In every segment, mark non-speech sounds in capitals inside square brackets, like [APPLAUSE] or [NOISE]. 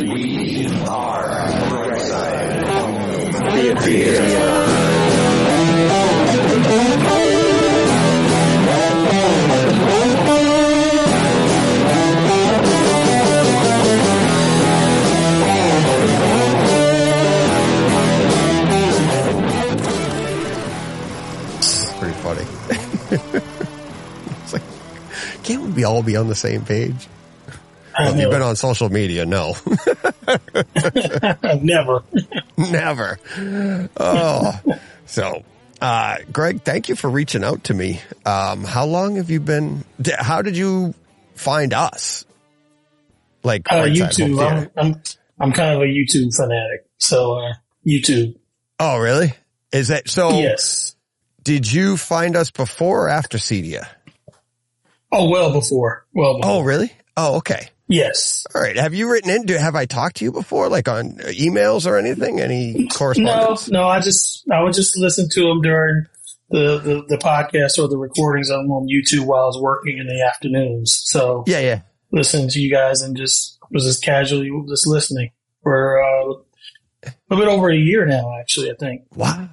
We are Brightside. pretty funny. [LAUGHS] it's like, can't we all be on the same page? If you've been on social media, no, [LAUGHS] Never. [LAUGHS] never. Oh, so, uh, Greg, thank you for reaching out to me. Um, how long have you been, how did you find us? Like, Uh, YouTube. I'm, I'm I'm kind of a YouTube fanatic. So uh, YouTube. Oh, really? Is that so? Yes. Did you find us before or after Cedia? Oh, well before. Well before. Oh, really? Oh, okay. Yes. All right. Have you written in? Do, have I talked to you before, like on emails or anything? Any correspondence? No, no. I just I would just listen to them during the, the the podcast or the recordings of them on YouTube while I was working in the afternoons. So Yeah, yeah. listening to you guys and just was just casually just listening for uh, a bit over a year now. Actually, I think. Wow.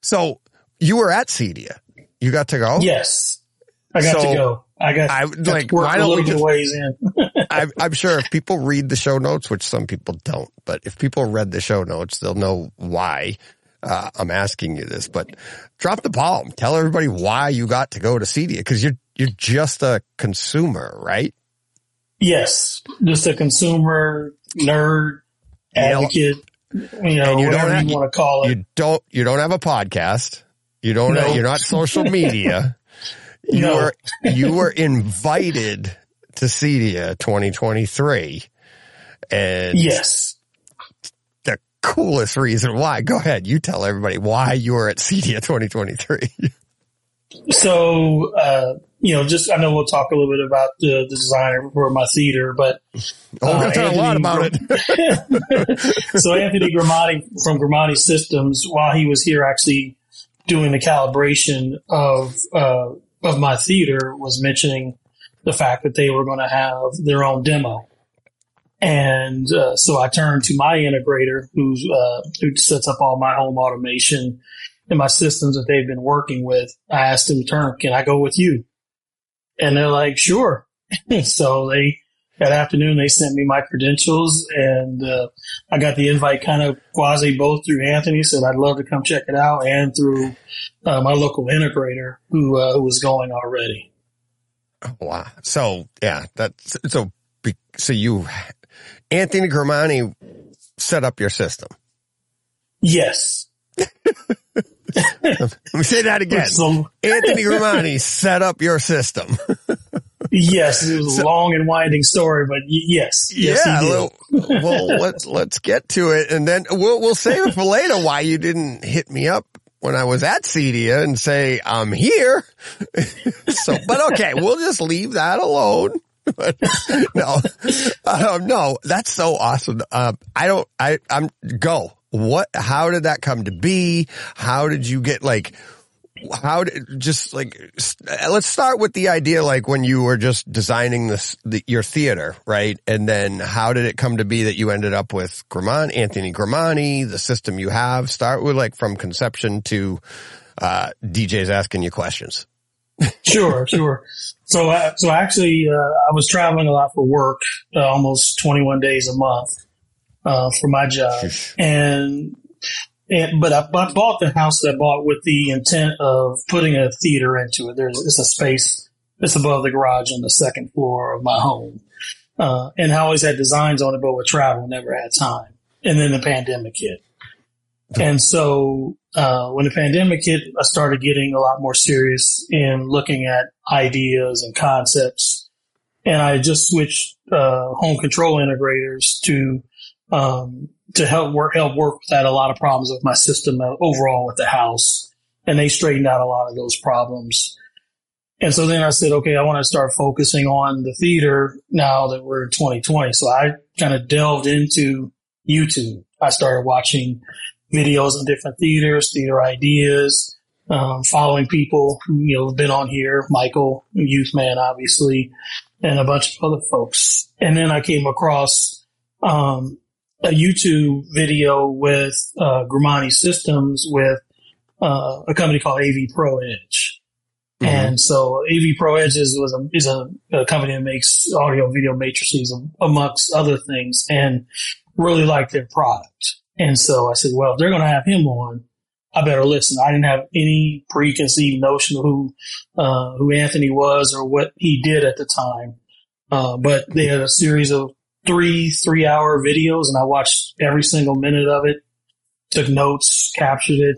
So you were at Cedia. You got to go? Yes, I got So, to go. I got, I- got like, why don't we just- ways in. [LAUGHS] I'm, I'm sure if people read the show notes, which some people don't, but if people read the show notes, they'll know why uh, I'm asking you this. But drop the bomb. Tell everybody why you got to go to Cedia because you're you're just a consumer, right? Yes, just a consumer nerd You know, advocate. You know, you don't whatever have- you want to call it. You don't you don't have a podcast. You don't. No. You're not social media. [LAUGHS] You No. were you were invited to Cedia 2023, and yes. the coolest reason why. Go ahead, you tell everybody why you were at Cedia 2023. So, uh, you know, just I know we'll talk a little bit about the, the designer for my theater, but Oh, we're Uh, gonna a lot about it. [LAUGHS] so Anthony Grimani from Grimani Systems, while he was here actually doing the calibration of uh, of my theater, was mentioning the fact that they were going to have their own demo. And uh, so I turned to my integrator, who uh, who sets up all my home automation and my systems that they've been working with. I asked him, "Turn, can I go with you?" And they're like, "Sure." [LAUGHS] so they that afternoon they sent me my credentials and uh, I got the invite kind of quasi both through Anthony said I'd love to come check it out and through uh, my local integrator who uh, who was going already. Wow. So yeah, that's so. So you, Anthony Grimani, set up your system. Yes. [LAUGHS] Let me say that [LAUGHS] again. So, Anthony Grimani set up your system. [LAUGHS] yes, it was a long and winding story, but y- yes, yes, yeah. he. Well, well, [LAUGHS] let's let's get to it, and then we'll we'll save it for later. Why you didn't hit me up when I was at Cedia and say I'm here? [LAUGHS] so, but okay, we'll just leave that alone. [LAUGHS] No, um, no, that's so awesome. Um, I don't. I I'm go. What? How did that come to be? How did you get like? How did just like let's start with the idea like when you were just designing this the, your theater right and then how did it come to be that you ended up with Grimani Anthony Grimani the system you have start with like from conception to uh DJs asking you questions [LAUGHS] sure, sure. So, uh, so actually, uh, I was traveling a lot for work, uh, almost 21 days a month, uh, for my job. Sheesh. And, and, but I, I bought the house that I bought with the intent of putting a theater into it. There's, it's a space that's above the garage on the second floor of my home. Uh, and I always had designs on it, but with travel, never had time. And then the pandemic hit. And so, uh, when the pandemic hit, I started getting a lot more serious in looking at ideas and concepts. And I just switched, uh, home control integrators to, um, to help work, help work with that a lot of problems with my system uh, overall with the house. And they straightened out a lot of those problems. And so then I said, okay, I want to start focusing on the theater now that we're in 2020. So I kind of delved into YouTube. I started watching videos on different theaters, theater ideas, um, following people who, you know, have been on here, Michael, Youth Man, obviously, and a bunch of other folks. And then I came across, um, a YouTube video with uh, Grimani Systems with uh, a company called AV Pro Edge. Mhm. And so AV Pro Edge is, was a, is a, a company that makes audio video matrices amongst other things and really liked their product. And so I said, well, if they're going to have him on, I better listen. I didn't have any preconceived notion of who, uh, who Anthony was or what he did at the time. Uh, but they had a series of three, three hour videos and I watched every single minute of it, took notes, captured it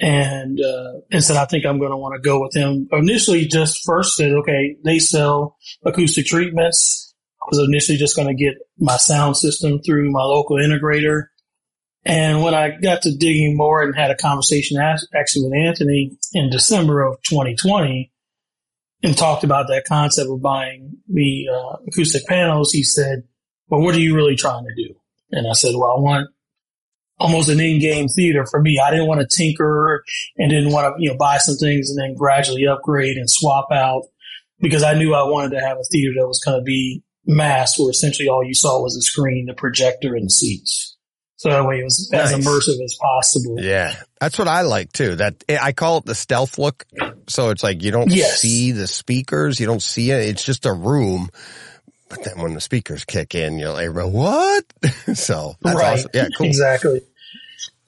and, uh, and said, I think I'm going to want to go with them. Initially just first said, okay, they sell acoustic treatments. I was initially just going to get my sound system through my local integrator. And when I got to digging more and had a conversation actually with Anthony in December of 2020 and talked about that concept of buying the uh, acoustic panels, he said, well, what are you really trying to do? And I said, well, I want almost an end-game theater for me. I didn't want to tinker and didn't want to, you know, buy some things and then gradually upgrade and swap out because I knew I wanted to have a theater that was going to be masked where essentially all you saw was the screen, the projector and the seats. So that way it was as immersive as possible. Yeah, that's what I like too. That eh, I call it the stealth look. So it's like you don't Yes. see the speakers, you don't see it. It's just a room. But then when the speakers kick in, you're like, what? [LAUGHS] so that's right. awesome. Yeah, cool. Exactly.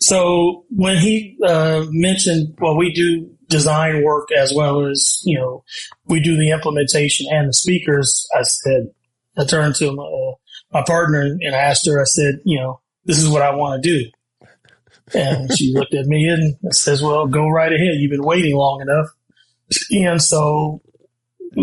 So when he uh, mentioned, well, we do design work as well as you know, we do the implementation and the speakers. I said, I turned to my, my partner and I asked her. I said, you know, this is what I want to do. And she looked at me and says, well, go right ahead. You've been waiting long enough. And so,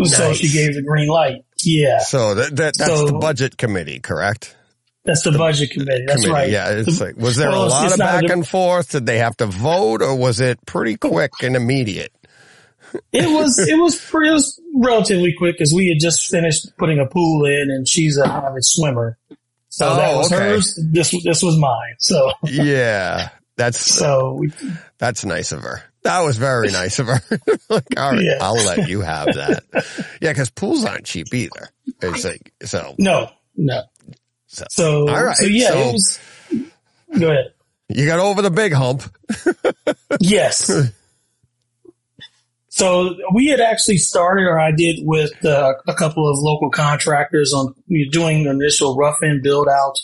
so she gave the green light. Yeah. So that, that that's So- the budget committee, correct? That's the budget committee. That's committee. right. Yeah, it's The- like, was there well, a lot of not a back and forth? Did they have to vote, or was it pretty quick and immediate? It was it was [LAUGHS] pretty, it was relatively quick because we had just finished putting a pool in, and she's a avid swimmer, so Oh, that was okay. hers. This this was mine. So Yeah, that's so we, that's nice of her. That was very [LAUGHS] nice of her. [LAUGHS] like, all right, Yeah. I'll let you have that. Yeah, because pools aren't cheap either. It's like so. no no. So- So All right, so yeah, so- it was. Go ahead. You got over the big hump. [LAUGHS] Yes. So we had actually started, or I did with uh, a couple of local contractors on doing initial rough in build out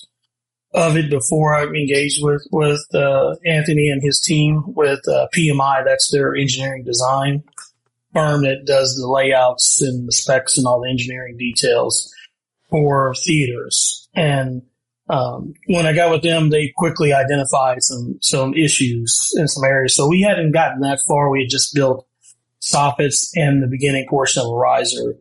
of it before I engaged with with uh, Anthony and his team with uh, PMI. That's their engineering design firm that does the layouts and the specs and all the engineering details for theaters. And um, when I got with them, they quickly identified some some issues in some areas. So we hadn't gotten that far. We had just built soffits and the beginning portion of a riser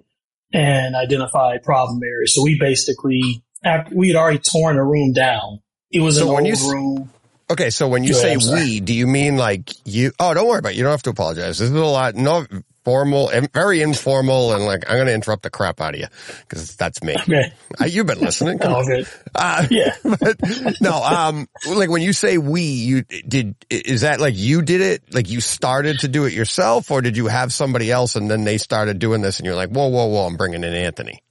and identified problem areas. So we basically after we had already torn the room down. It was So an old you room. Okay, so when you Go say ahead, we, do you mean like you? Oh, don't worry about it. You don't have to apologize. This is a lot, no formal, and very informal, and like I'm going to interrupt the crap out of you because that's me. Okay. Uh, you've been listening. Come on. good. Uh, Yeah. [LAUGHS] but no, um, like when you say we, you did, is that like you did it? Like you started to do it yourself or did you have somebody else and then they started doing this and you're like, whoa, whoa, whoa, I'm bringing in Anthony.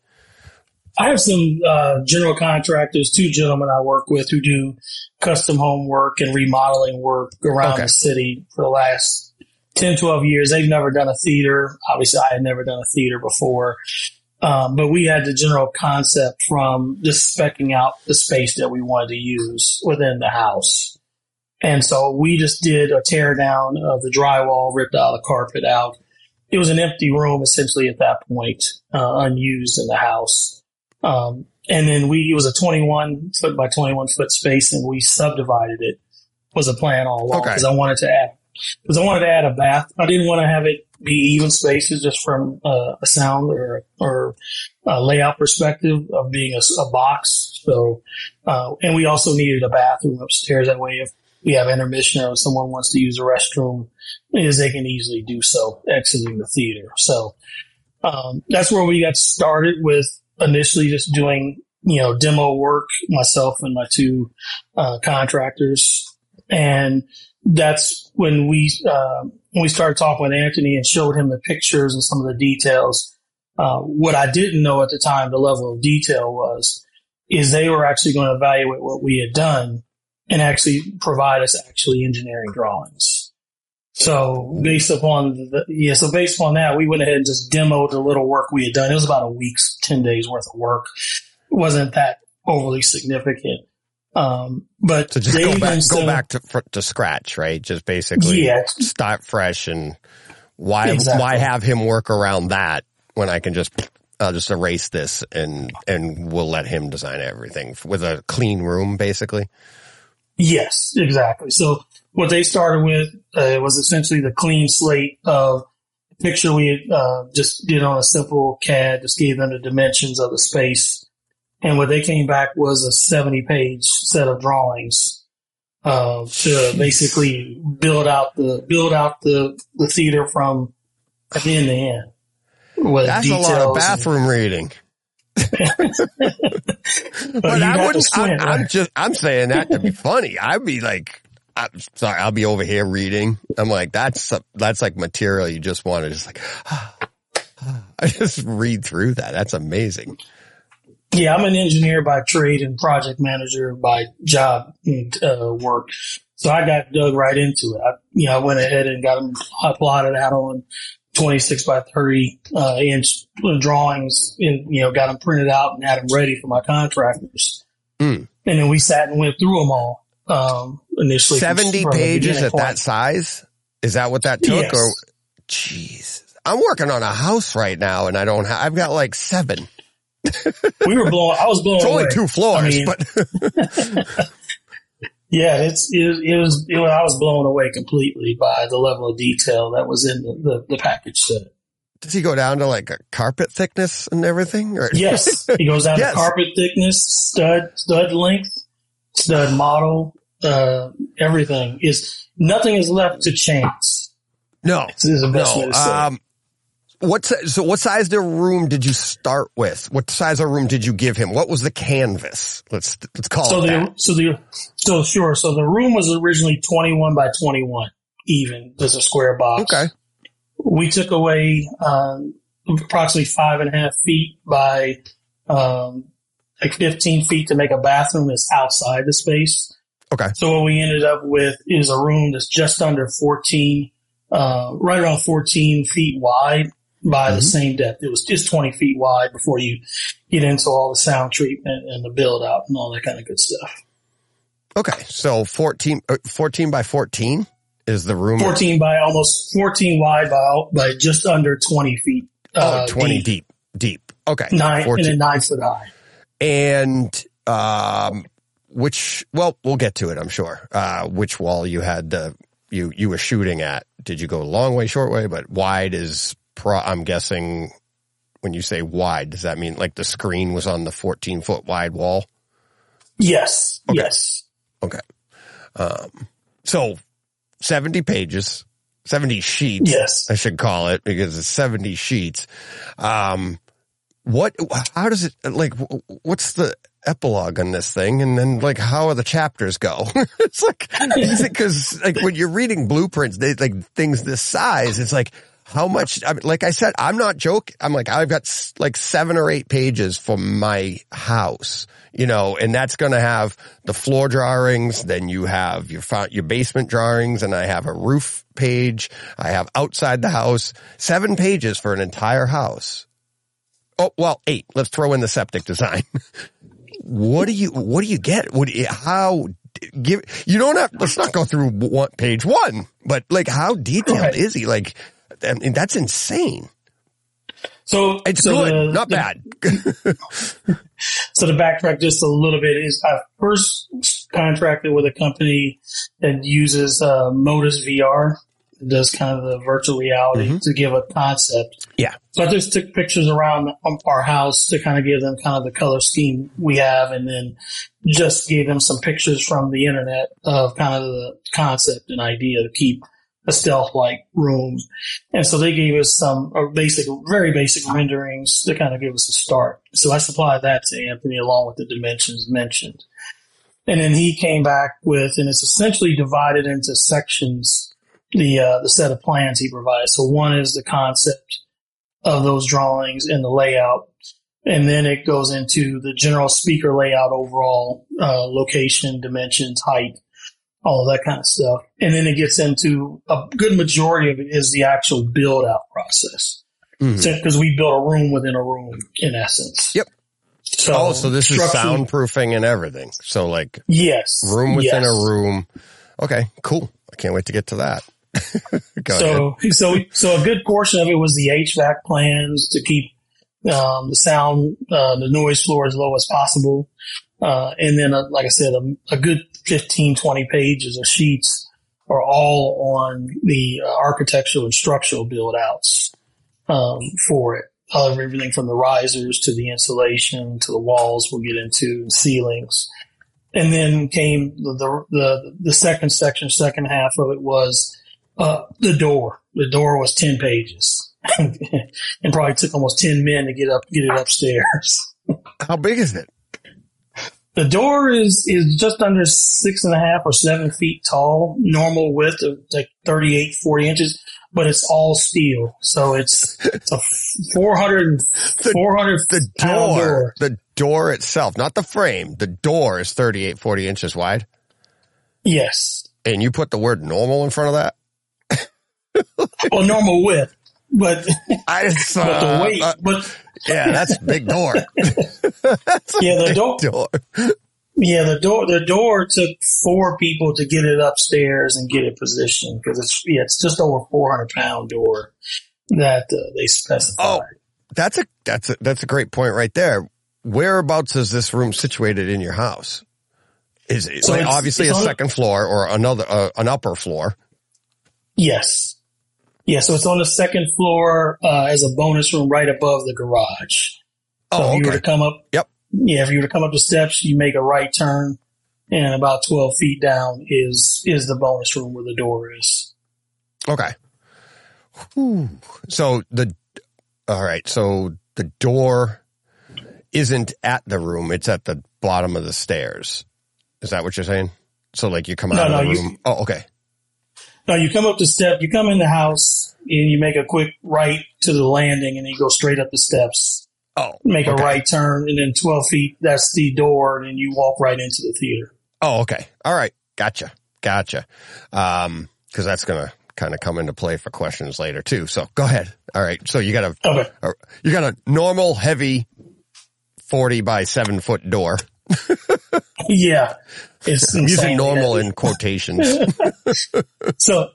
I have some uh, general contractors, two gentlemen I work with who do custom home work and remodeling work around Okay. the city for the last 10, 12 years. They've never done a theater. Obviously, I had never done a theater before. Um, but we had the general concept from just specking out the space that we wanted to use within the house. And so we just did a tear down of the drywall, ripped all the carpet out. It was an empty room essentially at that point, uh, unused in the house. Um, and then we, it was a 21 foot by 21 foot space and we subdivided it was a plan all along Okay. because I wanted to add, because I wanted to add a bath. I didn't want to have it be even spaces just from uh, a sound or, or a layout perspective of being a box. So, uh, and we also needed a bathroom upstairs. That way, if we have intermission or someone wants to use a restroom, is they can easily do so exiting the theater. So, um, that's where we got started with initially just doing, you know, demo work, myself and my two, uh, contractors. And that's when we, uh, when we started talking with Anthony and showed him the pictures and some of the details. Uh, what I didn't know at the time, the level of detail was is they were actually going to evaluate what we had done and actually provide us actually engineering drawings. So based upon the, yeah, so based upon that, we went ahead and just demoed the little work we had done. It was about a week's, 10 days worth of work. It wasn't that overly significant. Um, but So just they go back, go back to fr- to scratch, right? Just basically Yeah. start fresh and why Exactly. why have him work around that when I can just I'll just erase this and and we'll let him design everything with a clean room, basically. Yes, exactly. So what they started with uh, was essentially the clean slate of picture we had, uh, just did on a simple CAD, just gave them the dimensions of the space. And what they came back was a 70 page set of drawings, uh, to basically build out the, build out the, the theater from end to end. With That's a lot of details and- bathroom reading. [LAUGHS] but I wouldn't. squint, I'm, I'm right? just. I'm saying that to be funny. I'd be like, I'm sorry. I'll be over here reading. I'm like, that's that's like material you just want to just like. [SIGHS] I just read through that. That's amazing. Yeah, I'm an engineer by trade and project manager by job and uh, work. So I got dug right into it. I, you know, I went ahead and got them I plotted out on 26 by 30 uh, inch drawings, and you know, got them printed out and had them ready for my contractors. Mm. And then we sat and went through them all. Um, initially, Seventy pages at point. that size. Is that what that took? Yes. Or jeez, I'm working on a house right now, and I don't. have I've got like seven. we were blowing. I was blown It's only away. two floors, I mean- but [LAUGHS] Yeah, it's it, it was it I was blown away completely by the level of detail that was in the, the, the package set. does he go down to like a carpet thickness and everything? Or Yes, he goes down [LAUGHS] Yes. to carpet thickness, stud stud length, stud model, uh, everything is nothing is left to chance. no, This is the best way no. Um, what so? What size of room did you start with? What size of room did you give him? What was the canvas? Let's let's call so it the that. so the so sure. So the room was originally twenty one by twenty one, even just a square box. Okay. we took away um, approximately five and a half feet by um, like 15 feet to make a bathroom that's outside the space. Okay. So what we ended up with is a room that's just under 14, uh, right around 14 feet wide by the Mhm. same depth. It was just 20 feet wide before you get into all the sound treatment and the build out and all that kind of good stuff. Okay. So 14, uh, 14 by 14 is the room. 14 by almost 14 wide by, by just under 20 feet. Oh, uh, 20 deep. deep. Deep. Okay. Nine 14. and nine foot high. and um which well we'll get to it i'm sure uh which wall you had the you you were shooting at did you go long way short way but wide is pro i'm guessing when you say wide does that mean like the screen was on the 14 foot wide wall Yes. Okay. Yes. Okay. Um so 70 pages 70 sheets Yes. I should call it because it's 70 sheets. Um, what, how does it, like, what's the epilogue on this thing? And then like, how are the chapters go? [LAUGHS] it's like, because like when you're reading blueprints, they like things this size, it's like, how much, I mean, like I said, I'm not joking. I'm like, I've got like seven or eight pages for my house, you know, and that's going to have the floor drawings. Then you have your, your basement drawings and I have a roof page. I have outside the house, seven pages for an entire house. Oh, well, eight. Let's throw in the septic design. [LAUGHS] what do you, what do you get? What, you- how, give, you don't have, let's not go through one, page one, but like how detailed Right. is he? Like, I mean, that's insane. So It's so good, the- not the- bad. [LAUGHS] So to backtrack just a little bit is I first contracted with a company that uses uh, Modus VR. Does kind of the virtual reality Mhm. to give a concept. Yeah. So I just took pictures around our house to kind of give them kind of the color scheme we have, and then just gave them some pictures from the internet of kind of the concept and idea to keep a stealth-like room. And so they gave us some uh, basic, very basic renderings to kind of give us a start. So I supplied that to Anthony along with the dimensions mentioned. And then he came back with, and it's essentially divided into sections, the, uh, the set of plans he provided. So one is the concept of those drawings and the layout. and then it goes into the general speaker layout, overall uh, location, dimensions, height, all of that kind of stuff, and then it gets into a good majority of it is the actual build out process because we built a room within a room in essence. Yep. So, oh, so this is soundproofing and everything. So like Yes. room within yes. a room. Okay, cool. I can't wait to get to that. [LAUGHS] Ahead. So, so, so a good portion of it was the HVAC plans to keep um, the sound, uh, the noise floor as low as possible. Uh, and then, uh, like I said, a, a good 15, 20 pages of sheets are all on the uh, architectural and structural build outs um, for it. Everything from the risers to the insulation to the walls we'll get into and ceilings. And then came the, the, the, the second section, second half of it was uh, the door. The door was 10 pages [LAUGHS] and probably took almost 10 men to get up, get it upstairs. [LAUGHS] How big is it? The door is, is just under six and a half or seven feet tall, normal width of like 38, 40 inches, but it's all steel. So it's, it's a 400, [LAUGHS] The- 400 The pound door, the door itself, not the frame. The door is 38, 40 inches wide. Yes. And you put the word normal in front of that? [LAUGHS] Well, normal width, but, [LAUGHS] I just, but the uh, weight, uh, but yeah, that's a big door. [LAUGHS] yeah, the door, door. Yeah, the door the door took four people to get it upstairs and get it positioned because it's yeah it's just over four hundred pound door that uh, they specified. Oh. That's a, that's a, that's a great point right there. Whereabouts is this room situated in your house? Is it So like, obviously it's a on- second floor or another, uh, an upper floor? Yes, yeah. So it's on the second floor uh, as a bonus room right above the garage. So Oh, if you were to come up, Yep. Yeah, if you were to come up the steps, you make a right turn, and about twelve feet down is is the bonus room where the door is. Okay. Whew. So the, all right. So the door isn't at the room. It's at the bottom of the stairs. Is that what you're saying? So like you come out no, of the you- room. Oh, okay. No, you come up the step, you come in the house, and you make a quick right to the landing, and you go straight up the steps. Oh, make okay. a right turn, and then 12 feet, that's the door, and you walk right into the theater. Oh, okay. All right. Gotcha. Gotcha. Um, cause that's going to kind of come into play for questions later too. So go ahead. All right. So you got a, Okay. a you got a normal heavy 40 by seven foot door. [LAUGHS] Yeah. It's [LAUGHS] I'm using normal in quotations. [LAUGHS] So,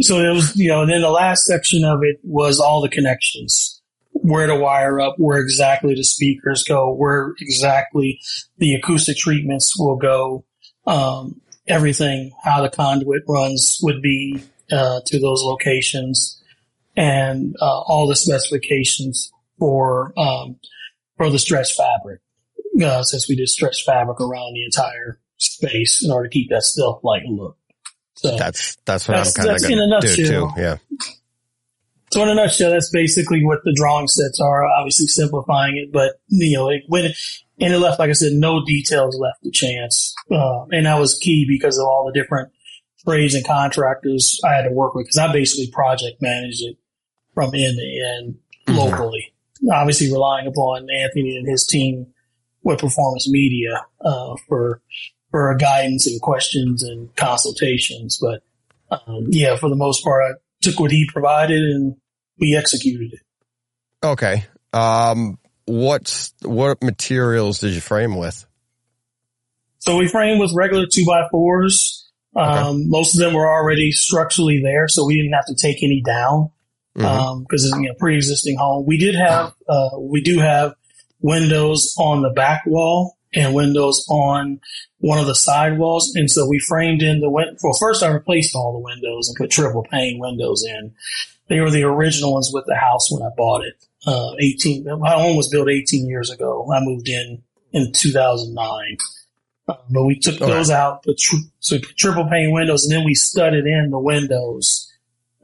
so it was, you know, and then the last section of it was all the connections. Where to wire up, where exactly the speakers go, where exactly the acoustic treatments will go, um, everything, how the conduit runs would be, uh, to those locations and, uh, all the specifications for, um, for the stretch fabric. Uh, since we did stretch fabric around the entire space in order to keep that stealth like look. So That's, that's what That's- I'm kind of in a do too. Yeah. So in a nutshell, that's basically what the drawing sets are. Obviously simplifying it, but you know, it went and it left, like I said, no details left to chance. Uh, and that was key because of all the different trades and contractors I had to work with because I basically project managed it from end to end Mhm. locally. Obviously relying upon Anthony and his team with performance media, uh, for, for guidance and questions and consultations. But, um, yeah, for the most part, I took what he provided and we executed it. Okay. Um, what's, what materials did you frame with? So we framed with regular two by fours. Um, most of them were already structurally there, so we didn't have to take any down. Mhm. Um, cause it's, you know, pre-existing home. We did have, uh, we do have windows on the back wall and windows on one of the side walls. And so we framed in the win- well, first I replaced all the windows and put triple pane windows in. They were the original ones with the house when I bought it. Uh, 18, my home was built 18 years ago. I moved in in 2009. Uh, but we took those out, put so we put triple pane windows and then we studded in the windows.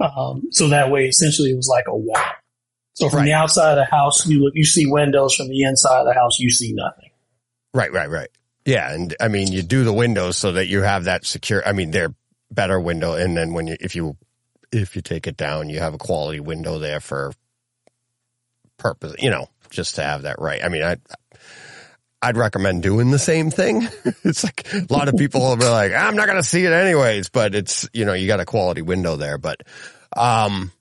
Um, so that way essentially it was like a wall. So from Right. the outside of the house, you look, you see windows. From the inside of the house, you see nothing. Right, right, right. Yeah, and I mean, you do the windows so that you have that secure. I mean, they're better window, and then when you if you if you take it down, you have a quality window there for purpose. You know, just to have that right. I mean, I, I'd recommend doing the same thing. [LAUGHS] it's like a lot of people will be like, I'm not going to see it anyways, but it's, you know, you got a quality window there, but, um,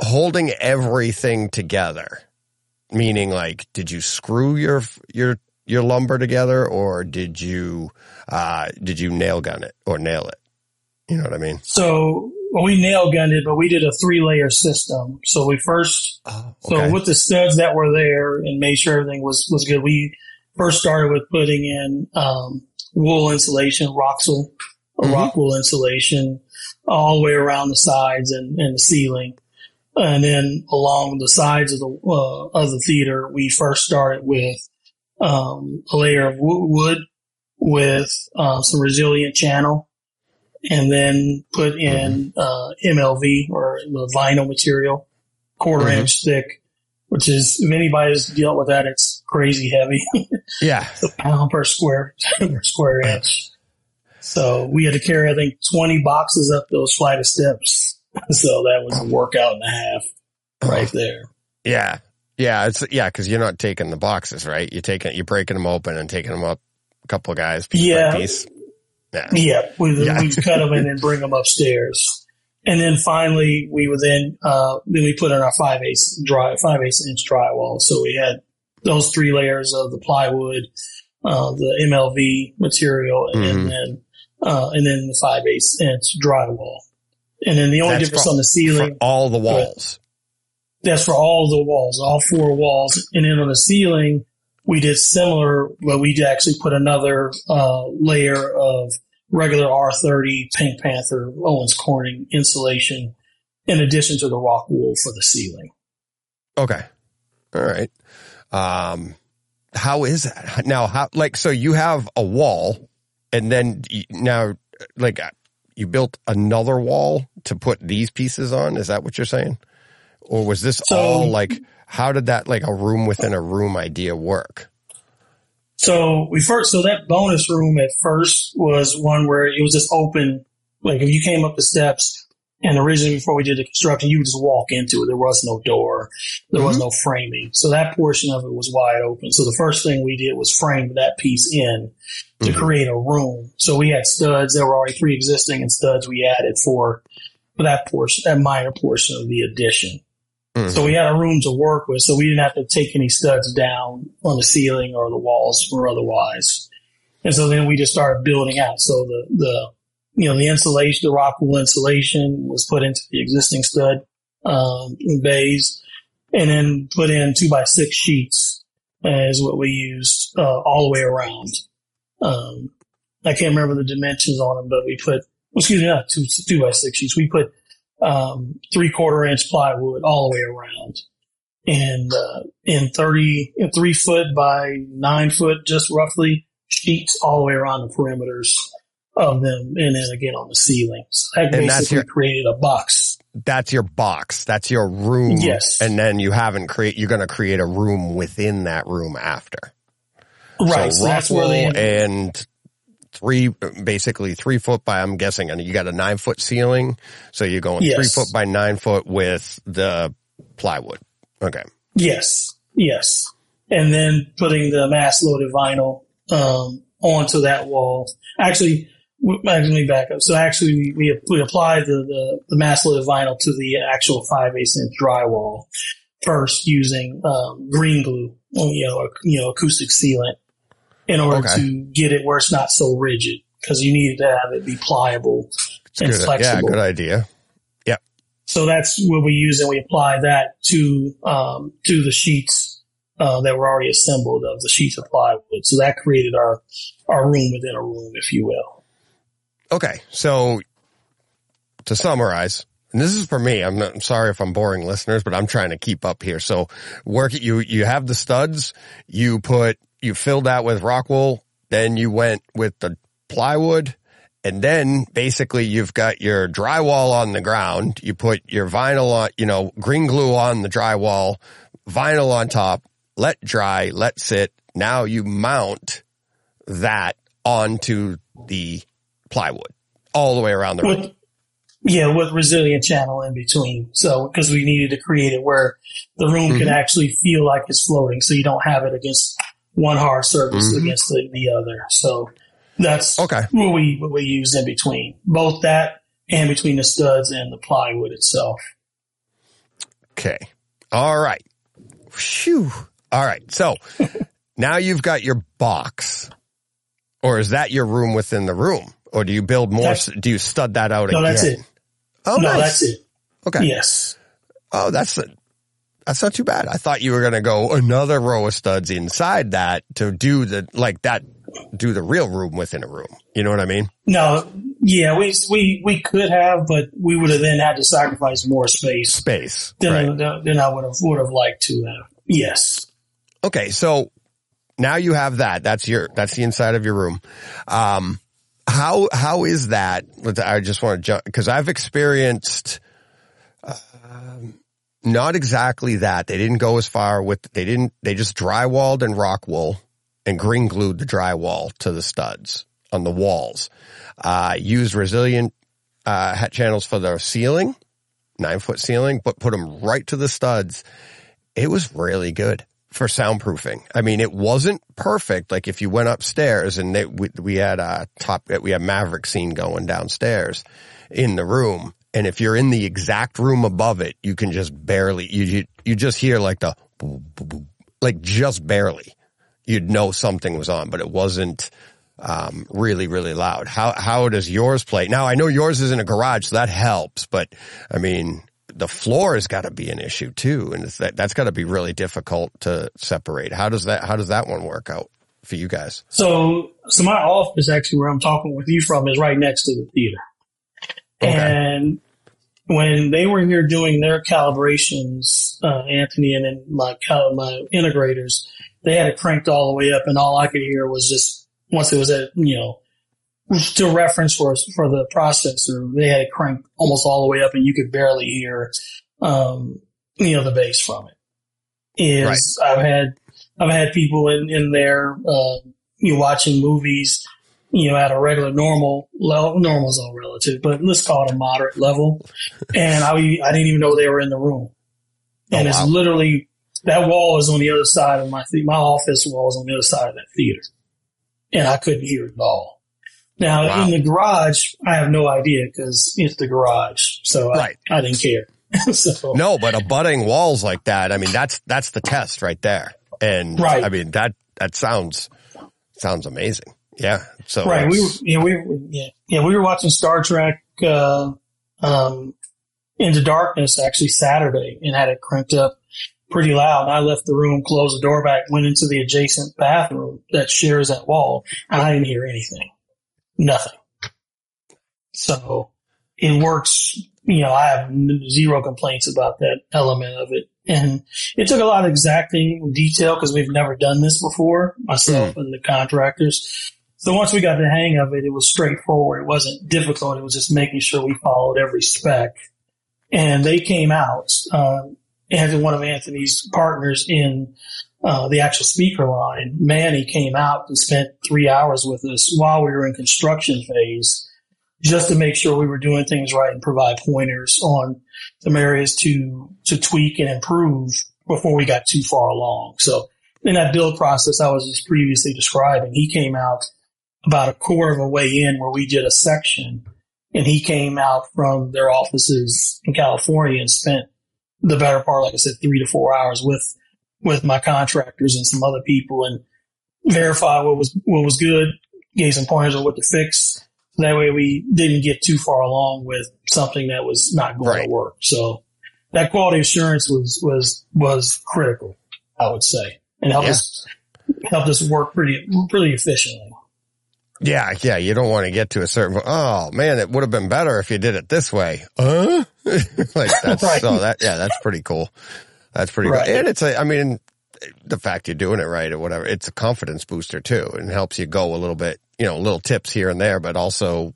holding everything together, meaning like, did you screw your, your, your lumber together or did you, uh, did you nail gun it or nail it? You know what I mean? So well, we nail gunned it, but we did a three layer system. So we first, Oh, so with the studs that were there and made sure everything was, was good, we first started with putting in, um, wool insulation, Roxul, a Mhm. rock wool insulation all the way around the sides and, and the ceiling. And then along the sides of the, uh, of the theater, we first started with, um, a layer of wood with, uh, some resilient channel and then put in, uh, MLV or the vinyl material, quarter Mhm. inch thick, which is, if anybody's dealt with that, it's crazy heavy. [LAUGHS] Yeah. a pound per square per [LAUGHS] square inch. So we had to carry, I think, 20 boxes up those flight of steps. [LAUGHS] So that was a workout and a half right there. Yeah. Yeah. It's, yeah. Cause you're not taking the boxes, right? You're taking, you're breaking them open and taking them up a couple of guys piece Yeah. by piece. Yeah. Yeah, we Yeah. we cut them and then bring them upstairs. And then finally, we would then uh, then we put in our five eighths dry five eighths inch drywall. So we had those three layers of the plywood, uh, the MLV material, and Mhm. then uh, and then the five eighths inch drywall. And then the only That's difference for- on the ceiling all the walls. that's for all the walls, all four walls. And then on the ceiling, we did similar, but we actually put another uh, layer of regular R30 Pink Panther Owens Corning insulation in addition to the rock wool for the ceiling. Okay. All right. Um, how is that now? How, like, so you have a wall and then now, like, you built another wall to put these pieces on. Is that what you're saying? Or was this So- all like, how did that, like a room within a room idea work? So we first, so that bonus room at first was one where it was just open. Like if you came up the steps and originally before we did the construction, you would just walk into it. There was no door. There was no framing. So that portion of it was wide open. So the first thing we did was frame that piece in to Mhm. create a room. So we had studs. that were already three existing and studs we added for, for that portion, that minor portion of the addition. Mhm. So we had a room to work with, so we didn't have to take any studs down on the ceiling or the walls or otherwise. And so then we just started building out. So the, the, you know, the insulation, the rock wool insulation was put into the existing stud, um, bays and then put in two by six sheets is what we used, uh, all the way around. Um, I can't remember the dimensions on them, but we put, excuse me, not two, two by six sheets. We put, um, three quarter inch plywood all the way around and, uh, in 30, in three foot by nine foot, just roughly sheets all the way around the perimeters of them. And then again on the ceiling. So that And that's basically your- created a box. That's your box. That's your room. Yes. And then you haven't create, you're going to create a room within that room after. Right. So, So, that's where they, and three, basically three foot by, I'm guessing, and you got a nine foot ceiling. So you're going Yes. three foot by nine foot with the plywood. Okay. Yes, yes. And then putting the mass loaded vinyl um, onto that wall. Actually, w- actually, let me back up. So actually, we we, applied the, the, the mass loaded vinyl to the actual five eighths inch drywall first using um, green glue, you know, you know, acoustic sealant, in order Okay. to get it where it's not so rigid because you needed to have it be pliable It's and good. Yeah, good idea. Yeah. So that's what we use, and we apply that to um, to the sheets uh, that were already assembled of the sheets of plywood. So that created our our room within a room, if you will. Okay. So to summarize, and this is for me, I'm, not, I'm sorry if I'm boring listeners, but I'm trying to keep up here. So work you, you have the studs, you put, you filled out with rock wool, then you went with the plywood, and then basically you've got your drywall on the ground. You put your vinyl on, you know, green glue on the drywall, vinyl on top, let dry, let sit. Now you mount that onto the plywood all the way around the room. With Yeah, with resilient channel in between. So, because we needed to create it where the room can Mhm. actually feel like it's floating. So you don't have it against one hard surface Mhm. against the, the other. So that's Okay. what we, what we used in between. Both that and between the studs and the plywood itself. Okay. All right. Phew. All right. So [LAUGHS] now you've got your box. Or is that your room within the room? Or do you build more? That's- do you stud that out No, again? that's it. Oh, no, nice. that's it. Okay. Yes. Oh, that's that's not too bad. I thought you were going to go another row of studs inside that to do the like that, do the real room within a room. You know what I mean? No, yeah, we, we, we could have, but we would have then had to sacrifice more space Space. than, Right. than I would have, would have liked to have. Yes. Okay. So now you have that. That's your, that's the inside of your room. Um, how, how is that? I just want to jump because I've experienced, um, not exactly that. They didn't go as far with, they didn't, they just drywalled and rock wool and green glued the drywall to the studs on the walls. Uh, used resilient, uh, hat channels for the ceiling, nine foot ceiling, but put them right to the studs. It was really good for soundproofing. I mean, it wasn't perfect. Like if you went upstairs and they, we, we had a top, we had Maverick scene going downstairs in the room. And if you're in the exact room above it, you can just barely, you, you, you just hear like the, like just barely. You'd know something was on, but it wasn't, um, really, really loud. How, how does yours play? Now I know yours is in a garage, so that helps, but I mean, the floor has got to be an issue too. And it's that, that's got to be really difficult to separate. How does that, how does that one work out for you guys? So, so my office actually where I'm talking with you from is right next to the theater. Okay. And when they were here doing their calibrations, uh, Anthony and then my my integrators, they had it cranked all the way up, and all I could hear was just once it was at you know to reference for for the processor, they had it cranked almost all the way up, and you could barely hear um, you know the bass from it. Is I've had I've had people in in there uh, you know, watching movies you know, at a regular normal level, normal's all relative, but let's call it a moderate level. And I, I didn't even know they were in the room. And Oh, it's literally, that wall is on the other side of my, the- my office wall is on the other side of that theater. And I couldn't hear it at all. Now Wow. in the garage, I have no idea because it's the garage. So Right. I, I didn't care. [LAUGHS] so No, but abutting walls like that, I mean, that's, that's the test right there. And Right. I mean, that, that sounds, sounds amazing. Yeah. So Right. We were, yeah, we were, yeah, yeah, we were watching Star Trek, uh, um, Into Darkness actually Saturday and had it cranked up pretty loud. And I left the room, closed the door back, went into the adjacent bathroom that shares that wall and I didn't hear anything. Nothing. So it works. You know, I have zero complaints about that element of it. And it took a lot of exacting detail because we've never done this before, myself and the contractors. So once we got the hang of it, it was straightforward. It wasn't difficult. It was just making sure we followed every spec. And they came out, uh, and one of Anthony's partners in uh, the actual speaker line, Manny, came out and spent three hours with us while we were in construction phase, just to make sure we were doing things right and provide pointers on some areas to to tweak and improve before we got too far along. So in that build process I was just previously describing, he came out about a quarter of a way in where we did a section and he came out from their offices in California and spent the better part, like I said, three to four hours with, with my contractors and some other people and verify what was, what was good, gave some pointers on what to fix. That way we didn't get too far along with something that was not going Right. to work. So that quality assurance was, was, was critical, I would say, and helped Yeah. us, helped us work pretty, pretty efficiently. Yeah, yeah, you don't want to get to a certain. Oh man, it would have been better if you did it this way. Huh? [LAUGHS] like that's [LAUGHS] Right. so that yeah, that's pretty cool. That's pretty Right. cool. And it's a, I mean, the fact you're doing it right or whatever, it's a confidence booster too, and helps you go a little bit. You know, little tips here and there, but also,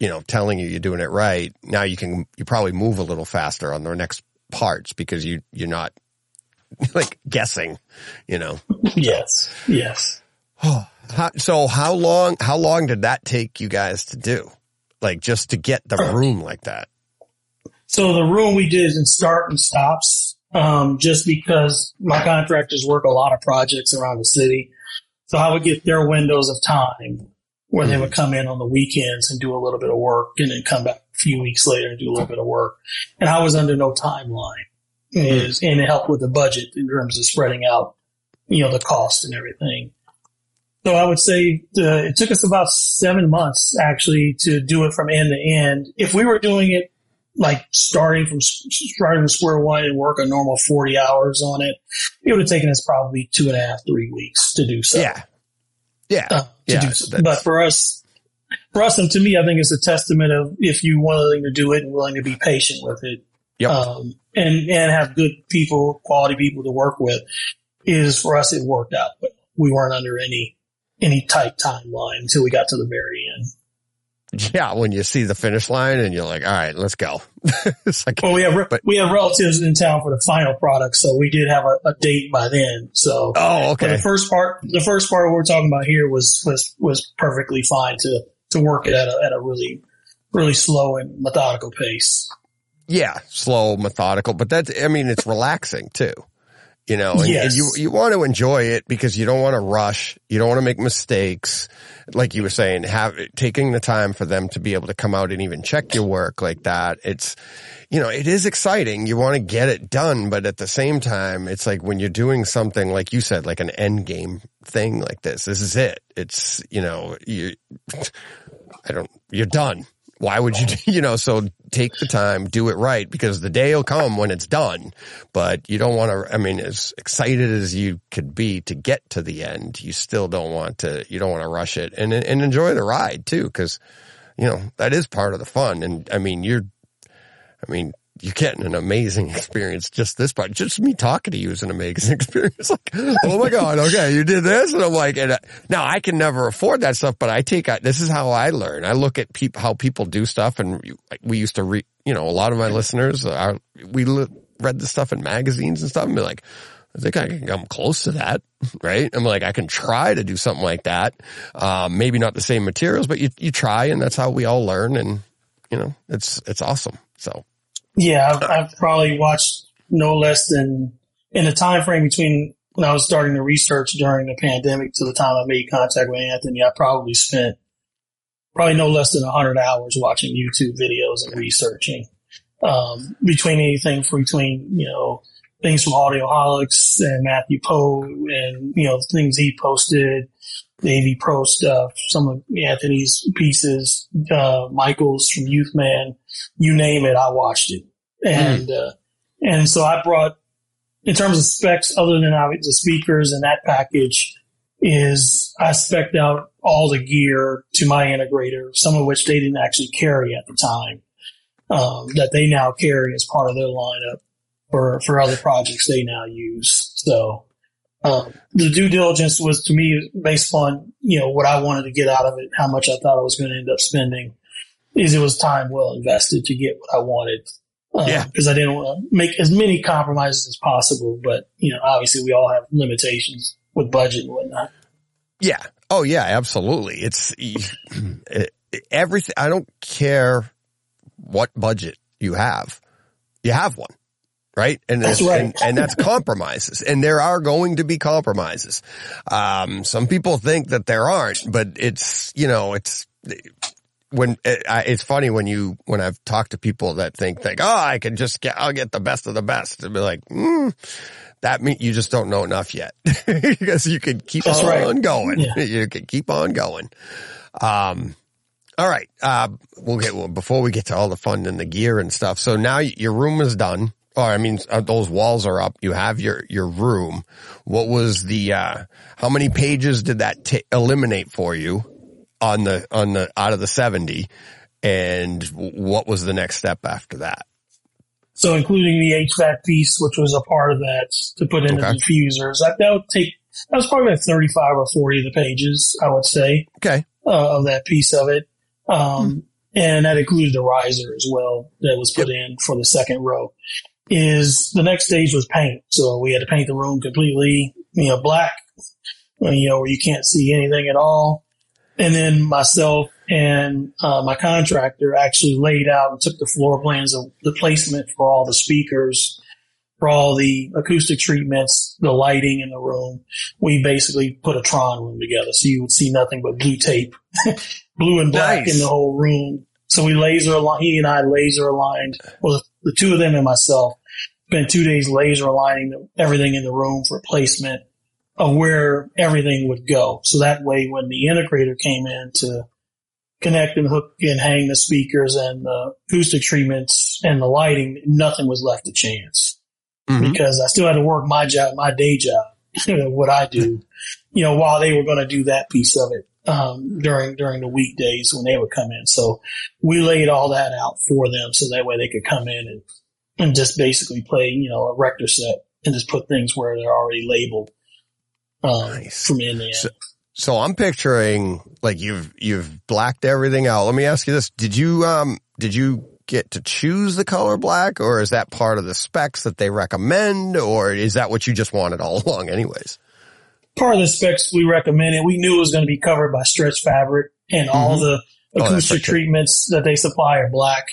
you know, telling you you're doing it right. Now you can you probably move a little faster on the next parts because you you're not [LAUGHS] like guessing. You know. Yes. Yes. [SIGHS] How, so how long, how long did that take you guys to do? Like just to get the [CLEARS THROAT] room like that? So the room we did is in start and stops, um, just because my contractors work a lot of projects around the city. So I would get their windows of time where they would come in on the weekends and do a little bit of work and then come back a few weeks later and do a little bit of work. And I was under no timeline is, and it helped with the budget in terms of spreading out, you know, the cost and everything. So I would say uh, it took us about seven months actually to do it from end to end. If we were doing it like starting from starting from square one and work a normal 40 hours on it, it would have taken us probably two and a half, three weeks to do so. Yeah. Yeah. Uh, to yeah. do so. But for us, for us and to me, I think it's a testament of if you're willing to do it and willing to be patient with it. Yep. Um, and, and have good people, quality people to work with is for us, it worked out, but we weren't under any, any tight timeline until we got to the very end. [LAUGHS] Yeah, when you see the finish line and you're like, all right, let's go. [LAUGHS] it's like, Well, we have re- But- we have relatives in town for the final product, so we did have a, a date by then. So, oh, okay. the first part, the first part we're talking about here was was was perfectly fine to to work it at a at a really really slow and methodical pace. Yeah, slow, methodical, but that's, I mean, it's relaxing too. You know, and, and you, you want to enjoy it because you don't want to rush. You don't want to make mistakes. Like you were saying, have, taking the time for them to be able to come out and even check your work like that. It's, you know, it is exciting. You want to get it done, but at the same time, it's like when you're doing something, like you said, like an end game thing like this, this is it. It's, you know, you, I don't, you're done. Why would you, [LAUGHS] you know, so take the time, do it right because the day will come when it's done, but you don't want to, I mean, as excited as you could be to get to the end, you still don't want to, you don't want to rush it and, and enjoy the ride too. Cause, you know, that is part of the fun. And I mean, you're, I mean, you're getting an amazing [LAUGHS] experience. Just this part, just me talking to you is an amazing [LAUGHS] experience. Like, oh my God, okay, you did this, and I'm like, and uh, now I can never afford that stuff, but I take this is how I learn. I look at people how people do stuff, and we used to read. You know, a lot of my listeners are we read the stuff in magazines and stuff, and be like. I think I can come close to that, [LAUGHS] right? I'm like, I can try to do something like that. Um, maybe not the same materials, but you, you try and that's how we all learn. And, you know, it's, it's awesome. So Yeah, I've, I've probably watched no less than in the time frame between when I was starting to research during the pandemic to the time I made contact with Anthony. I probably spent probably no less than hundred hours watching YouTube videos and researching. Um, between anything from between, you know, things from Audioholics and Matthew Poe and, you know, things he posted, AV Pro stuff, some of Anthony's pieces, uh, Michael's from Youth Man, you name it, I watched it. And, uh, and so I brought, in terms of specs, other than the speakers and that package, is I spec'd out all the gear to my integrator, some of which they didn't actually carry at the time, um, that they now carry as part of their lineup for, for other projects they now use. So, um, the due diligence was to me based on, you know, what I wanted to get out of it, how much I thought I was going to end up spending is it was time well invested to get what I wanted. Uh, Yeah. Cause I didn't want to make as many compromises as possible, but you know, obviously we all have limitations with budget and whatnot. Yeah. Oh yeah, absolutely. It's [CLEARS THROAT] it, everything. I don't care what budget you have. You have one, right? And That's and- right. And, and that's compromises. And there are going to be compromises. Um, some people think that there aren't, but it's, you know, it's, when it, I- it's funny when you when I've talked to people that think like oh I can just get I'll get the best of the best and be like mm, that means you just don't know enough yet [LAUGHS] because you can keep That's on right. going Yeah. you can keep on going um all right uh we'll get well, before we get to all the fun and the gear and stuff so now your room is done or I mean uh, those walls are up you have your your room what was the uh how many pages did that ta eliminate for you on the on the out of the 70 and what was the next step after that So including the HVAC piece, which was a part of that to put in Okay. the diffusers, that, that would take, that was probably like 35 or 40 of the pages, I would say. okay uh, of that piece of it. Um, and that included the riser as well that was put in for the second row. Is the next stage was paint. So we had to paint the room completely, you know, black, you know, where you can't see anything at all. and then myself and uh, my contractor actually laid out and took the floor plans of the placement for all the speakers, for all the acoustic treatments, the lighting in the room. We basically put a Tron room together, so you would see nothing but blue tape, [LAUGHS] blue and black Nice. in the whole room. So we laser aligned. He and I laser aligned. Well, the two of them and myself spent two days laser aligning everything in the room for placement of where everything would go. So that way, when the integrator came in to connect and hook and hang the speakers and the acoustic treatments and the lighting, nothing was left to chance Mhm. because I still had to work my job, my day job, [LAUGHS] what I do, you know, while they were going to do that piece of it. Um, during, during the weekdays when they would come in. So we laid all that out for them so that way they could come in and, and just basically play, you know, a Erector set and just put things where they're already labeled. Um, Nice. from in there. So- So I'm picturing like you've you've blacked everything out. Let me ask you this: Did you um did you get to choose the color black, or is that part of the specs that they recommend, or is that what you just wanted all [LAUGHS] along, anyways? Part of the specs we recommended, we knew it was going to be covered by stretch fabric and all the Oh, acoustic too. treatments that they supply are black.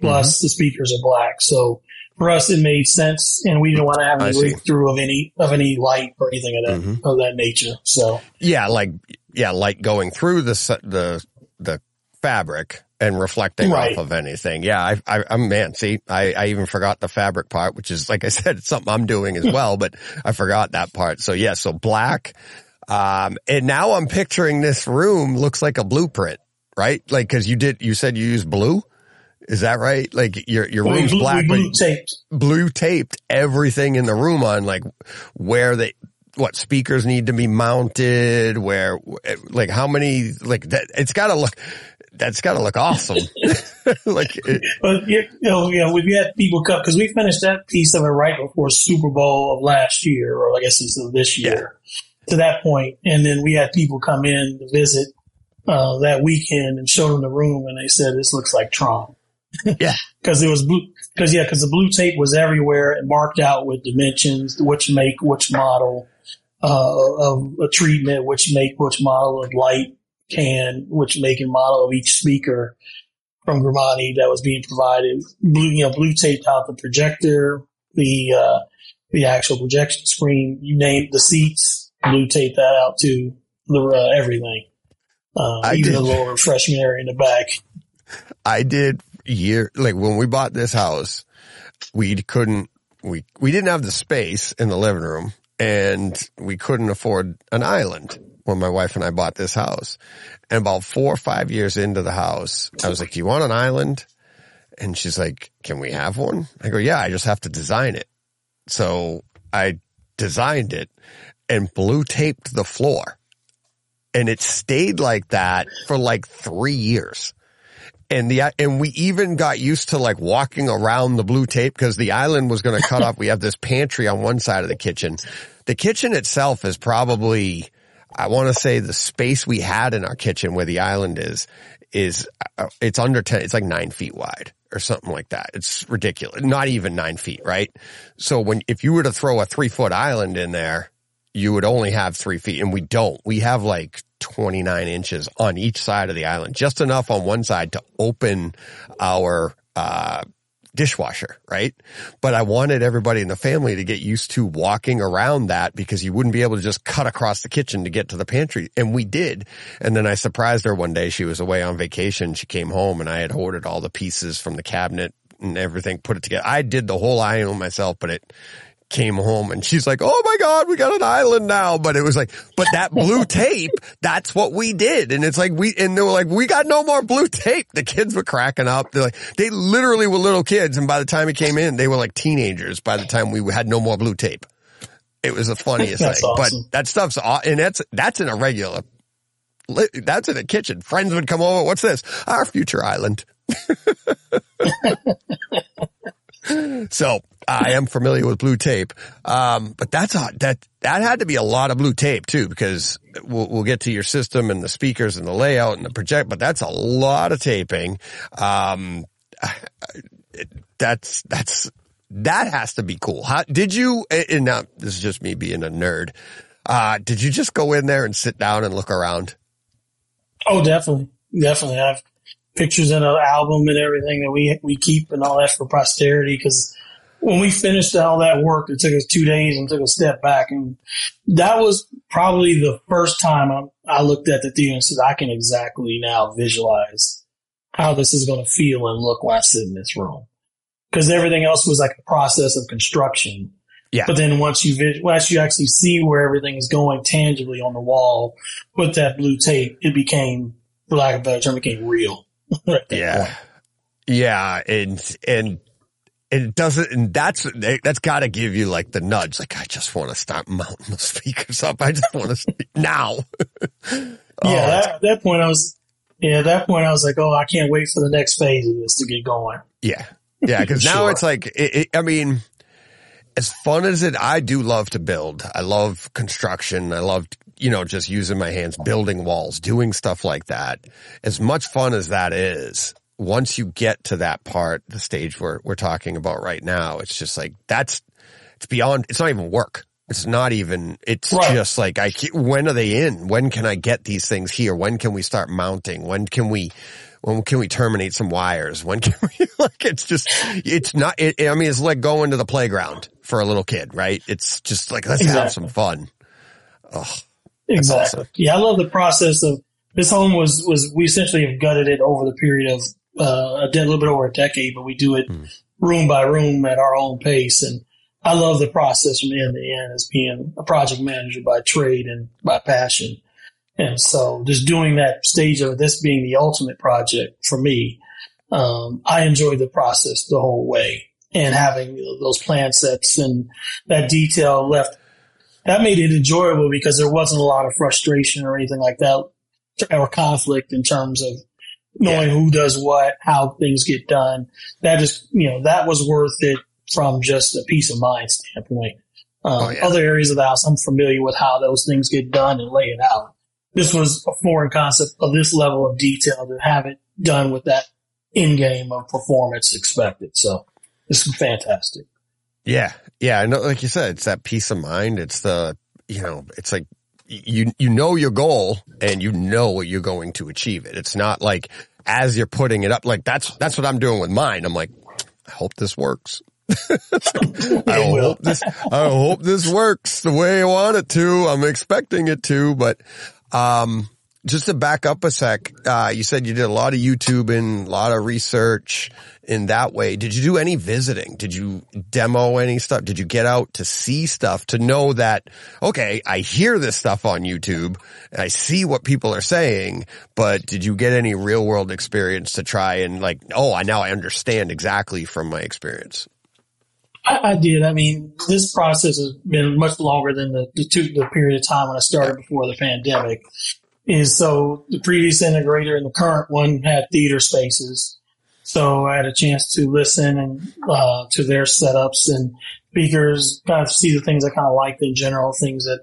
Plus Mm-hmm. the speakers are black. So for us, it made sense and we didn't want to have any leak through of any, of any light or anything of that, Mhm. of that nature. So Yeah, like yeah, like going through the the the fabric and reflecting Right. off of anything. Yeah, I, I, I'm man. See, I, I even forgot the fabric part, which is like I said, it's something I'm doing as [LAUGHS] well, but I forgot that part. So yeah, so black. Um, and now I'm picturing this room looks like a blueprint, right? Like, cause you did, you said you use blue. Is that right? Like your, your we room's blue, black, blue taped. blue taped everything in the room on like where they what speakers need to be mounted where like how many like that it's got to look that's got to look awesome [LAUGHS] [LAUGHS] like it, But you know, you know, we had people come because we finished that piece of it right before Super Bowl of last year, or I guess it's of this year, to that point, and then we had people come in to visit uh, that weekend and show them the room, and they said this looks like Tron. [LAUGHS] Yeah. because it was blue. Because yeah, because the blue tape was everywhere and marked out with dimensions, which make, which model uh, of a treatment, which make, which model of light can, which make and model of each speaker from Grimani that was being provided. Blue, you know, blue taped out the projector, the uh, the actual projection screen. You name the seats, blue tape that out to The uh, everything, uh, I even did. the little refreshment area in the back. i did year like when we bought this house we couldn't we we didn't have the space in the living room and we couldn't afford an island when my wife and I bought this house. And about four or five years into the house, I was like, do you want an island? And she's like, can we have one? I go, yeah, I just have to design it. So I designed it and blue taped the floor and it stayed like that for like three years. And the, and we even got used to like walking around the blue tape because the island was going to cut [LAUGHS] off. We have this pantry on one side of the kitchen. The kitchen itself is probably, I want to say the space we had in our kitchen where the island is, is, uh, it's under 10, it's like nine feet wide or something like that. It's ridiculous. Not even nine feet, right? So when, if you were to throw a three foot island in there, you would only have three feet and we don't. We have like 29 inches on each side of the island, just enough on one side to open our, uh, dishwasher, right? But I wanted everybody in the family to get used to walking around that because you wouldn't be able to just cut across the kitchen to get to the pantry. And we did. And then I surprised her one day. She was away on vacation. She came home and I had ordered all the pieces from the cabinet and everything, put it together. I did the whole island myself, but it came home and she's like, Oh my God, we got an island now. But it was like, but that blue [LAUGHS] tape, that's what we did. And it's like we, and they were like, we got no more blue tape. The kids were cracking up. They're like, they literally were little kids. And by the time it came in, they were like teenagers by the time we had no more blue tape. It was the funniest thing, awesome. but that stuff's, aw- and that's, that's in a regular, that's in a kitchen. Friends would come over. What's this? Our future island. [LAUGHS] So I am familiar with blue tape. Um, but that's a, that, that had to be a lot of blue tape too, because we'll, we'll get to your system and the speakers and the layout and the project, but that's a lot of taping. Um, [SIGHS] that's, that's, that has to be cool. How, did you, and now this is just me being a nerd. Uh, did you just go in there and sit down and look around? Oh, definitely, definitely. I have pictures in an album and everything that we we keep and all that for posterity. Because when we finished all that work, it took us two days and took a step back, and that was probably the first time I, I looked at the theater and said, "I can exactly now visualize how this is going to feel and look when I sit in this room." Because everything else was like a process of construction. Yeah. But then once you vis- once you actually see where everything is going tangibly on the wall with that blue tape, it became, for lack of a better term, it became real. [LAUGHS] right. Yeah. Yeah. And, and it doesn't, and that's, that's gotta give you like the nudge. Like, I just want to start mounting the [LAUGHS] speakers up. I just want to speak [LAUGHS] now. [LAUGHS] Yeah, Oh, that, at that point I was, yeah, at that point I was like, oh, I can't wait for the next phase of this to get going. Yeah. Yeah. Cause now Sure. it's like, it, it, I mean, as fun as it, I do love to build. I love construction. I love, you know, just using my hands, building walls, doing stuff like that. As much fun as that is, once you get to that part, the stage we're, we're talking about right now, it's just like, that's, it's beyond, it's not even work. It's not even, it's Right. just like, I, when are they in? When can I get these things here? When can we start mounting? When can we, when can we terminate some wires? When can [LAUGHS] we, like, it's just, it's not, it, I mean, it's like going to the playground for a little kid, right? It's just like, let's have some fun. Exactly. awesome. Yeah, I love the process of this home was was we essentially have gutted it over the period of uh, a little bit over a decade, but we do it Hmm. room by room at our own pace, and I love the process from end to end as being a project manager by trade and by passion. And so just doing that stage of this being the ultimate project for me, um, I enjoyed the process the whole way and having those plan sets and that detail left that made it enjoyable because there wasn't a lot of frustration or anything like that or conflict in terms of knowing who does what, how things get done. That just, you know, that was worth it from just a peace of mind standpoint. Um, Oh, yeah. Other areas of the house, I'm familiar with how those things get done and lay it out. This was a foreign concept of this level of detail to have it done with that end-game of performance expected. So this is fantastic. Yeah. Yeah. I know, like you said, it's that peace of mind. It's the, you know, it's like you, you know your goal and you know what you're going to achieve it. It's not like as you're putting it up, like that's, that's what I'm doing with mine. I'm like, I hope this works. [LAUGHS] I hope this, I hope this works the way I want it to. I'm expecting it to, but, um, just to back up a sec, uh, you said you did a lot of YouTube and a lot of research in that way. Did you do any visiting? Did you demo any stuff? Did you get out to see stuff to know that, okay, I hear this stuff on YouTube and I see what people are saying, but did you get any real world experience to try and like, oh, I now I understand exactly from my experience? I, I did. I mean, this process has been much longer than the, the, two, the period of time when I started before the pandemic. Is so the previous integrator and the current one had theater spaces. So I had a chance to listen and uh, to their setups and speakers, kind of see the things I kind of liked in general, things that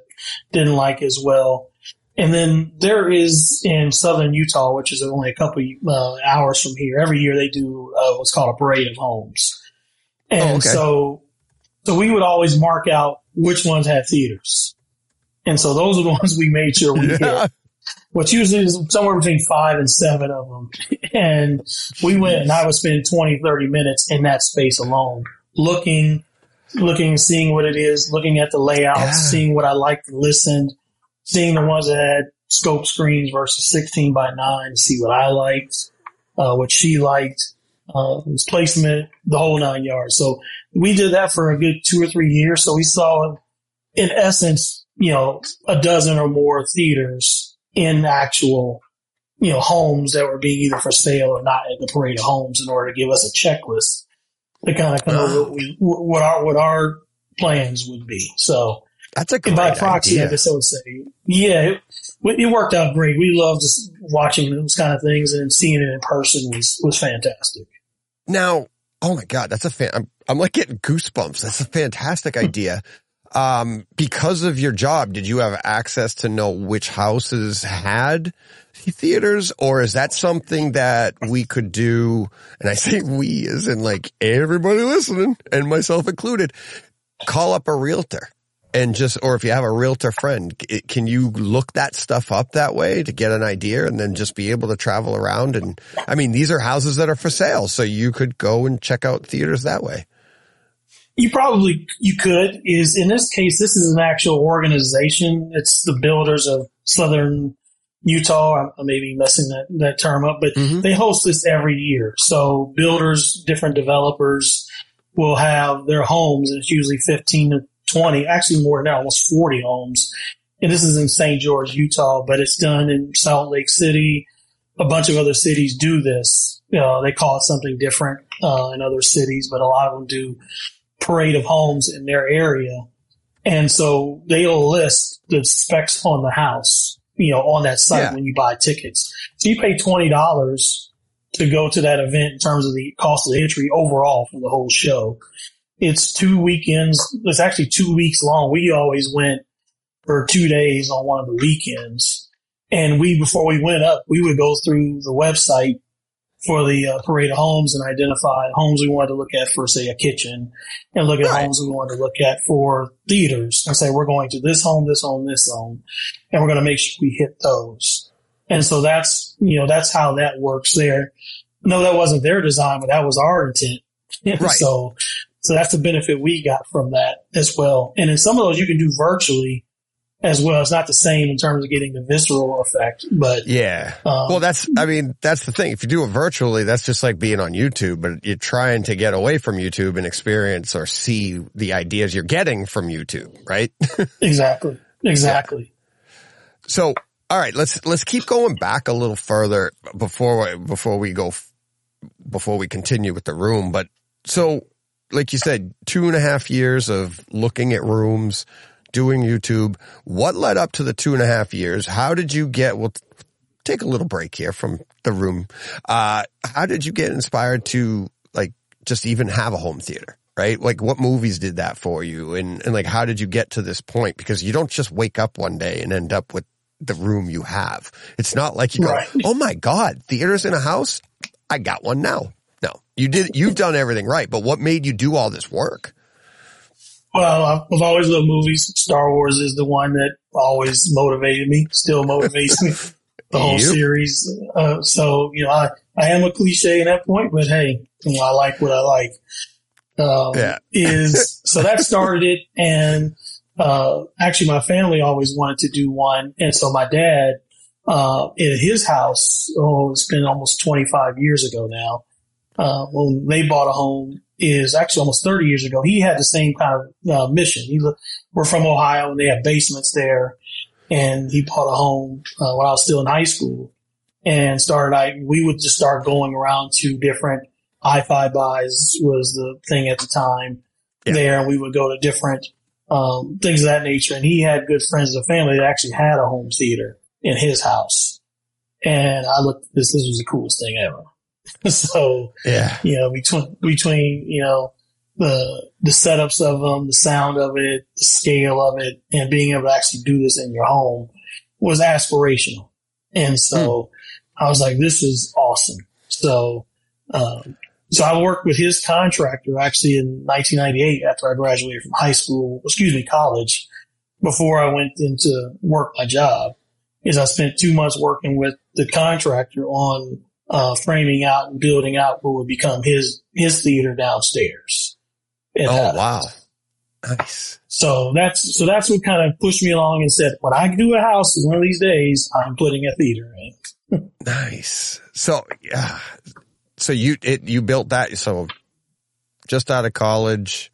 didn't like as well. And then there is in southern Utah, which is only a couple uh, hours from here. Every year they do uh, what's called a parade of homes, and Oh, okay. so so we would always mark out which ones had theaters, and so those are the [LAUGHS] ones we made sure we hit Yeah. Which usually is somewhere between five and seven of them. And we went and I would spend 20, 30 minutes in that space alone, looking, looking, seeing what it is, looking at the layout, Yeah. seeing what I liked listened, seeing the ones that had scope screens versus 16 by 9 to see what I liked, uh, what she liked, uh, its placement, the whole nine yards. So we did that for a good two or three years. So we saw, in essence, you know, a dozen or more theaters in actual, you know, homes that were being either for sale or not at the parade of homes in order to give us a checklist to kind of come up with what, we, what our, what our plans would be. So, That's a great by proxy, I idea. guess I would say, yeah, it, it worked out great. We loved just watching those kind of things and seeing it in person was, was fantastic. Now, oh my God, that's a fan. I'm, I'm like getting goosebumps. That's a fantastic hmm. idea. Um, because of your job, did you have access to know which houses had theaters or is that something that we could do? And I say we as in like everybody listening and myself included, call up a realtor and just, or if you have a realtor friend, can you look that stuff up that way to get an idea and then just be able to travel around? And I mean, these are houses that are for sale. So you could go and check out theaters that way. You probably you could is in this case this is an actual organization. It's the builders of Southern Utah. I may be messing that, that term up, but Mhm. they host this every year. So builders, different developers will have their homes, and it's usually fifteen to twenty, actually more now, almost forty homes. And this is in St. George, Utah, but it's done in Salt Lake City. A bunch of other cities do this. Uh, they call it something different uh, in other cities, but a lot of them do parade of homes in their area. And so they'll list the specs on the house, you know, on that site Yeah. when you buy tickets. So you pay $20 to go to that event in terms of the cost of the entry overall for the whole show. It's two weekends. It's actually two weeks long. We always went for two days on one of the weekends. And we, before we went up, we would go through the website for the uh, parade of homes and identify homes we wanted to look at for, say, a kitchen, and look at Right. homes we wanted to look at for theaters, and say we're going to this home, this home, this home, and we're going to make sure we hit those. And so that's you know that's how that works there. No, that wasn't their design, but that was our intent. [LAUGHS] Right. so, so that's the benefit we got from that as well. And in some of those, you can do virtually as well. It's not the same in terms of getting the visceral effect, but Yeah. um, Well, that's, I mean, that's the thing. If you do it virtually, that's just like being on YouTube, but you're trying to get away from YouTube and experience or see the ideas you're getting from YouTube, right? [LAUGHS] exactly, exactly. So, all right, let's, let's keep going back a little further before, before we go, before we continue with the room. But so, like you said, two and a half years of looking at rooms, doing YouTube. What led up to the two and a half years? How did you get, well, take a little break here from the room. Uh, how did you get inspired to like just even have a home theater? Right? Like what movies did that for you? And, and like, how did you get to this point? Because you don't just wake up one day and end up with the room you have. It's not like you go, Right. Oh my God, theaters in a house. I got one now. No, you did, you've done everything right. But what made you do all this work? Well, I've always loved movies. Star Wars is the one that always motivated me, still motivates me. [LAUGHS] The whole Yep. series. Uh, so, you know, I, I am a cliche in that point, but hey, you know, I like what I like. Um, Yeah. [LAUGHS] is, so that started it. And, uh, actually my family always wanted to do one. And so my dad, uh, in his house, oh, it's been almost 25 years ago now. Uh, when they bought a home is actually almost 30 years ago. He had the same kind of uh, mission. He, we're from Ohio and they have basements there and he bought a home uh, when I was still in high school and started. I we would just start going around to different hi-fi buys was the thing at the time Yeah. there, and we would go to different um, things of that nature. And he had good friends of the family that actually had a home theater in his house, and I looked at this. This was the coolest thing ever. [LAUGHS] so Yeah. you know, between between you know the the setups of them, the sound of it, the scale of it, and being able to actually do this in your home was aspirational. And so I was like, this is awesome. So, um, so I worked with his contractor actually in 1998 after I graduated from high school, excuse me, college, before I went into work my job. Is I spent two months working with the contractor on uh, framing out and building out what would become his his theater downstairs. Oh, wow. Nice. So that's so that's what kind of pushed me along and said, when I do a house one of these days, I'm putting a theater in. [LAUGHS] Nice. So, yeah. So you, it, you built that. So just out of college,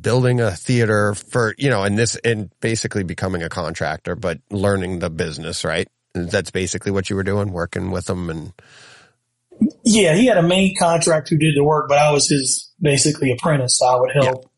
building a theater for, you know, and this, and basically becoming a contractor, but learning the business, right? That's basically what you were doing, working with them and, Yeah, he had a main contract who did the work, but I was his basically apprentice. So I would help,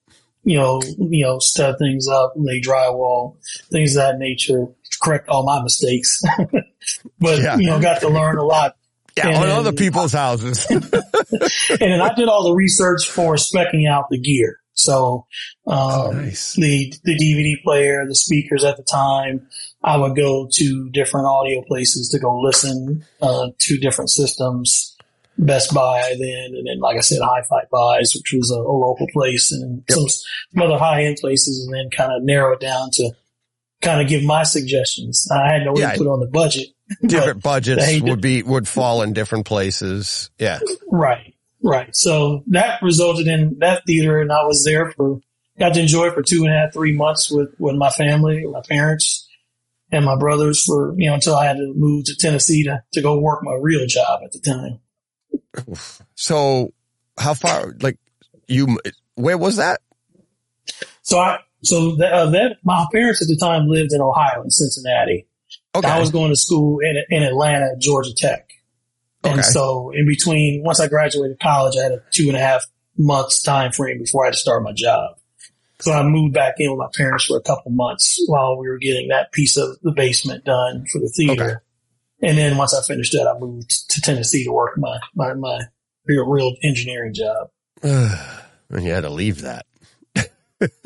you know, you know, stud things up, lay drywall, things of that nature, correct all my mistakes. [LAUGHS] but Yeah. you know, got to learn a lot. yeah, And on then- other people's houses. [LAUGHS] [LAUGHS] and then I did all the research for specking out the gear. So, um, Oh, nice. the, the DVD player, the speakers at the time, I would go to different audio places to go listen, uh, to different systems Best Buy then, and then like I said, Hi-Fi Buys, which was a, a local place, and Yep. some, some other high-end places, and then kind of narrow it down to kind of give my suggestions. I had no Yeah. input on the budget, Different budgets would be would fall in different places. Yeah. Right, right. So that resulted in that theater, and I was there for got to enjoy it for two and a half, three months with with my family, my parents, and my brothers for you know until I had to move to Tennessee to to go work my real job at the time. So how far? Like you? Where was that? So I so that, uh, that my parents at the time lived in Ohio in Cincinnati. Okay. I was going to school in in Atlanta Georgia Tech. And Okay. so in between, once I graduated college, I had a two and a half months time frame before I had to start my job. So I moved back in with my parents for a couple months while we were getting that piece of the basement done for the theater. And then once I finished that, I moved to Tennessee to work my, my, my real, real engineering job. and you had to leave that. [LAUGHS]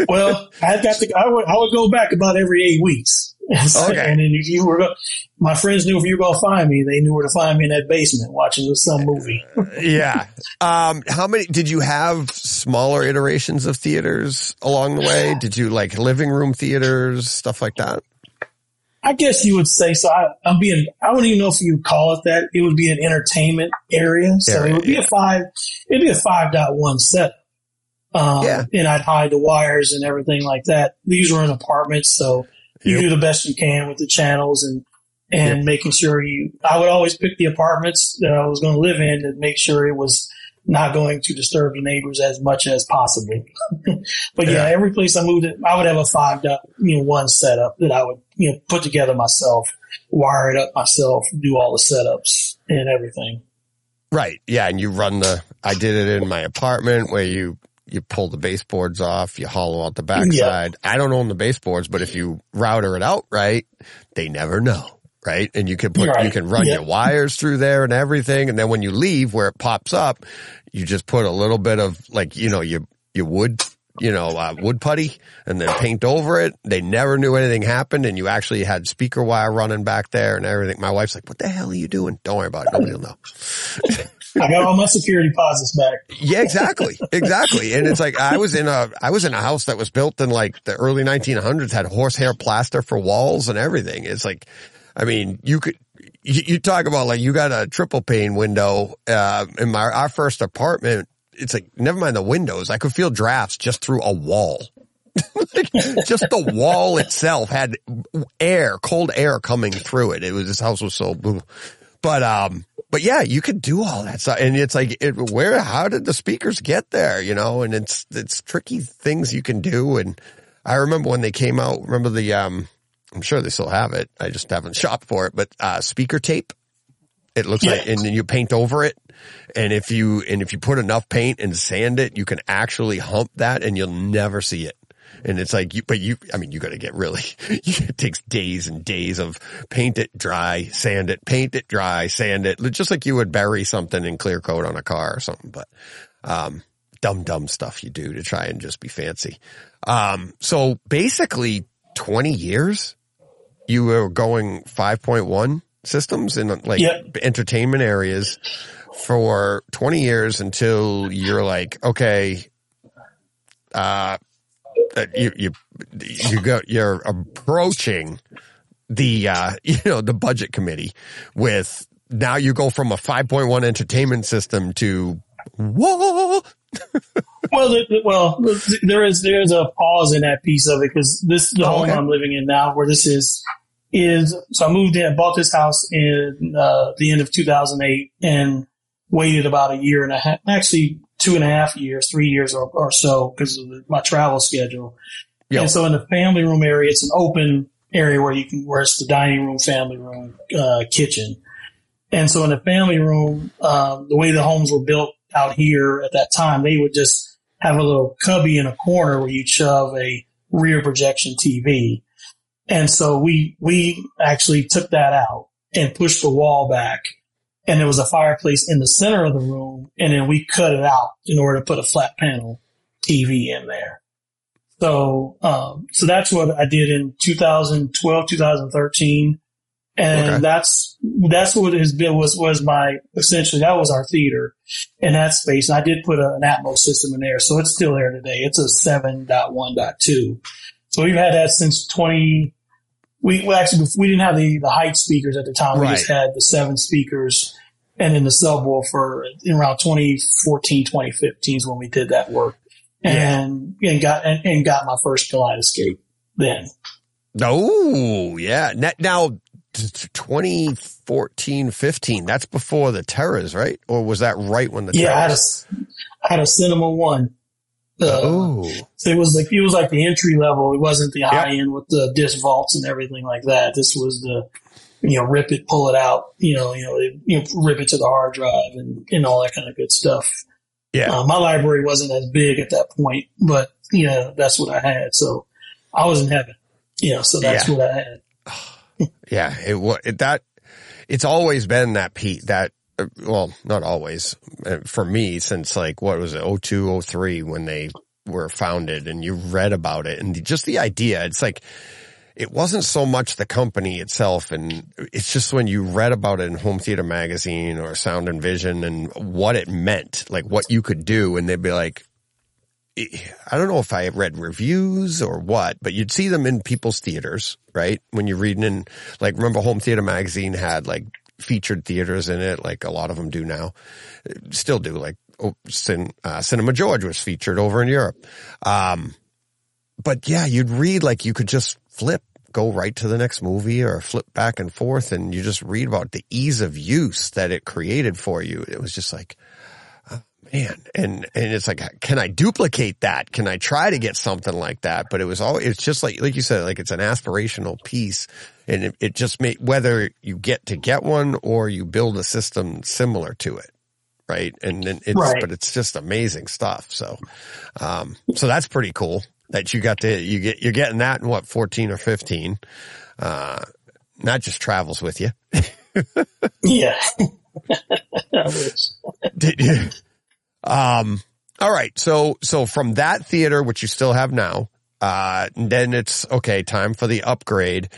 Well, I got to, I would, I would go back about every eight weeks. [LAUGHS] Okay. and then if you were, my friends knew if you were going to find me, they knew where to find me in that basement watching some movie. [LAUGHS] yeah. Um, how many did you have smaller iterations of theaters along the way? Did you like living room theaters, stuff like that? I guess you would say so. I, I'm being, I don't even know if you would call it that. It would be an entertainment area. So Area, it would be yeah. a five, it'd be a 5.1 setup. Um, Yeah. and I'd hide the wires and everything like that. These were in apartments. So you Yep. do the best you can with the channels and, and making sure you, I would always pick the apartments that I was going to live in and make sure it was not going to disturb the neighbors as much as possible. [LAUGHS] but yeah, Yeah. every place I moved, I would have a five dot, you know, one setup that I would, you know, put together myself, wire it up myself, do all the setups and everything. Right. Yeah. And you run the, I did it in my apartment where you, you pull the baseboards off, you hollow out the backside. I don't own the baseboards, but if you router it out right, they never know. Right. And you can put, you can run Yeah. your wires through there and everything. And then when you leave where it pops up, you just put a little bit of like, you know, your, your wood, you know, uh, wood putty and then paint over it. They never knew anything happened and you actually had speaker wire running back there and everything. My wife's like, what the hell are you doing? Don't worry about it. Nobody will know. I got all my security deposits back. Yeah, exactly. Exactly. And it's like I was in a I was in a house that was built in like the early 1900s had horsehair plaster for walls and everything. It's like I mean, you could you, talk about like you got a triple pane window uh in my our first apartment. It's like never mind the windows. I could feel drafts just through a wall. [LAUGHS] Like, just the wall itself had air, cold air coming through it. It was this house was so but um but yeah, you could do all that stuff. And it's like, it, where, how did the speakers get there? You know, and it's, it's tricky things you can do. And I remember when they came out, remember the, um, I'm sure they still have it. I just haven't shopped for it, but, uh, speaker tape. It looks Yeah. like, and then you paint over it. And if you, and if you put enough paint and sand it, you can actually hump that and you'll never see it. And it's like you, but you, I mean, you got to get really, [LAUGHS] it takes days and days of paint it dry, sand it, paint it dry, sand it, just like you would bury something in clear coat on a car or something. But, um, dumb, dumb stuff you do to try and just be fancy. Um, so basically 20 years you were going 5.1 systems in like Yep. entertainment areas for 20 years until you're like, okay, uh, you, you, you go, you're approaching the, uh, [LAUGHS] you know, the budget committee with now you go from a 5.1 entertainment system to whoa. [LAUGHS] Well, the, the- well, there is there is a pause in that piece of it because this the Oh, home okay. I'm living in now, where this is is so I moved in, bought this house in uh, the end of 2008, and waited about a year and a half, actually two and a half years, three years or, or so because of my travel schedule. Yep. And so in the family room area, it's an open area where you can where it's the dining room, family room, uh, kitchen. And so in the family room, um, the way the homes were built out here at that time, they would just have a little cubby in a corner where you'd shove a rear projection TV. And so we, we actually took that out and pushed the wall back and there was a fireplace in the center of the room and then we cut it out in order to put a flat panel TV in there. So, um, so that's what I did in 2012, 2013. And Okay. that's, that's what has been, was, was my, essentially, that was our theater in that space. And I did put a, an Atmos system in there. So it's still there today. It's a 7.1.2. So we've had that since 20, we well, actually, we didn't have the, the height speakers at the time. We just had the seven speakers and then the subwoofer in around 2014, 2015 is when we did that work and, and got, and, and got my first Kaleidoscape then. Oh, yeah. Now, now t- t- 2014, 15, that's before the Terras, right? Or was that right when the Yeah, I had a? I had a Cinema One. Uh, oh, it was like it was like the entry level. It wasn't the high end with the disc vaults and everything like that. This was the you know rip it, pull it out, you know, you know, it, you know rip it to the hard drive and and all that kind of good stuff. yeah. Uh, my library wasn't as big at that point, but you know that's what I had. So I was in heaven. You know, so that's Yeah. what I had. [SIGHS] Yeah, it was that. It's always been that Pete. That well, not always uh, for me since like what was it, 02, 03 when they were founded, and you read about it, and just the idea. It's like it wasn't so much the company itself, and it's just when you read about it in Home Theater Magazine or Sound and Vision, and what it meant, like what you could do, and they'd be like. I don't know if I read reviews or what, but you'd see them in people's theaters, right? When you're reading in, like, remember Home Theater Magazine had like featured theaters in it, like a lot of them do now, still do. Like, oh, uh, Cinema George was featured over in Europe. Um, but yeah, you'd read like you could just flip, go right to the next movie or flip back and forth, and you just read about the ease of use that it created for you. It was just like, man. And and it's like can i duplicate that? Can i try to get something like that? But it was all it's just like like you said like it's an aspirational piece. And it, it just made whether you get to get one or you build a system similar to it. Right? And then it's Right. but it's just amazing stuff. So um so that's pretty cool that you got to you get you're getting that in what 14 or 15 uh not just travels with you. [LAUGHS] Yeah. [LAUGHS] Did you? Um, all right. So, so from that theater, which you still have now, uh, then it's okay. Time for the upgrade.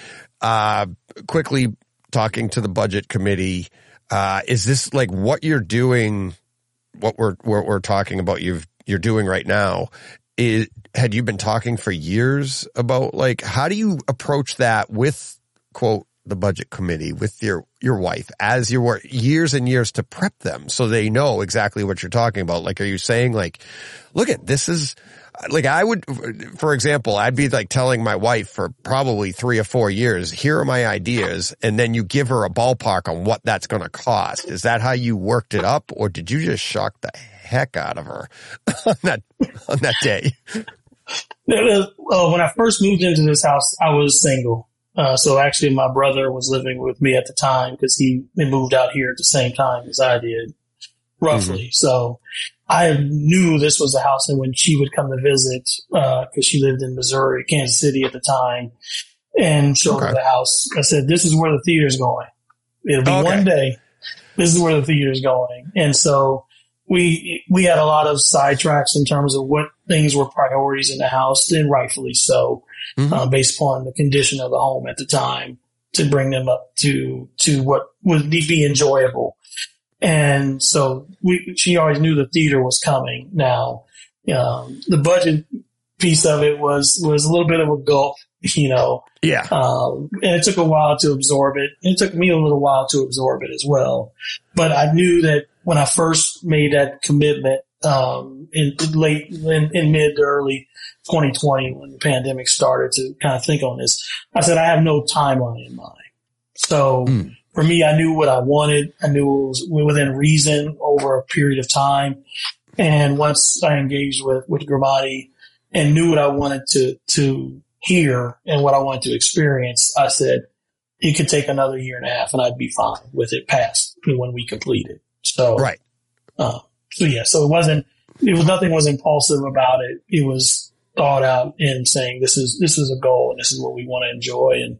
Uh, quickly talking to the budget committee. Uh, is this like what you're doing? What we're, what we're talking about you've, you're doing right now is, had you been talking for years about like, how do you approach that with quote, the budget committee with your, your wife as you were years and years to prep them so they know exactly what you're talking about? Like, are you saying like, look at this is like I would, for example, I'd be like telling my wife for probably three or four years, here are my ideas. And then you give her a ballpark on what that's going to cost. Is that how you worked it up or did you just shock the heck out of her [LAUGHS] on that, on that day? When I first moved into this house, I was single. Uh, so actually my brother was living with me at the time because he, he moved out here at the same time as I did, roughly. So I knew this was the house. And when she would come to visit, uh, cause she lived in Missouri, Kansas City at the time and showed her Okay. the house, I said, this is where the theater's going. It'll be Okay. one day. This is where the theater's going. And so we, we had a lot of sidetracks in terms of what things were priorities in the house and rightfully so Mhm. uh, based upon the condition of the home at the time to bring them up to to what would be enjoyable. And so we, she always knew the theater was coming. Now, um, the budget piece of it was was a little bit of a gulp, you know, Yeah. um, and it took a while to absorb it. It took me a little while to absorb it as well. But I knew that when I first made that commitment, um, in late, in, in mid to early 2020, when the pandemic started to kind of think on this, I said, I have no timeline in mind. So Mm. for me, I knew what I wanted. I knew it was within reason over a period of time. And once I engaged with, with Grimani and knew what I wanted to, to hear and what I wanted to experience, I said, it could take another year and a half and I'd be fine with it past when we complete it. So, Right. uh, so yeah, so it wasn't, it was nothing was impulsive about it. It was thought out in saying this is, this is a goal and this is what we want to enjoy. And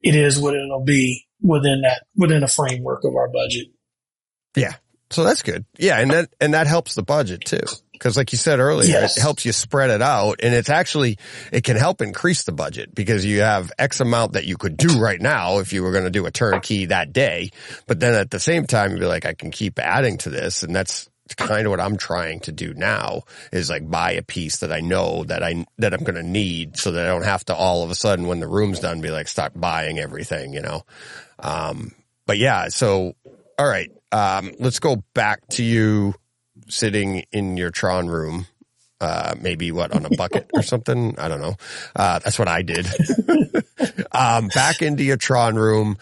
it is what it'll be within that, within a framework of our budget. Yeah. So that's good. Yeah. And that, and that helps the budget too. Cause like you said earlier, Yes. it helps you spread it out and it's actually, it can help increase the budget because you have X amount that you could do right now if you were going to do a turnkey that day. But then at the same time, you'd be like, I can keep adding to this. And that's kind of what I'm trying to do now is like buy a piece that I know that I, that I'm going to need so that I don't have to all of a sudden when the room's done be like, stop buying everything, you know? Um, but yeah, so, all right. Um, let's go back to you sitting in your Tron room. Uh, maybe what on a bucket or [LAUGHS] something. I don't know. Uh, that's what I did. [LAUGHS] um, back into your Tron room,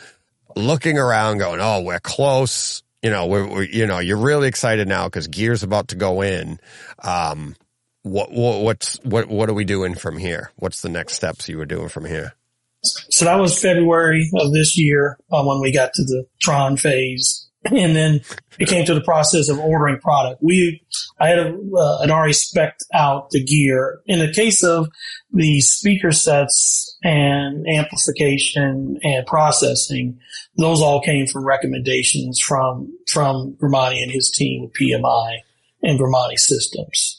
looking around going, Oh, we're close. You know, we're, we're you know, you're really excited now because gear's about to go in. Um, what, what, what's, what, what are we doing from here? What's the next steps you were doing from here? So that was February of this year uh, when we got to the Tron phase. [LAUGHS] And then it came to the process of ordering product. We, I had, a, uh, had already specced out the gear. In the case of the speaker sets and amplification and processing, those all came from recommendations from, from Grimani and his team with PMI and Grimani systems.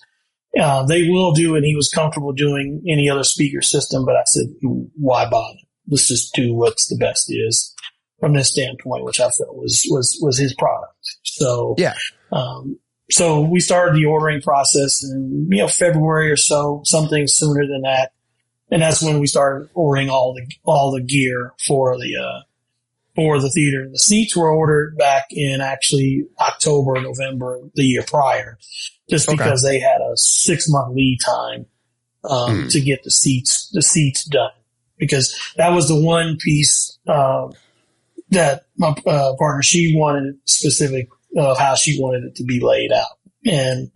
Uh, they will do, and he was comfortable doing any other speaker system, but I said, why bother? Let's just do what's the best is from this standpoint, which I felt was, was, was his product. So, Yeah. um, so we started the ordering process in, you know, February or so, something sooner than that. And that's when we started ordering all the, all the gear for the, uh, for the theater. The seats were ordered back in actually October, November, the year prior, just Okay. because they had a six month lead time, um, Hmm. to get the seats, the seats done. Because that was the one piece, uh, that my uh, partner, she wanted specific of how she wanted it to be laid out. And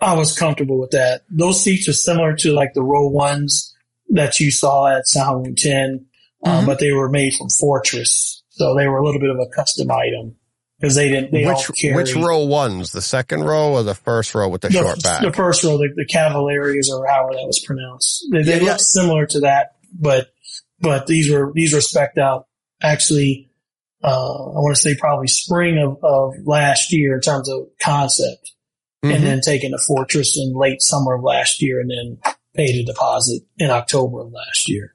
I was comfortable with that. Those seats are similar to like the row ones that you saw at Sound Room 10, um, Mhm. but they were made from Fortress. So they were a little bit of a custom item because they didn't, they which, carry which row ones? The second row or the first row with the, the, short back? the first row, the, the Cavaliers or however that was pronounced. They, they Yeah, yeah. similar to that, but, but these were, these were spec'd out actually, uh, I want to say probably spring of, of last year in terms of concept Mhm. and then taking to Fortress in late summer of last year and then paid a deposit in October of last year.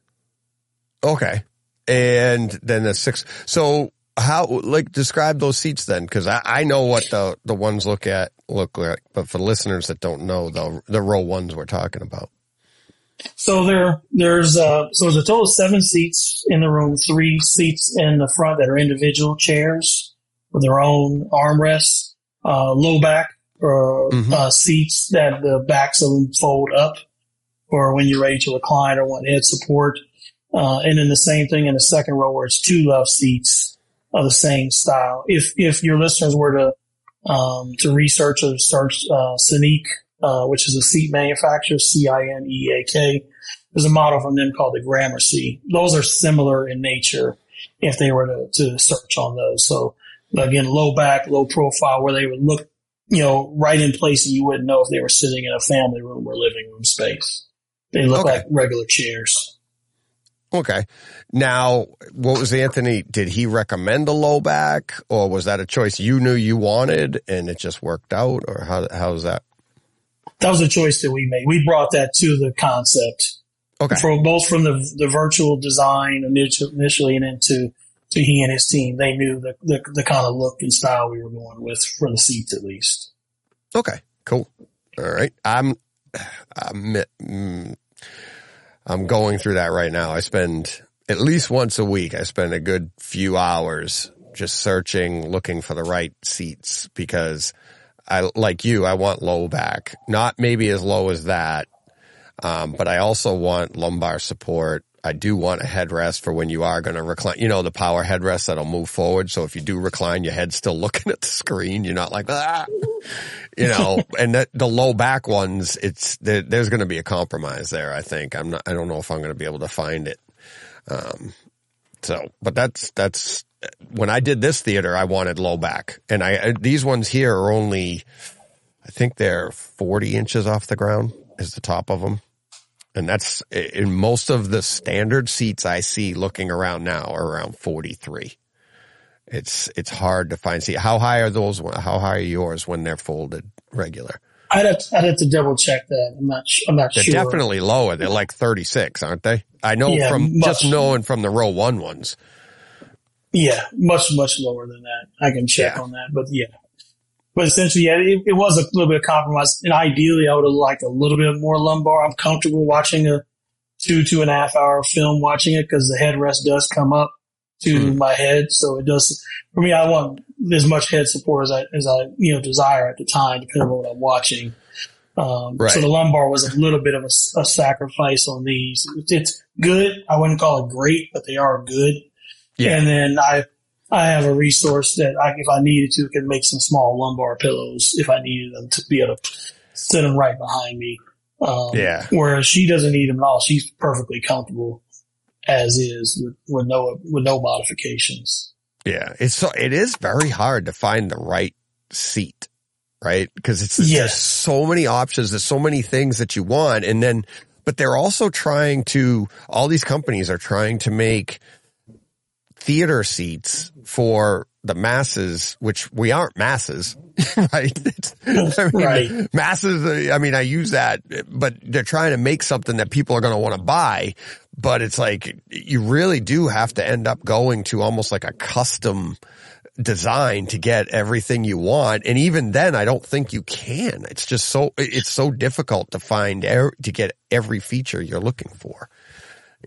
Okay. And then the six. So how, like, describe those seats then? Cause I, I know what the, the ones look at, look like, but for listeners that don't know, the, the row ones we're talking about. So there, there's, uh, so there's a total of seven seats in the room, three seats in the front that are individual chairs with their own armrests, uh, low back or, Mhm. uh, seats that the backs of them fold up or when you're ready to recline or want head support. Uh, and then the same thing in the second row where it's two love seats of the same style. If, if your listeners were to, um, to research or search, uh, Sneak, uh, which is a seat manufacturer, C-I-N-E-A-K. There's a model from them called the Gramercy. Those are similar in nature if they were to, to search on those. So again, low back, low profile where they would look, you know, right in place and you wouldn't know if they were sitting in a family room or living room space. They look Okay. like regular chairs. Okay. Now, what was Anthony? Did he recommend a low back or was that a choice you knew you wanted and it just worked out or how, how's that? That was a choice that we made. We brought that to the concept Okay. for both from the the virtual design initially and then to, to he and his team. They knew the, the the kind of look and style we were going with for the seats at least. Okay, cool. All right. I'm, I'm, mm, I'm going through that right now. I spend at least once a week, I spend a good few hours just searching, looking for the right seats because I, like you, I want low back, not maybe as low as that. Um, but I also want lumbar support. I do want a headrest for when you are going to recline, you know, the power headrest that'll move forward. So if you do recline, your head's still [LAUGHS] looking at the screen. You're not like, ah, you know, [LAUGHS] and that, the low back ones, it's, there, there's going to be a compromise there. I think I'm not, I don't know if I'm going to be able to find it. Um, so, but that's, that's when I did this theater, I wanted low back and I, these ones here are only, I think they're 40 inches off the ground is the top of them. And that's in most of the standard seats I see looking around now are around 43. It's it's hard to find. See, how high are those? How high are yours when they're folded regular? I'd have, to, I'd have to double check that. I'm not. I'm not They're sure. definitely lower. They're like 36, aren't they? I know Yeah, from much. just knowing from the row one ones. Yeah, much much lower than that. I can check Yeah. on that, but yeah. But essentially, yeah, it, it was a little bit of compromise. And ideally, I would have liked a little bit more lumbar. I'm comfortable watching a two two and a half hour film watching it because the headrest does come up to Hmm. my head, so it does. For me, I want as much head support as I as I you know desire at the time, depending on what I'm watching. Um, Right. So the lumbar was a little bit of a sacrifice on these. It's, it's good. I wouldn't call it great, but they are good. Yeah. And then I, I have a resource that I, if I needed to, could make some small lumbar pillows if I needed them to be able to sit them right behind me. Um, Yeah. Whereas she doesn't need them at all. She's perfectly comfortable as is with, with no, with no modifications. Yeah, it's so it is very hard to find the right seat, right? Because it's Yes. there's so many options, there's so many things that you want, and then but they're also trying to all these companies are trying to make theater seats for the masses, which we aren't masses, [LAUGHS] right? I mean, Right. Masses, I mean, I use that, but they're trying to make something that people are going to want to buy. But it's like, you really do have to end up going to almost like a custom design to get everything you want. And even then, I don't think you can. It's just so, it's so difficult to find, er- to get every feature you're looking for.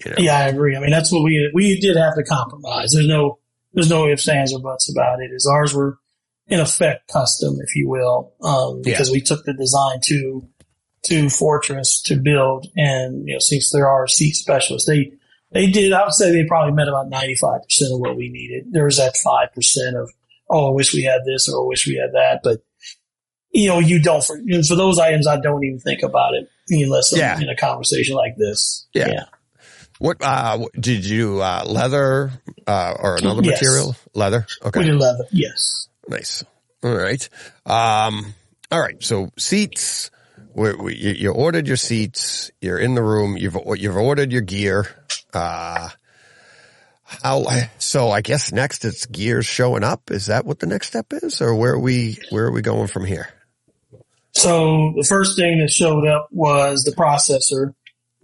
You know? Yeah, I agree. I mean, that's what we, we did have to compromise. There's no, there's no ifs, ands, or buts about it. Is ours were in effect custom, if you will, um, because we took the design to, to Fortress to build. And, you know, since there are seat specialists, they, they did, I would say they probably met about 95% of what we needed. There was that 5% of, oh, I wish we had this or I wish we had that. But, you know, you don't, for, you know, for those items, I don't even think about it unless I'm Yeah. in a conversation like this. Yeah. What, uh, did you, uh, leather, uh, or another Yes. material? Leather? We Okay. did leather. Yes. Nice. All right. Um, all right. So seats, we, we, you, you ordered your seats. You're in the room. You've, you've ordered your gear. Uh, how, so I guess next it's gears showing up. Is that what the next step is or where are we, where are we going from here? So the first thing that showed up was the processor,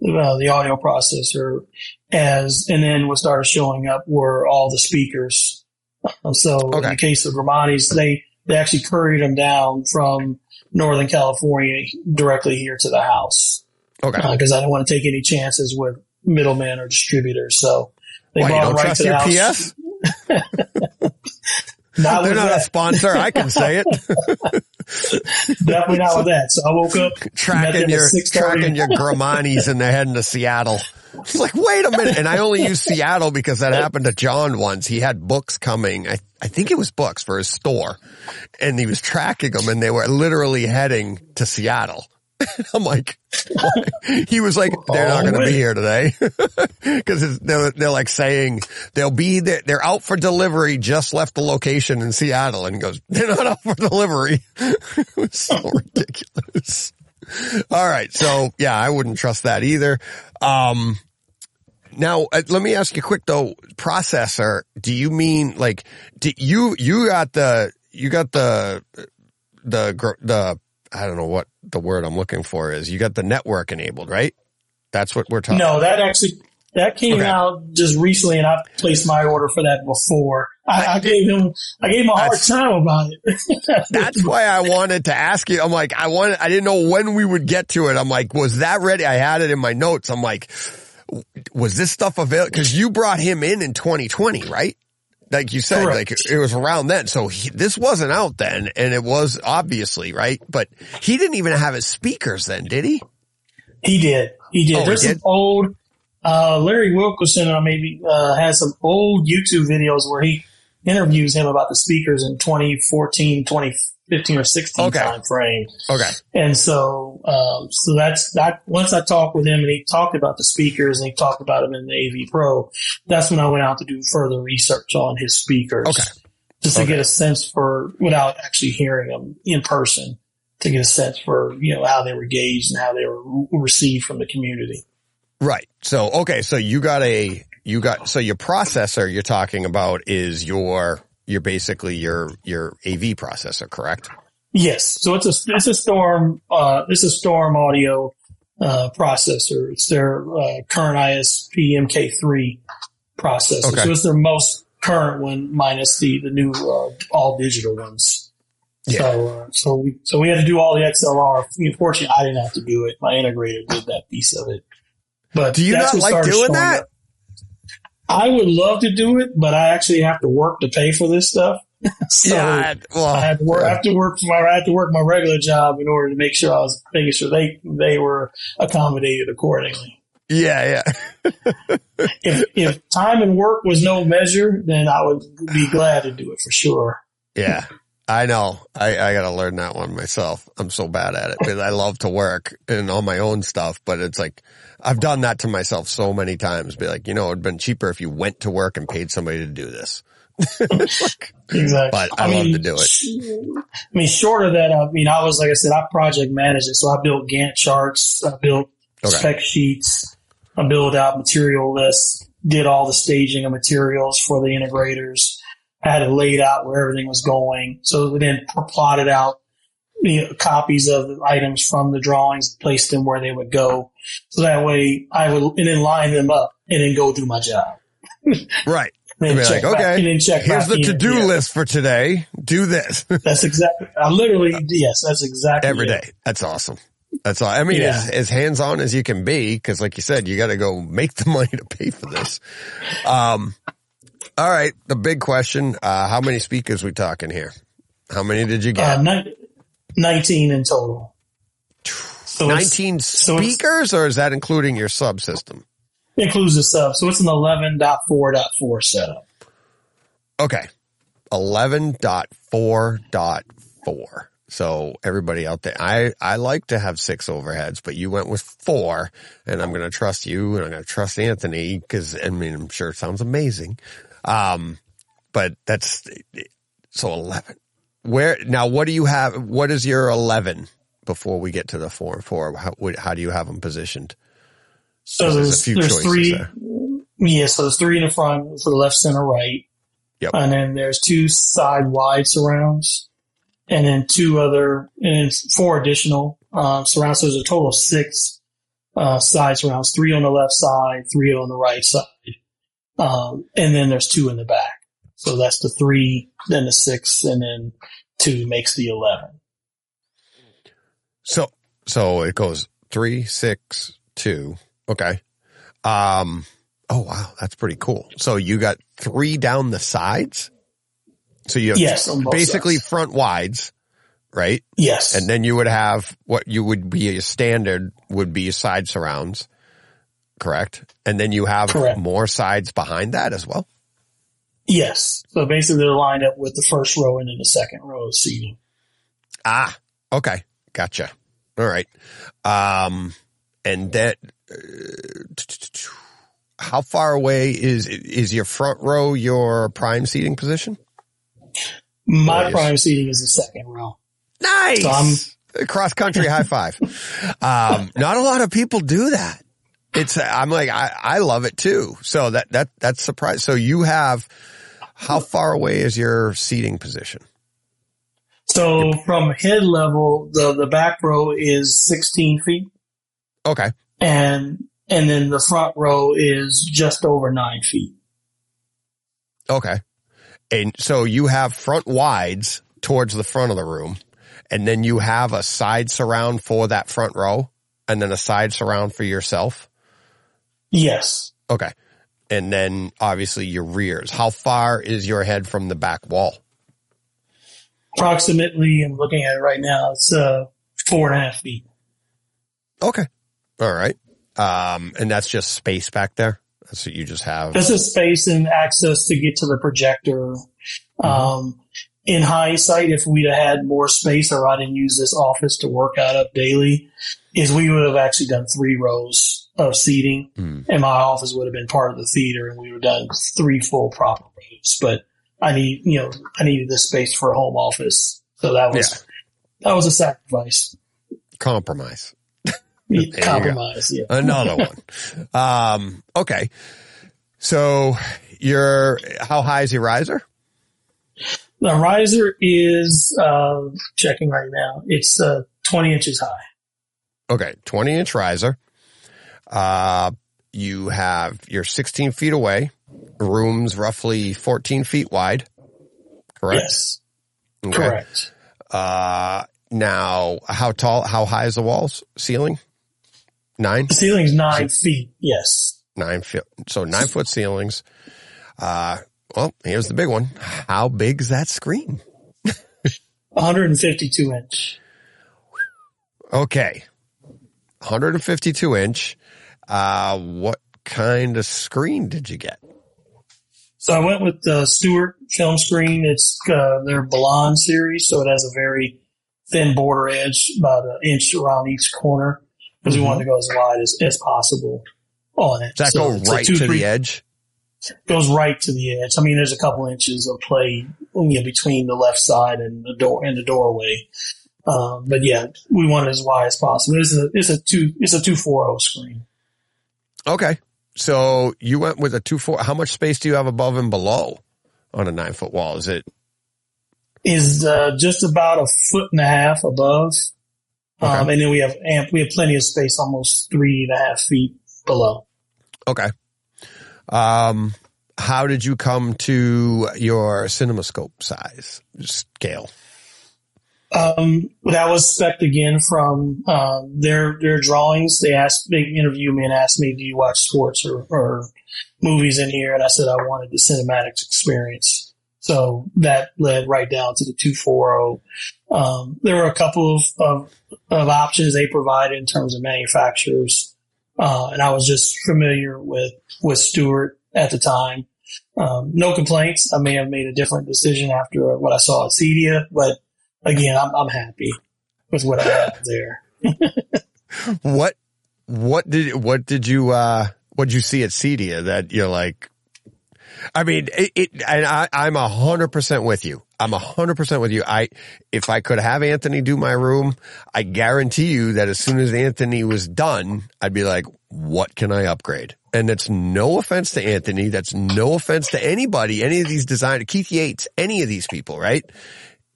uh, the audio processor, as and then what started showing up were all the speakers. Uh, so in the case of Grimani's, they they actually couried them down from Northern California directly here to the house Okay. because I didn't want to take any chances with middlemen or distributors. So they Why, brought don't them right to the your house. [LAUGHS] [LAUGHS] Not They're not a sponsor. I can say it. [LAUGHS] [LAUGHS] Definitely not with that. So I woke up tracking your [LAUGHS] at 6:30. tracking your Grimanis and they're heading to Seattle. It's like, wait a minute. And I only use Seattle because that happened to John once. He had books coming. I, I think it was books for his store and he was tracking them and they were literally heading to Seattle. [LAUGHS] I'm like, what? [LAUGHS] he was like, they're not Oh, going to be here today [LAUGHS] because they're, they're like saying they'll be there. They're out for delivery. Just left the location in Seattle and goes, they're not out for delivery. it was so ridiculous. All right. So yeah, I wouldn't trust that either. Um, now uh, let me ask you quick though, processor, do you mean like, do you, you got the, you got the, the, the, I don't know what the word I'm looking for is. You got the network enabled, right? That's what we're talking. No, that actually that came Okay. out just recently, and I placed my order for that before. I, I gave him I gave him a hard That's- time about it. [LAUGHS] That's why I wanted to ask you. I'm like, I wanted, I didn't know when we would get to it. I'm like, was that ready? I had it in my notes. I'm like, was this stuff available? Cause you brought him in in 2020, right? Like you said, Correct. like it was around then. So he, this wasn't out then and it was obviously, right? But he didn't even have his speakers then, did he? he did. He did. Oh, he There's did? some old uh, Larry Wilkerson uh, maybe uh, has some old YouTube videos where he interviews him about the speakers in 2014, 2015 or 16 Okay. time frame. Okay. And so, um, so that's that. Once I talked with him and he talked about the speakers and he talked about them in the AV Pro, that's when I went out to do further research on his speakers. Okay. Just to Okay. get a sense for, without actually hearing them in person, to get a sense for, you know, how they were gauged and how they were re- received from the community. Right. So, okay. So you got a, you got, so your processor you're talking about is your, you're basically your your AV processor, correct? Yes. So it's a it's a storm uh, it's a storm audio uh, processor. It's their uh, current ISP MK3 processor. Okay. So it's their most current one, minus the the new uh, all digital ones. Yeah. So uh, so we so we had to do all the XLR. Unfortunately, I didn't have to do it. My integrator did that piece of it. But Do you not like doing that? up. I would love to do it, but I actually have to work to pay for this stuff. [LAUGHS] so yeah. Well, I had to work. I have to work. My, I had to work my regular job in order to make sure I was making sure they they were accommodated accordingly. yeah, yeah. [LAUGHS] If if time and work was no measure, then I would be glad to do it for sure. Yeah. I know. I, I gotta learn that one myself. I'm so bad at it because I love to work and all my own stuff, but it's like, I've done that to myself so many times. Be like, you know, it'd been cheaper if you went to work and paid somebody to do this. [LAUGHS] Exactly. But I love to do it. it. I mean, short of that, I mean, I was like I said, I project managed it, so I built Gantt charts, I built Okay. spec sheets, I built out material lists, did all the staging of materials for the integrators. I had it laid out where everything was going. So we then plotted out you know, copies of the items from the drawings, placed them where they would go. So that way I would, and then line them up and then go do my job. [LAUGHS] Right. [LAUGHS] Then like, okay, and then check Here's the to-do Yeah. list for today. Do this [LAUGHS] That's exactly, I literally, yes, that's exactly every it. day. That's awesome. That's all. I mean, Yeah. as, as hands-on as you can be, cause like you said, you got to go make the money to pay for this. Um, all right. The big question, uh, how many speakers we talking here? How many did you get? Uh, 19 in total. So it's- 19 so speakers or is that including your subsystem? includes the sub. So it's an 11.4.4 setup. Okay. 11.4.4. So everybody out there, I, I like to have six overheads, but you went with four and I'm going to trust you and I'm going to trust Anthony because I mean, I'm sure it sounds amazing. Um, but that's so 11. Where now, what do you have? What is your 11 before we get to the four and four? How, how do you have them positioned? So There's a there's, few there's choices three. there. Yeah. So there's three in the front for the left, center, right. Yep. And then there's two side wide surrounds and then two other, and it's four additional, uh, surrounds. So there's a total of six, uh, side surrounds, three on the left side, three on the right side. Um, and then there's two in the back. So that's the three, then the six, and then two makes the 11. So, so it goes three, six, two. Okay. Um, oh wow, that's pretty cool. So you got three down the sides. So you have Yes, basically sides. front wides, right? Yes. And then you would have what you would be a standard would be side surrounds, correct? And then you have Correct. more sides behind that as well. Yes. So basically they're lined up with the first row and then the second row of seating. Ah, okay. Gotcha. All right. Um, and that, uh, how far away is, is your front row your prime seating position? My prime seating is the second row. Nice. So I'm- Cross country high five. Um, not a lot of people do that. It's, I'm like, I, I love it too. So that, that, that's surprise. So you have, how far away is your seating position? So from head level, the, the back row is 16 feet Okay. and, and then the front row is just over nine feet. Okay. And so you have front wides towards the front of the room and then you have a side surround for that front row and then a side surround for yourself. Yes. Okay. And then obviously your rears. How far is your head from the back wall? Approximately, I'm looking at it right now. It's, uh, four and a half feet. Okay. All right. Um, and that's just space back there. That's what you just have. This is space and access to get to the projector. Um, in hindsight, if we'd have had more space or I didn't use this office to work out of daily, is we would have actually done three rows of seating Mm. and my office would have been part of the theater and we would have done three full proper rows. But I need, you know, I needed this space for a home office. So that was, that was a sacrifice. Compromise. [LAUGHS] Compromise. Yeah. Another [LAUGHS] one. Um, okay. So you're, how high is your riser? The riser is uh, checking right now. It's uh, 20 inches high. Okay, 20 inch riser. Uh, you have, you're 16 feet away. Room's roughly 14 feet wide. Correct? Yes, Okay. correct. Uh, now, how tall, how high is the walls? Ceiling? Nine? The ceiling's nine feet. Yes. Nine feet. So nine foot ceilings. Uh, well, here's the big one. How big is that screen? 152 inch. Okay. 152 inch. Uh, what kind of screen did you get? So I went with the Stewart Filmscreen. It's uh, their Balon series, so it has a very thin border edge, about an inch around each corner, because we wanted to go as wide as, as possible on it. Does that So go right two, to three- the edge? Goes right to the edge. I mean, there's a couple inches of play you know, between the left side and the door and the doorway. Um, but yeah, we want it as wide as possible. It's a it's a two it's a two four zero screen. Okay. So you went with a two four. How much space do you have above and below on a nine foot wall? Is it is uh, just about a foot and a half above. Um, and then we have amp, we have plenty of space, almost three and a half feet below. okay? Um, how did you come to your CinemaScope size scale? Um, that was spec again from uh, their their drawings. They asked, they interviewed me and asked me, "Do you watch sports or, or movies in here?" And I said I wanted the cinematics experience. So that led right down to the two four zero. Um, there were a couple of, of of options they provided in terms of manufacturers, uh, and I was just familiar with with Stewart at the time. Um, no complaints. I may have made a different decision after what I saw at Cedia, but again, I'm, I'm happy with what I have there. [LAUGHS] What what did what did you uh what did you see at Cedia that you're like? I mean, it, it and I, I'm a hundred percent with you. I'm a hundred percent with you. I if I could have Anthony do my room, I guarantee you that as soon as Anthony was done, I'd be like, "What can I upgrade?" And that's no offense to Anthony. That's no offense to anybody, any of these designers, Keith Yates, any of these people, right?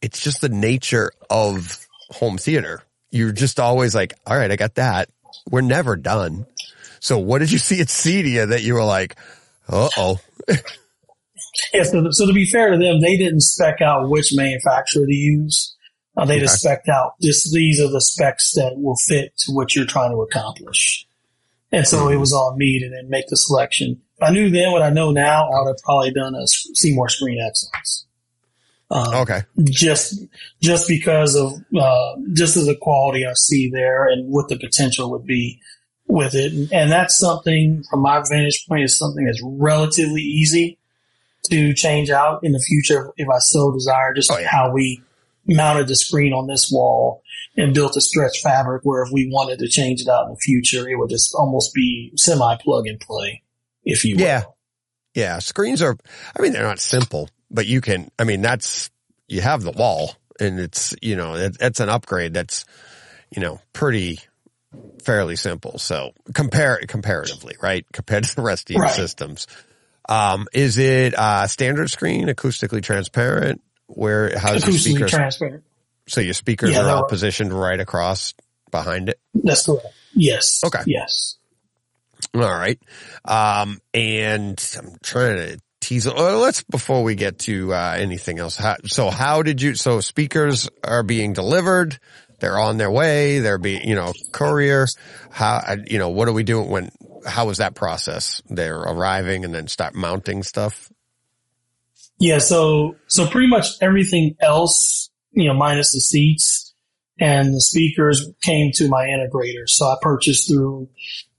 It's just the nature of home theater. You're just always like, all right, I got that. We're never done. So what did you see at Cedia that you were like, uh oh? [LAUGHS] Yeah, so, so to be fair to them, they didn't spec out which manufacturer to use. Uh, they just spec'd out just these are the specs that will fit to what you're trying to accomplish. And so it was on me to then make the selection. If I knew then what I know now, I would have probably done a Seymour Screen Excellence. Um, Okay. just just because of uh, just as the quality I see there and what the potential would be with it, and that's something from my vantage point is something that's relatively easy to change out in the future if I so desire. Just Oh, yeah. how we mounted the screen on this wall and built a stretch fabric where if we wanted to change it out in the future, it would just almost be semi plug and play, if you will. Yeah. Yeah. Screens are, I mean, they're not simple, but you can, I mean, that's, you have the wall and it's, you know, it, it's an upgrade that's, you know, pretty fairly simple. So compare comparatively, right? [LAUGHS] Compared to the rest of your Right. systems. Um, is it, uh, standard screen, acoustically transparent? Where, how's your Acoustically speakers? transparent. so your speakers Yeah, are all positioned right across behind it. That's correct. Yes. Okay. Yes. All right. Um, and I'm trying to oh, let's, before we get to, uh, anything else. How, so how did you, so speakers are being delivered. They're on their way. They're being, you know, courier. How, you know, what are we doing when, how was that process? They're arriving and then start mounting stuff. Yeah, so so pretty much everything else, you know, minus the seats and the speakers came to my integrator. So I purchased through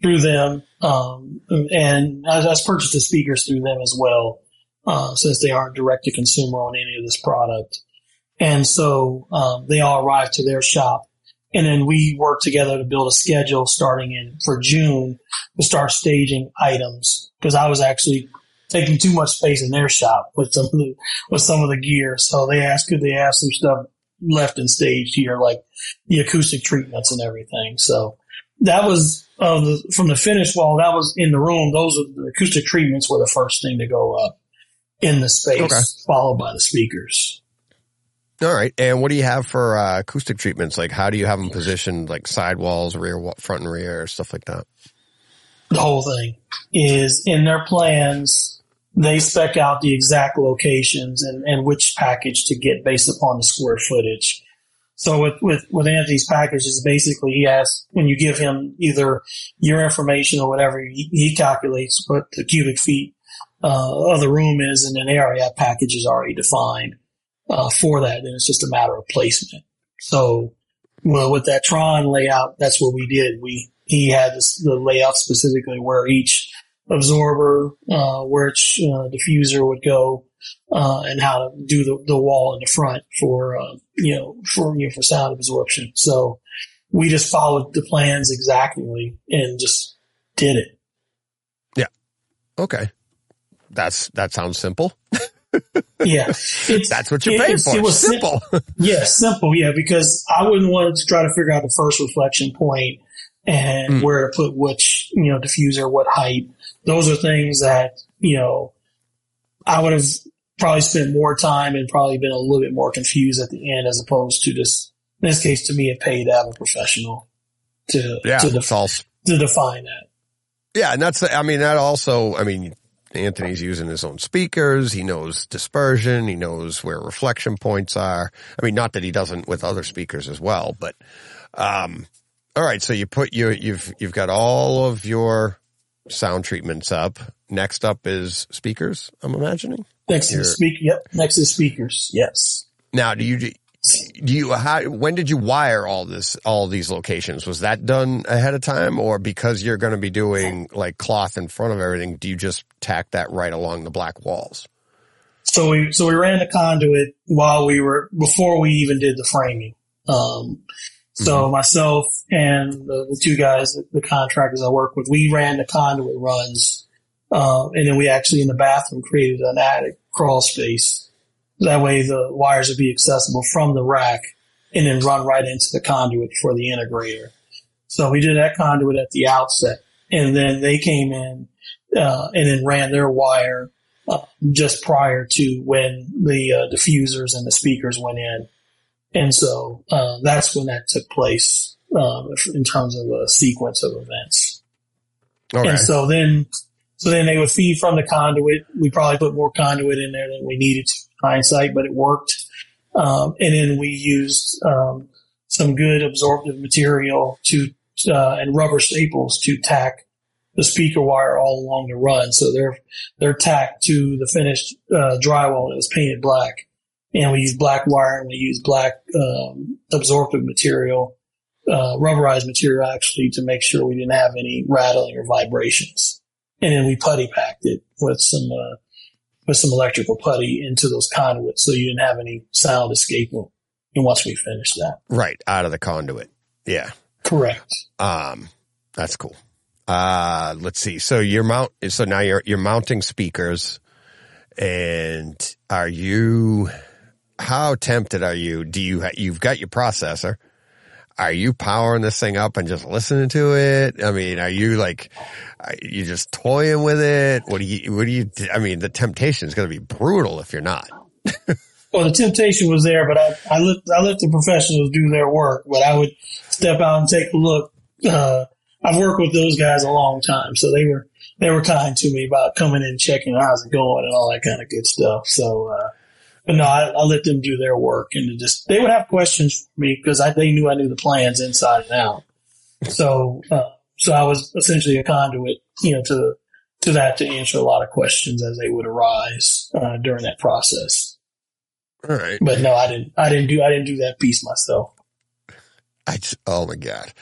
through them, um, and I, I purchased the speakers through them as well, uh, since they aren't direct to consumer on any of this product. And so um, they all arrived to their shop, and then we worked together to build a schedule starting in for June to start staging items because I was actually taking too much space in their shop with some of the with some of the gear. So they asked could they have some stuff left and staged here, like the acoustic treatments and everything. So that was uh, the, from the finish wall. That was in the room. Those are the acoustic treatments were the first thing to go up, in the space, Okay. followed by the speakers. All right. And what do you have for uh, acoustic treatments? Like, how do you have them positioned, like sidewalls, rear, front and rear, stuff like that? The whole thing is in their plans. They spec out the exact locations and, and which package to get based upon the square footage. So with, with, with Anthony's packages, basically he has, when you give him either your information or whatever, he, he calculates what the cubic feet, uh, of the room is and an area package is already defined, uh, for that. Then it's just a matter of placement. So, well, with that Tron layout, that's what we did. We, he had this, the layout specifically where each absorber, uh, where each, uh, diffuser would go, uh, and how to do the, the wall in the front for, uh, you know, for, you know, for sound absorption. So we just followed the plans exactly and just did it. Yeah. Okay. That's, that sounds simple. [LAUGHS] Yeah. It's, That's what you're it- paying it's- for. it was sim- simple. [LAUGHS] Yeah, simple. Yeah, because I wouldn't want to try to figure out the first reflection point and Mm. where to put which, you know, diffuser, what height. Those are things that, you know, I would have probably spent more time and probably been a little bit more confused at the end as opposed to just, in this case, to me, it paid to have a professional to, yeah. to, def- to define that. yeah. And that's, I mean, that also, I mean, Anthony's using his own speakers. He knows dispersion. He knows where reflection points are. I mean, not that he doesn't with other speakers as well, but, um, all right. So you put your, you've, you've got all of your sound treatments up. Next up is speakers, I'm imagining. Next to the speaker. Yep. Next to the speakers. Yes. Now, do you, do you, how, when did you wire all this, all these locations? Was that done ahead of time or because you're going to be doing like cloth in front of everything, do you just tack that right along the black walls? So we so we ran the conduit while we were before we even did the framing. Um, so myself and the, the two guys, the contractors I work with, we ran the conduit runs, uh, and then we actually in the bathroom created an attic crawl space. That way the wires would be accessible from the rack and then run right into the conduit for the integrator. So we did that conduit at the outset, and then they came in uh, and then ran their wire uh, just prior to when the uh, diffusers and the speakers went in. And so uh, that's when that took place um, in terms of a sequence of events. Okay. And so then, so then they would feed from the conduit. We probably put more conduit in there than we needed to hindsight, but it worked. Um, and then we used um, some good absorptive material to uh, and rubber staples to tack the speaker wire all along the run. So they're they're tacked to the finished uh, drywall that was painted black, and we use black wire and we use black um, absorptive material, uh, rubberized material actually to make sure we didn't have any rattling or vibrations. And then we putty packed it with some uh, with some electrical putty into those conduits, so you didn't have any sound escaping. And once we finished that, right. Out of the conduit. Yeah. correct. Um, that's cool. Uh, let's see. So you're mount, so now you're, you're mounting speakers and are you, how tempted are you? Do you, you've got your processor. Are you powering this thing up and just listening to it? I mean, are you like, are you just toying with it? What do you, what do you, I mean, the temptation is going to be brutal if you're not. [LAUGHS] Well, the temptation was there, but I, I let I let the professionals do their work. But I would step out and take a look. Uh, I've worked with those guys a long time, so they were they were kind to me about coming in, checking how's it going, and all that kind of good stuff. So, uh, but no, I, I let them do their work, and just they would have questions for me because I they knew I knew the plans inside and out. So, uh, so I was essentially a conduit, you know, to to that to answer a lot of questions as they would arise uh, during that process. All right. But no, I didn't. I didn't do. I didn't do that piece myself. I just, oh my God.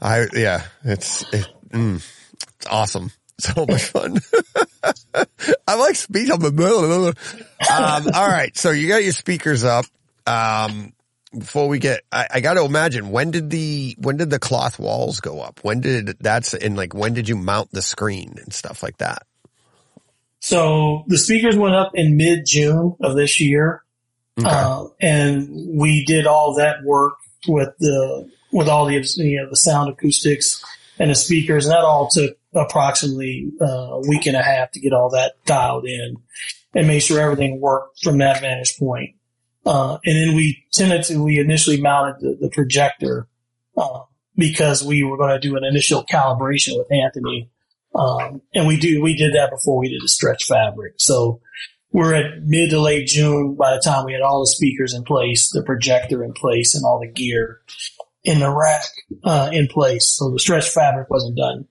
I, yeah, it's, it, mm, it's awesome. So much fun. [LAUGHS] I like speed up. Um, all right. So you got your speakers up. Um, before we get, I, I got to imagine when did the, when did the cloth walls go up? When did that's, and like, when did you mount the screen and stuff like that? So the speakers went up in mid June of this year, Okay. uh, and we did all that work with the with all the you know the sound acoustics and the speakers, and that all took approximately uh, a week and a half to get all that dialed in. and make sure everything worked from that vantage point. Uh, and then we we initially mounted the, the projector, uh, because we were going to do an initial calibration with Anthony. Um, and we do, we did that before we did the stretch fabric. So we're at mid to late June by the time we had all the speakers in place, the projector in place and all the gear in the rack, uh, in place. So the stretch fabric wasn't done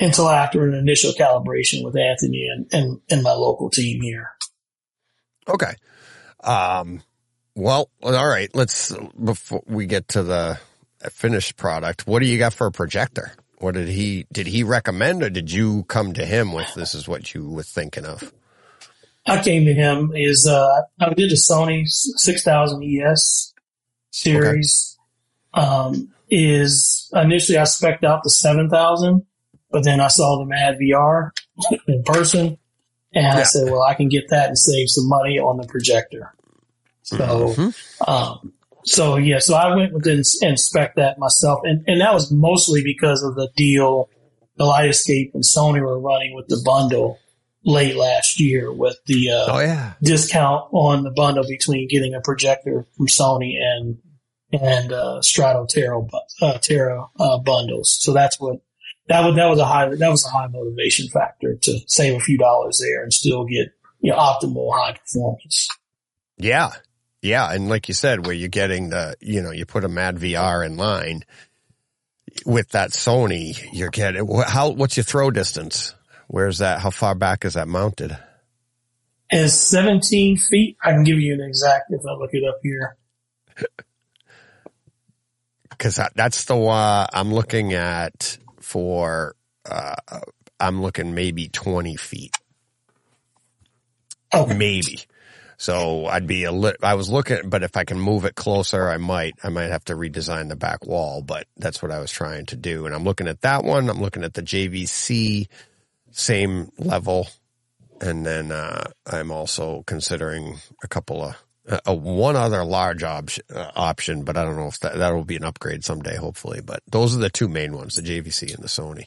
until after an initial calibration with Anthony and, and, and my local team here. Okay. Um, well, all right. Let's before we get to the finished product. What do you got for a projector? What did he did he recommend, or did you come to him with this? Is what you were thinking of? I came to him is uh, I did a Sony six thousand ES series. Okay. Um, is initially I specced out the seven thousand, but then I saw the Mad VR in person, and yeah. I said, "Well, I can get that and save some money on the projector." So, mm-hmm. um, so yeah, so I went and inspect that myself, and and that was mostly because of the deal the Kaleidescape and Sony were running with the bundle late last year with the uh, oh, yeah. discount on the bundle between getting a projector from Sony and and uh, Strato Terra uh, Terra uh, bundles. So that's what that was. That was a high that was a high motivation factor to save a few dollars there and still get you know optimal high performance. Yeah, yeah, and like you said, where you're getting the, you know, you put a Mad VR in line with that Sony, you're getting how? What's your throw distance? Where's that? How far back is that mounted? Is 17 feet. I can give you an exact if I look it up here. [LAUGHS] Because that's the one I'm looking at for. Uh, I'm looking maybe 20 feet. Oh, maybe. So I'd be a lit, I was looking, but if I can move it closer, I might, I might have to redesign the back wall, but that's what I was trying to do. And I'm looking at that one. I'm looking at the JVC, same level. And then, uh, I'm also considering a couple of, uh, one other large op- uh, option, but I don't know if that, that will be an upgrade someday, hopefully. But those are the two main ones, the JVC and the Sony.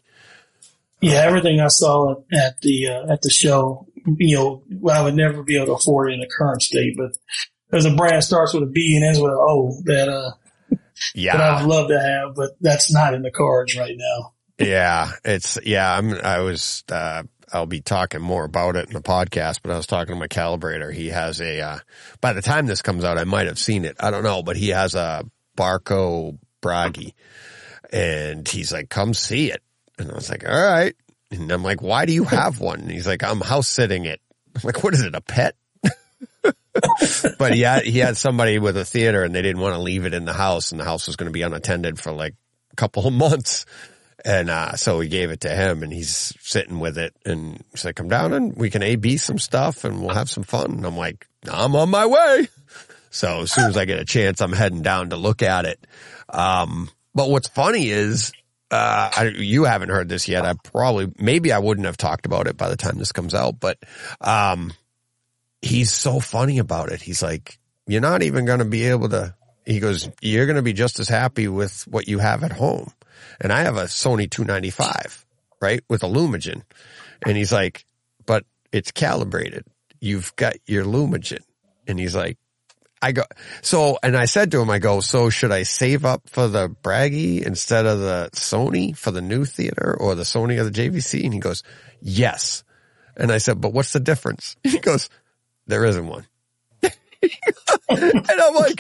Yeah, everything I saw at the uh, at the show, you know, I would never be able to afford it in the current state. But there's a brand starts with a B and ends with an O that uh, yeah, that I would love to have, but that's not in the cards right now. yeah, it's yeah. I'm I was uh, I'll be talking more about it in the podcast, but I was talking to my calibrator. He has a uh, by the time this comes out, I might have seen it. I don't know, but he has a Barco Bragi, and he's like, "Come see it." And I was like, all right. And I'm like, why do you have one? And he's like, I'm house sitting it. I'm like, what is it? A pet? [LAUGHS] but he had, he had somebody with a theater and they didn't want to leave it in the house and the house was going to be unattended for like a couple of months. And, uh, so we gave it to him and he's sitting with it and like, come down and we can A-B some stuff and we'll have some fun. And I'm like, I'm on my way. So as soon as I get a chance, I'm heading down to look at it. Um, but what's funny is uh, I, you haven't heard this yet. I probably, maybe I wouldn't have talked about it by the time this comes out, but, um, he's so funny about it. He's like, you're not even going to be able to, he goes, you're going to be just as happy with what you have at home. And I have a Sony 295, right? With a Lumagen. And he's like, but it's calibrated. You've got your Lumagen. And he's like, I go, so, and I said to him, I go, so should I save up for the Bragi instead of the Sony for the new theater or the Sony or the JVC? And he goes, yes. And I said, but what's the difference? [LAUGHS] He goes, there isn't one. [LAUGHS] and I'm like,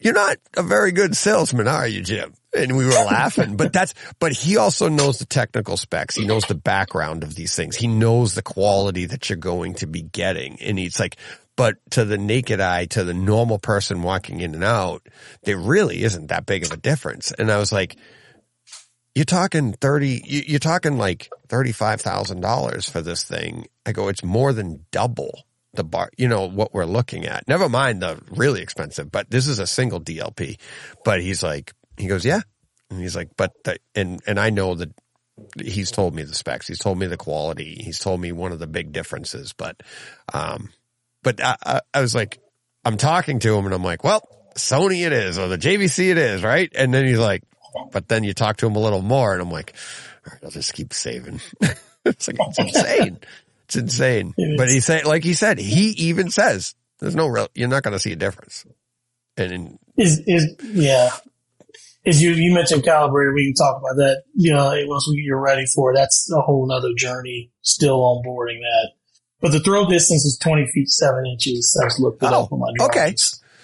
you're not a very good salesman, are you, Jim? And we were laughing, but that's, but he also knows the technical specs. He knows the background of these things. He knows the quality that you're going to be getting. And it's like, but to the naked eye, to the normal person walking in and out, there really isn't that big of a difference. And I was like, you're talking 30, you're talking like $35,000 for this thing. I go, it's more than double the bar, you know, what we're looking at. Never mind the really expensive, but this is a single DLP. But he's like, he goes, yeah. And he's like, but, the, and, and I know that he's told me the specs. He's told me the quality. He's told me one of the big differences, but, um, but I, I, I was like, I'm talking to him and I'm like, well, Sony it is or the JVC it is, right? And then he's like, but then you talk to him a little more and I'm like, all right, I'll just keep saving. [LAUGHS] it's like, it's insane. It's insane. It but he said, like he said, he even says there's no real, you're not going to see a difference. And in, Is is yeah. Is you you mentioned calibrated? We can talk about that. You know, once we, you're ready for it, that's a whole nother journey. Still onboarding that, but the throw distance is 20 feet seven inches. I just looked it Oh, up on my okay.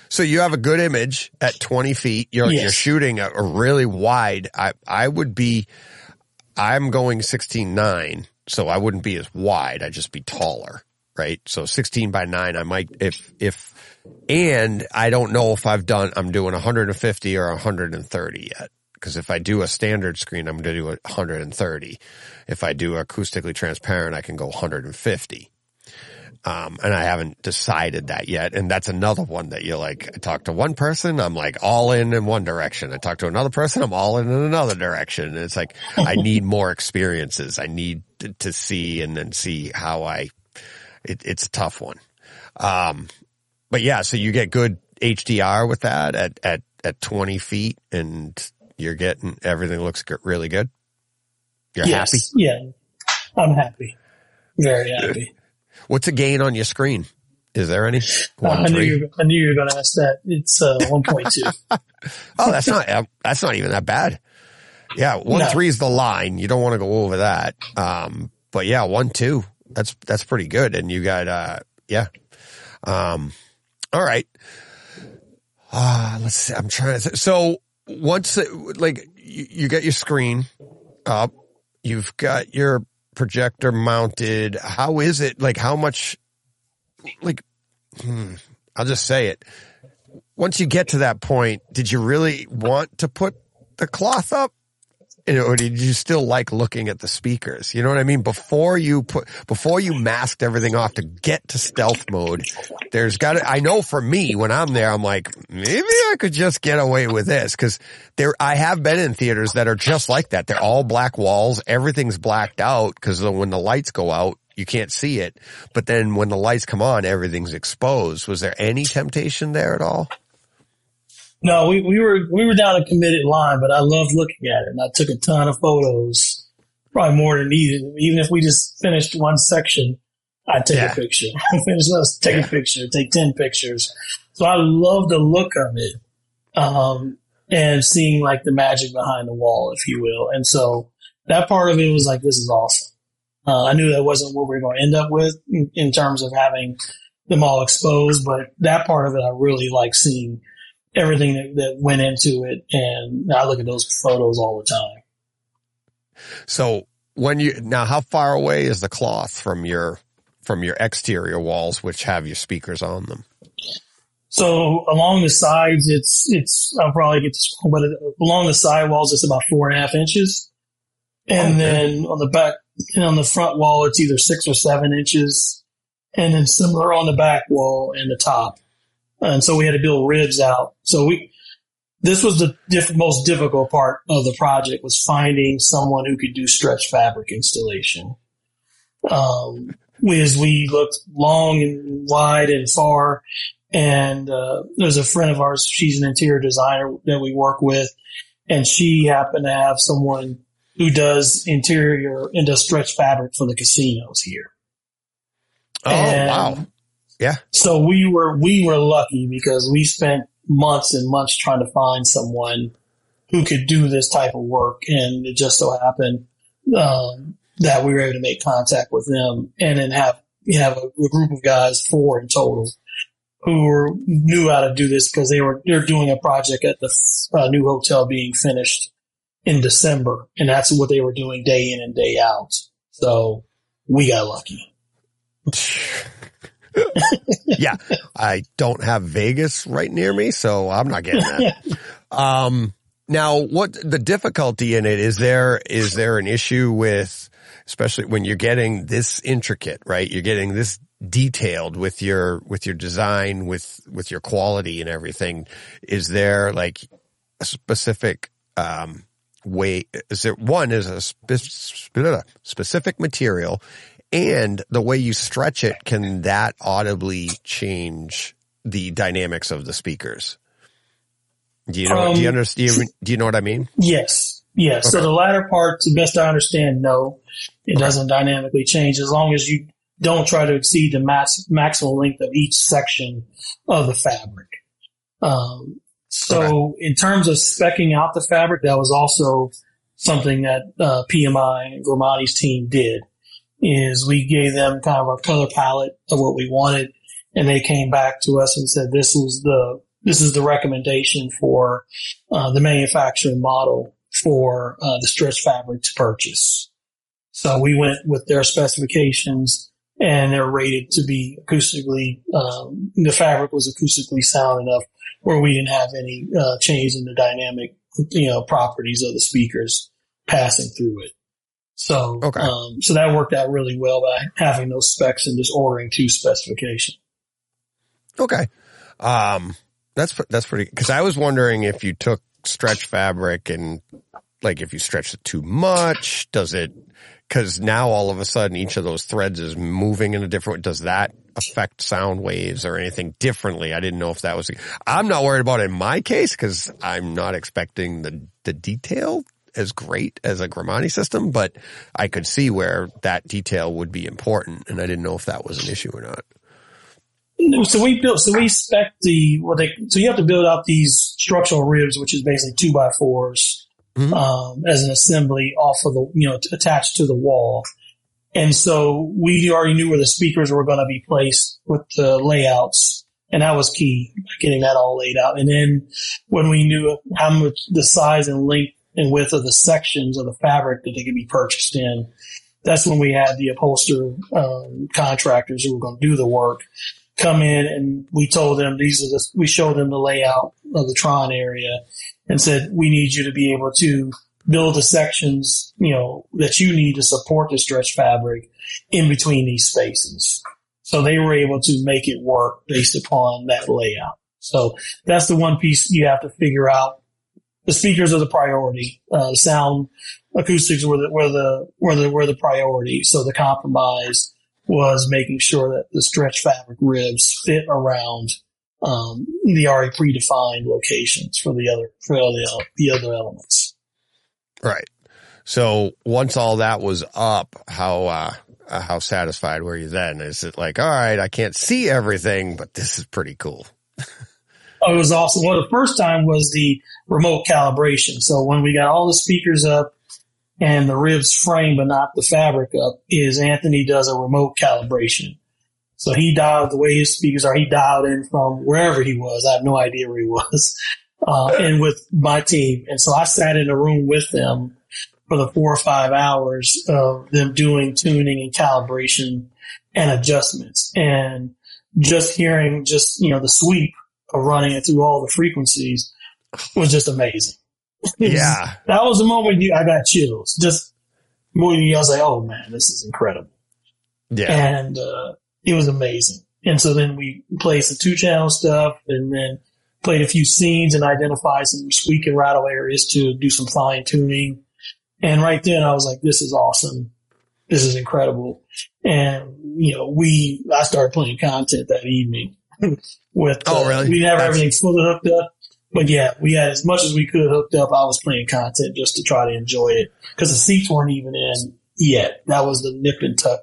so you have a good image at 20 feet. You're, Yes. you're shooting a, a really wide. I, I would be, I'm going 16 nine. So I wouldn't be as wide. I'd just be taller. Right. So 16 by nine, I might, if, if, and I don't know if I've done, I'm doing 150 or 130 yet. Cause if I do a standard screen, I'm going to do 130. If I do acoustically transparent, I can go 150. Um, and I haven't decided that yet. And that's another one that you're like, I talk to one person, I'm like all in in one direction. I talk to another person, I'm all in in another direction. And it's like, I [LAUGHS] need more experiences. I need to, to see and then see how I, it, it's a tough one. Um, but yeah, so you get good HDR with that at, at, at 20 feet and you're getting, everything looks good, really good. You're yes, happy. yeah, I'm happy, very happy. What's a gain on your screen? Is there any? Uh, One, I knew you. Were, I knew you were going to ask that. It's uh, [LAUGHS] 1.2. Oh, that's not uh, that's not even that bad. Yeah, one No. three is the line. You don't want to go over that. Um, but yeah, one two. That's that's pretty good. And you got uh, yeah. Um, all right. Uh, let's see. I'm trying to. So once it, like you, you get your screen up, you've got your projector mounted. How is it? Like how much? Like, hmm, I'll just say it once you get to that point, did you really want to put the cloth up? You know, or did you still like looking at the speakers? You know what I mean? Before you put, before you masked everything off to get to stealth mode, there's got to, I know for me, when I'm there, I'm like, maybe I could just get away with this. Cause there, I have been in theaters that are just like that. They're all black walls. Everything's blacked out because when the lights go out, you can't see it. But then when the lights come on, everything's exposed. Was there any temptation there at all? No, we, we were we were down a committed line, but I loved looking at it, and I took a ton of photos, probably more than needed. Even if we just finished one section, I'd take Yeah. a picture. [LAUGHS] Finish let's take a picture, take ten pictures. So I love the look of it, um, and seeing like the magic behind the wall, if you will. And so that part of it was like, this is awesome. Uh, I knew that wasn't what we were going to end up with in, in terms of having them all exposed, but that part of it, I really like seeing everything that, that went into it. And I look at those photos all the time. So when you now, how far away is the cloth from your from your exterior walls, which have your speakers on them? So along the sides, it's, it's, I'll probably get this, wrong, but along the side walls, it's about four and a half inches. And Okay. then on the back and on the front wall, it's either six or seven inches. And then similar on the back wall and the top. And so we had to build ribs out. So we, this was the diff- most difficult part of the project was finding someone who could do stretch fabric installation. Um, we, as we looked long and wide and far, and uh, there's a friend of ours. She's an interior designer that we work with, and she happened to have someone who does interior and does stretch fabric for the casinos here. Oh And wow! Yeah, So we were we were lucky because we spent months and months trying to find someone who could do this type of work, and it just so happened um, that we were able to make contact with them, and then have you have a, a group of guys, four in total, who were, knew how to do this because they were they're doing a project at the uh, new hotel being finished in December, and that's what they were doing day in and day out. So we got lucky. [LAUGHS] yeah. I don't have Vegas right near me, so I'm not getting that. [LAUGHS] Um, now, what the difficulty in it is? There is there an issue with, especially when you're getting this intricate, right? You're getting this detailed with your with your design, with with your quality and everything. Is there like a specific um, way? Is there one is a spe- specific material, and the way you stretch it can that audibly change the dynamics of the speakers? Do you know? do you Um, understand? Do you, know what I mean? Yes. Yes. So the latter part, to best I understand, no, it doesn't dynamically change as long as you don't try to exceed the max, maximum length of each section of the fabric. Um, so in terms of specking out the fabric, that was also something that uh, PMI and Grimani's team did. Is we gave them kind of our color palette of what we wanted, and they came back to us and said, "This is the this is the recommendation for uh, the manufacturing model for uh, the stretch fabric to purchase." So we went with their specifications, and they're rated to be acoustically. Um, the fabric was acoustically sound enough where we didn't have any uh, change in the dynamic, you know, properties of the speakers passing through it. So, Okay. um, so that worked out really well by having those specs and just ordering two specification. Okay. Um, that's, that's pretty, cause I was wondering if you took stretch fabric and like if you stretched it too much, does it, cause now all of a sudden each of those threads is moving in a different, does that affect sound waves or anything differently? I didn't know if that was, I'm not worried about it in my case cause I'm not expecting the, the detail as great as a Grimani system, but I could see where that detail would be important and I didn't know if that was an issue or not. So we built, so we spec the, what they, so you have to build out these structural ribs, which is basically two by 4s Mhm. um, as an assembly off of the, you know, attached to the wall. And so we already knew where the speakers were going to be placed with the layouts. And that was key, getting that all laid out. And then when we knew how much the size and length and width of the sections of the fabric that they could be purchased in, that's when we had the upholster um, contractors who were going to do the work come in and we told them these are the, we showed them the layout of the Tron area and said, we need you to be able to build the sections, you know, that you need to support the stretch fabric in between these spaces. So they were able to make it work based upon that layout. So that's the one piece you have to figure out. The speakers are the priority. Uh, sound acoustics were the, were the, were the, were the priority. So the compromise was making sure that the stretch fabric ribs fit around um, the already predefined locations for the other for the the other elements. Right. So once all that was up, how uh, uh, how satisfied were you then? Is it like, all right, I can't see everything, but this is pretty cool. [LAUGHS] It was awesome. Well, the first time was the remote calibration. So when we got all the speakers up and the ribs framed but not the fabric up, is Anthony does a remote calibration. So he dialed the way his speakers are. He dialed in from wherever he was. I have no idea where he was, [LAUGHS] uh, and with my team. And so I sat in a room with them for the four or five hours of them doing tuning and calibration and adjustments, and just hearing just you know the sweep of running it through all the frequencies was just amazing. Yeah. [LAUGHS] that was the moment you, I got chills. Just when I was like, oh man, this is incredible Yeah. and uh, it was amazing. And so then we played some two channel stuff, and then played a few scenes and identified some squeak and rattle areas to do some fine tuning. And right then, I was like, "This is awesome! This is incredible!" And you know, we I started playing content that evening. [LAUGHS] with Oh, uh, really? We didn't have That's- everything fully hooked up. But yeah, we had as much as we could hooked up. I was playing content just to try to enjoy it because the seats weren't even in yet. That was the nip and tuck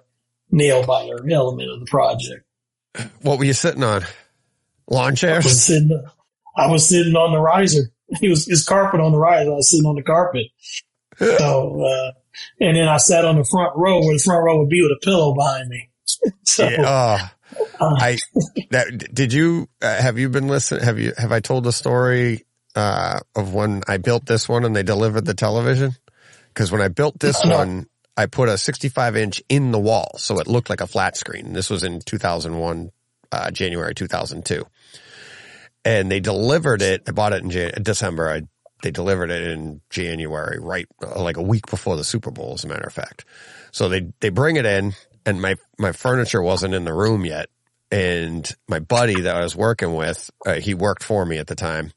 nail biter element of the project. What were you sitting on? Lawn I chairs? was sitting, I was sitting on the riser. [LAUGHS] He was his carpet on the riser. I was sitting on the carpet. So, uh, and then I sat on the front row where the front row would be with a pillow behind me. [LAUGHS] so, Yeah. Oh, uh, I that did you uh, have you been listening? Have you have I told the story uh, of when I built this one and they delivered the television? Because when I built this one, I put a 65 inch in the wall, so it looked like a flat screen. This was in 2001, uh, January 2002, and they delivered it. I bought it in Jan- December. I they delivered it in January, right, like a week before the Super Bowl, as a matter of fact. So they they bring it in, and my my furniture wasn't in the room yet, and my buddy that I was working with, uh, he worked for me at the time.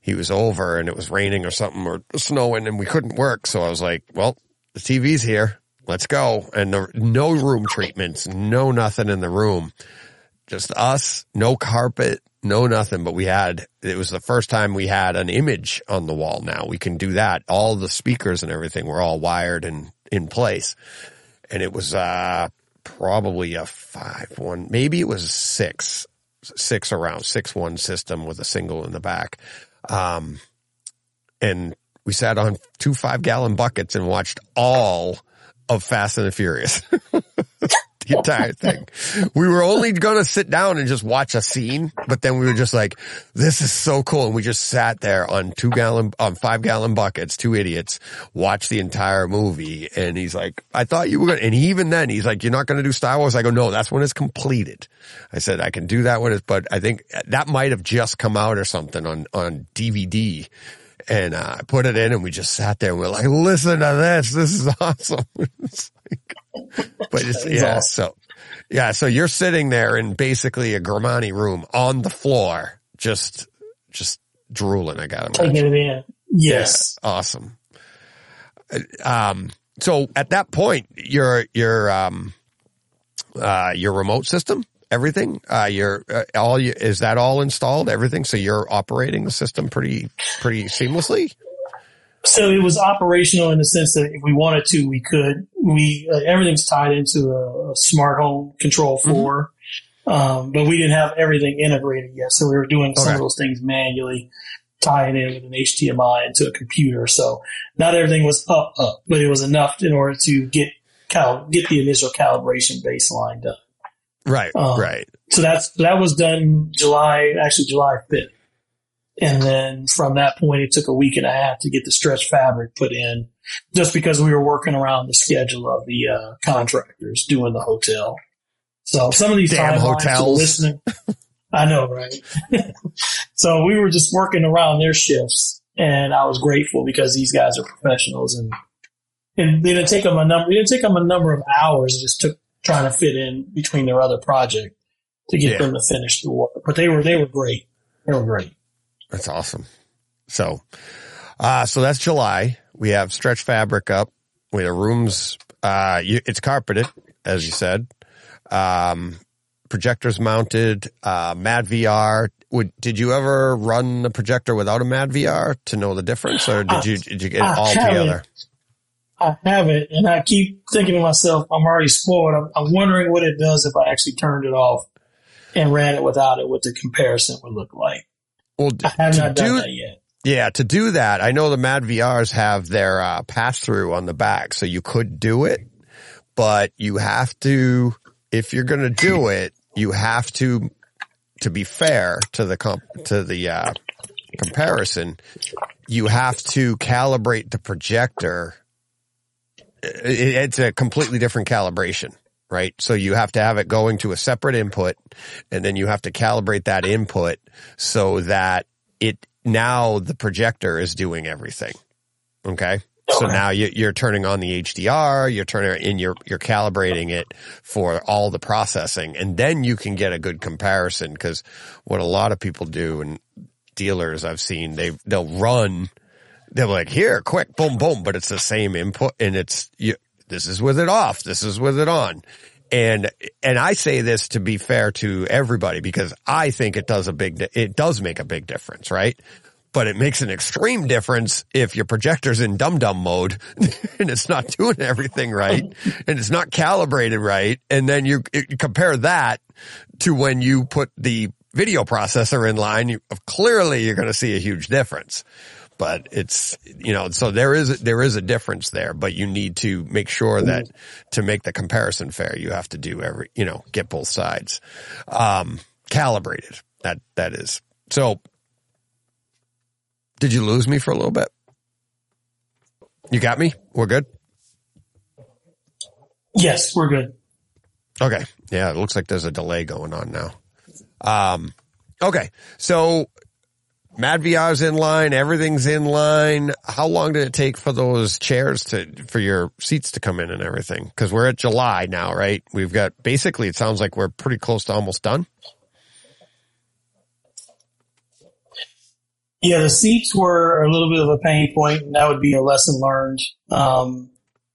He was over, and it was raining or something or snowing, and we couldn't work. So I was like, "Well, the TV's here. Let's go." And there, no room treatments, no nothing in the room, just us, no carpet, no nothing. But we had it was the first time we had an image on the wall. Now we can do that. All the speakers and everything were all wired and in place and it was uh probably a five one, maybe it was a six, six around six one system with a single in the back. Um, and we sat on two five gallon buckets and watched all of Fast and the Furious. [LAUGHS] the entire thing. We were only going to sit down and just watch a scene, but then we were just like, this is so cool. And we just sat there on two gallon, on five gallon buckets, two idiots, watched the entire movie. And he's like, I thought you were going to, and even then he's like, you're not going to do Star Wars. I go, no, that's when it's completed. I said, I can do that when it's, but I think that might have just come out or something on, on DVD and uh, I put it in and we just sat there and we are like, listen to this. This is awesome. [LAUGHS] like, [LAUGHS] but it's, yeah. Awesome. So yeah. So you're sitting there in basically a Grimani room on the floor, just, just drooling. I got to Taking it in. Yes. Yeah, awesome. Um, so at that point, your, your, um, uh, your remote system everything? Uh, you're uh, all you, is that all installed? Everything. So you're operating the system pretty pretty seamlessly. So it was operational in the sense that if we wanted to, we could. We uh, everything's tied into a, a smart home control mm-hmm. for, mm-hmm. um, but we didn't have everything integrated yet. So we were doing okay. some of those things manually, tying in with an HDMI into a computer. So not everything was up up, but it was enough in order to get cal- get the initial calibration baseline done. Right, um, right. So that's that was done July, actually July fifth, and then from that point, it took a week and a half to get the stretch fabric put in, just because we were working around the schedule of the uh, contractors doing the hotel. So some of these damn hotels. Listening, I know, right? [LAUGHS] so we were just working around their shifts, and I was grateful because these guys are professionals and. And they didn't take them a number. It didn't take them a number of hours. It just took trying to fit in between their other project to get yeah. them to finish the work. But they were they were great. They were great. That's awesome. So, uh, so that's July. We have stretch fabric up. We have rooms. Uh, you, it's carpeted, as you said. Um, projectors mounted. Uh, Mad VR. Would did you ever run the projector without a Mad VR to know the difference, or did you did you get it all together? I have it, and I keep thinking to myself, I'm already spoiled. I'm, I'm, wondering what it does if I actually turned it off and ran it without it, what the comparison would look like. Well, I have not do, done that yet. Yeah, to do that, I know the Mad VRs have their uh, pass through on the back, so you could do it, but you have to, if you're going to do it, you have to, to be fair to the comp, to the uh, comparison, you have to calibrate the projector it's a completely different calibration, right? So you have to have it going to a separate input and then you have to calibrate that input so that it now the projector is doing everything. Okay. So now you, are turning on the HDR, you're turning and you're, you're calibrating it for all the processing and then you can get a good comparison because what a lot of people do and dealers I've seen, they, they'll run they're like, here, quick, boom, boom, but it's the same input and it's, you, this is with it off. This is with it on. And, and I say this to be fair to everybody because I think it does a big, it does make a big difference, right? But it makes an extreme difference if your projector's in dum dum mode [LAUGHS] and it's not doing everything right and it's not calibrated right. And then you, you compare that to when you put the video processor in line, you, clearly you're going to see a huge difference but it's you know so there is there is a difference there but you need to make sure that to make the comparison fair you have to do every you know get both sides um calibrated. That that is. So did you lose me for a little bit? You got me? We're good? Yes we're good. Okay. Yeah it looks like there's a delay going on now. Um okay. So Mad VR's in line. Everything's in line. How long did it take for those chairs to, for your seats to come in and everything? Cause we're at July now, right? We've got basically, it sounds like we're pretty close to almost done. Yeah, the seats were a little bit of a pain point, and that would be a lesson learned. Um,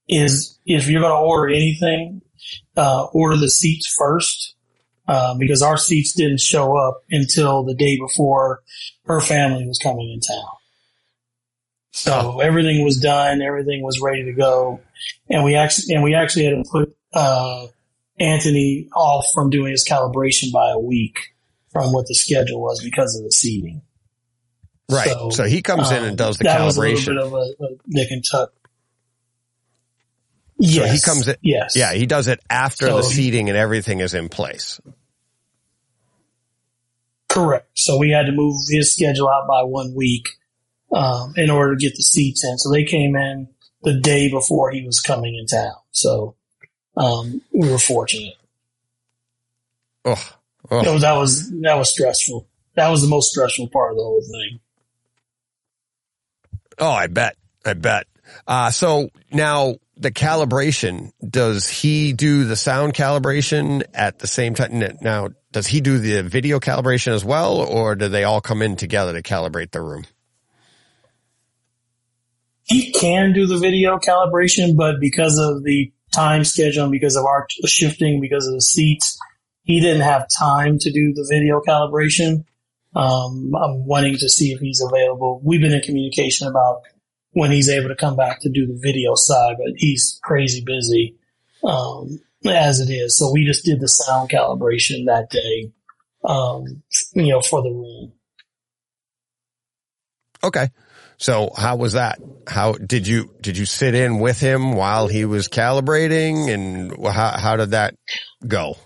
is if you're going to order anything, uh, order the seats first uh, because our seats didn't show up until the day before her family was coming in town. So everything was done, everything was ready to go, and we actually and we actually had to put uh, Anthony off from doing his calibration by a week from what the schedule was because of the seating. Right. So, So, he comes in and Um, does the that was a calibration. little bit of a, a nick and tuck. So he comes in- Yes. yeah, he does it after the So- seating and everything is in place. Correct. So we had to move his schedule out by one week um, in order to get the seats in. So they came in the day before he was coming in town. So um, we were fortunate. Oh, oh. So that was that was stressful. That was the most stressful part of the whole thing. Oh, I bet. I bet. Uh, so now the calibration, does he do the sound calibration at the same time? Now, does he do the video calibration as well, or do they all come in together to calibrate the room? He can do the video calibration, but because of the time schedule because of our shifting, because of the seats, he didn't have time to do the video calibration. Um, I'm wanting to see if he's available. We've been in communication about when he's able to come back to do the video side, but he's crazy busy um, as it is. So we just did the sound calibration that day, um, you know, for the room. Okay. So how was that? How did you, did you sit in with him while he was calibrating and how, how did that go?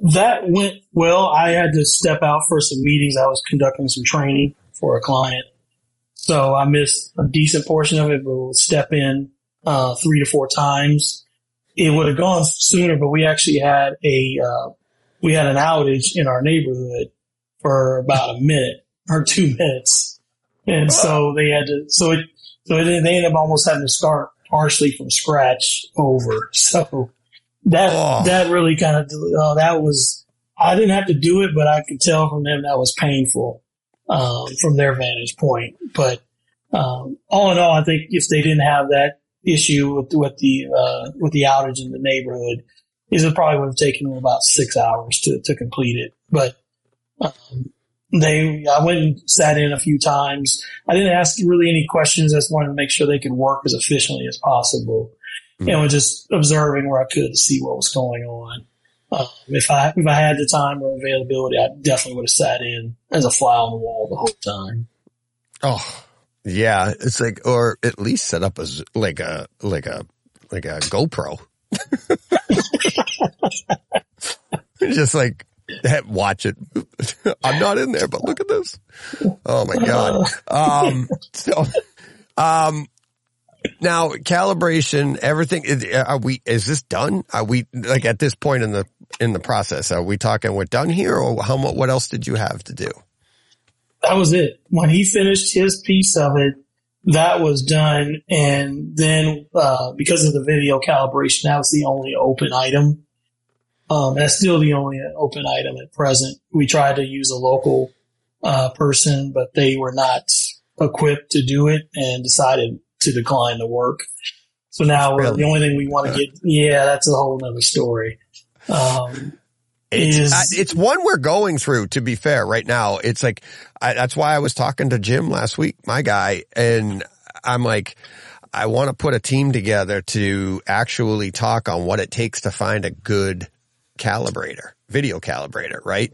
That went well. I had to step out for some meetings. I was conducting some training for a client. So I missed a decent portion of it, but we'll step in uh, three to four times. It would have gone sooner, but we actually had a uh, we had an outage in our neighborhood for about a minute or two minutes, and so they had to. So it so it, they ended up almost having to start partially from scratch over. [LAUGHS] So that Oh. that really kind of uh, that was I didn't have to do it, but I could tell from them that was painful um, from their vantage point. But um, all in all, I think if they didn't have that issue with with the uh, with the outage in the neighborhood, is it probably would have taken them about six hours to to complete it. But um, they, I went and sat in a few times. I didn't ask really any questions. I just wanted to make sure they could work as efficiently as possible, Mhm. and was just observing where I could to see what was going on. Um, if I if I had the time or availability, I definitely would have sat in as a fly on the wall the whole time. Oh, yeah. It's like, or at least set up as like a, like a, like a GoPro. [LAUGHS] Just like watch it. [LAUGHS] I'm not in there, but look at this. Oh my God. Um, so, um, now calibration, everything, are we, is this done? Are we like at this point in the, in the process? Are we talking we're done here or how what else did you have to do? that was it. When he finished his piece of it, that was done. And then, uh, because of the video calibration, that was the only open item. Um, that's still the only open item at present. We tried to use a local, uh, person, but they were not equipped to do it and decided to decline the work. So now Really? the only thing we want to get, yeah, that's a whole nother story. Um, It's, is- uh, it's one we're going through, to be fair, right now. It's like, I, that's why I was talking to Jim last week, my guy, and I'm like, I want to put a team together to actually talk on what it takes to find a good calibrator, video calibrator, right?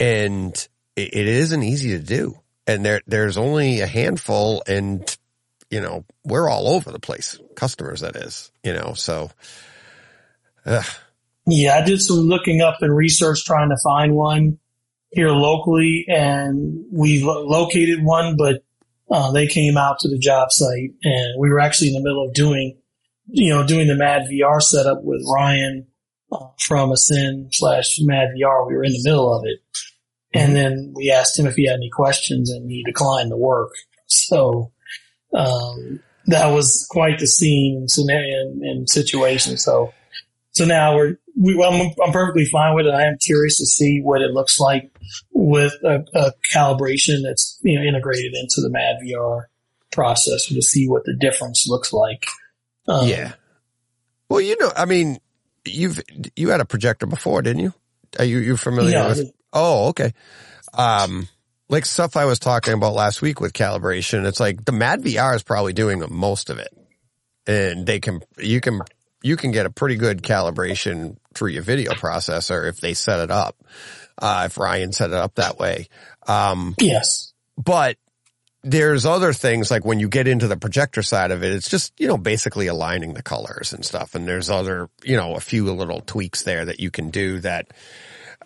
And it, it isn't easy to do. And there, there's only a handful and, you know, we're all over the place. Customers, that is, you know, so, ugh. Yeah, I did some looking up and research trying to find one here locally, and we lo- located one, but uh, they came out to the job site, and we were actually in the middle of doing, you know, doing the Mad VR setup with Ryan uh, from Ascend slash Mad VR. We were in the middle of it, and then we asked him if he had any questions, and he declined the work. So um, that was quite the scene and scenario and, and situation. So. So now we're, we, I'm, I'm perfectly fine with it. I am curious to see what it looks like with a, a calibration that's, you know, integrated into the Mad VR processor to see what the difference looks like. Um, Yeah. Well, you know, I mean, you've you had a projector before, didn't you? Are you you familiar Yeah, with? Oh, okay. Um, like stuff I was talking about last week with calibration. It's like the Mad VR is probably doing the most of it, and they can you can you can get a pretty good calibration through your video processor if they set it up. Uh, if Ryan set it up that way. Um, Yes. but there's other things like when you get into the projector side of it, it's just, you know, basically aligning the colors and stuff. And there's other, you know, a few little tweaks there that you can do that,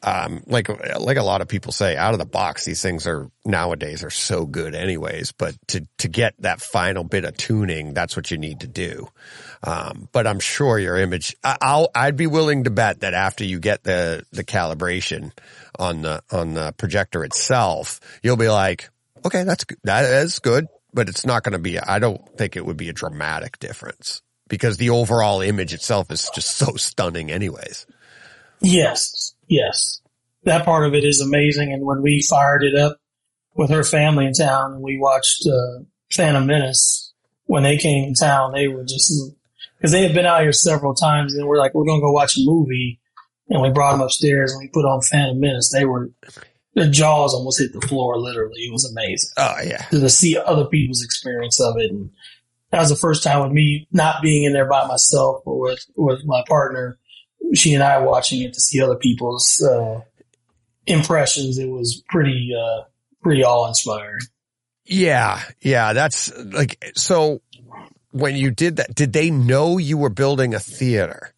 um, like, like a lot of people say out of the box, these things are nowadays are so good anyways, but to, to get that final bit of tuning, that's what you need to do. Um, but I'm sure your image, I- I'll, I'd be willing to bet that after you get the, the calibration on the, on the projector itself, you'll be like, okay, that's, that is good, but it's not going to be, I don't think it would be a dramatic difference because the overall image itself is just so stunning anyways. Yes. Yes. That part of it is amazing. And when we fired it up with her family in town we watched, uh, Phantom Menace, when they came in town, they were just, cause they had been out here several times and we're like, we're going to go watch a movie. And we brought them upstairs and we put on Phantom Menace. They were, their jaws almost hit the floor, literally. It was amazing Oh yeah. to see other people's experience of it. And that was the first time with me not being in there by myself or with, with my partner. She and I watching it to see other people's, uh, impressions. It was pretty, uh, pretty awe inspiring. Yeah. Yeah. That's like, so when you did that, did they know you were building a theater?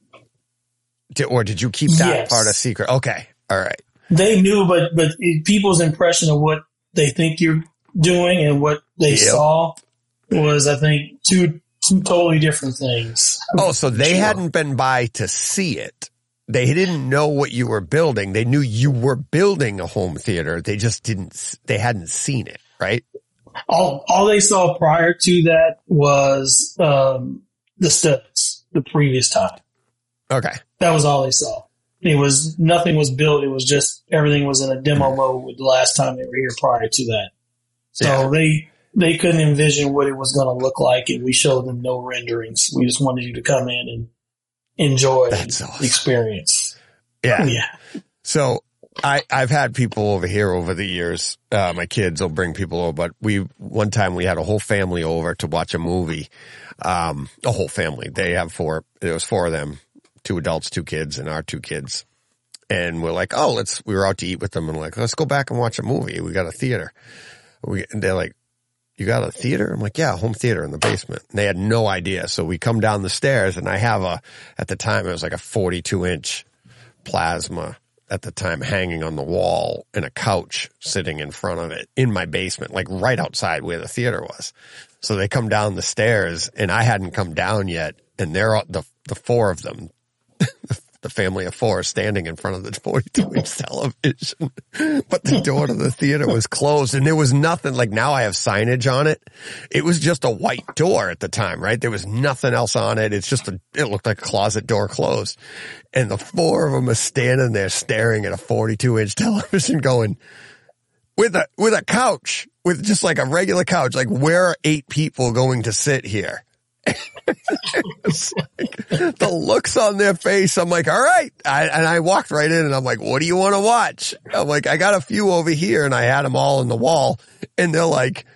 Did, or did you keep that Yes. part a secret? Okay. All right. They knew, but, but it, people's impression of what they think you're doing and what they Yep. saw was, I think, two, two totally different things. Oh, so they Sure. hadn't been by to see it. They didn't know what you were building. They knew you were building a home theater. They just didn't, they hadn't seen it, right? All all they saw prior to that was um, the studs the previous time. Okay. That was all they saw. It was nothing was built. It was just everything was in a demo mode with the last time they were here prior to that. So Yeah. they they couldn't envision what it was going to look like, and we showed them no renderings. We just wanted you to come in and enjoy That's the awesome. experience. Yeah. Yeah, So I, I've had people over here over the years. Uh, my kids will bring people over, but we, one time we had a whole family over to watch a movie. Um, a whole family. They have four, it was four of them, two adults, two kids and our two kids. And we're like, oh, let's, we were out to eat with them and like, let's go back and watch a movie. We got a theater. We, they're like, you got a theater? I'm like, yeah, home theater in the basement. And they had no idea. So we come down the stairs and I have a, at the time it was like a 42 inch plasma at the time hanging on the wall and a couch sitting in front of it in my basement, like right outside where the theater was. So they come down the stairs and I hadn't come down yet. And they're the, the four of them, [LAUGHS] the family of four standing in front of the [LAUGHS] 42 inch television, but the door to the theater was closed and there was nothing like now I have signage on it. It was just a white door at the time, right? There was nothing else on it. It's just a, it looked like a closet door closed and the four of them are standing there staring at a 42 inch [LAUGHS] television going with a, with a couch, with just like a regular couch. Like where are eight people going to sit here? [LAUGHS] [LAUGHS] like the looks on their face. I'm like, all right. I, and I walked right in and I'm like, what do you want to watch? I'm like, I got a few over here and I had them all in the wall and they're like,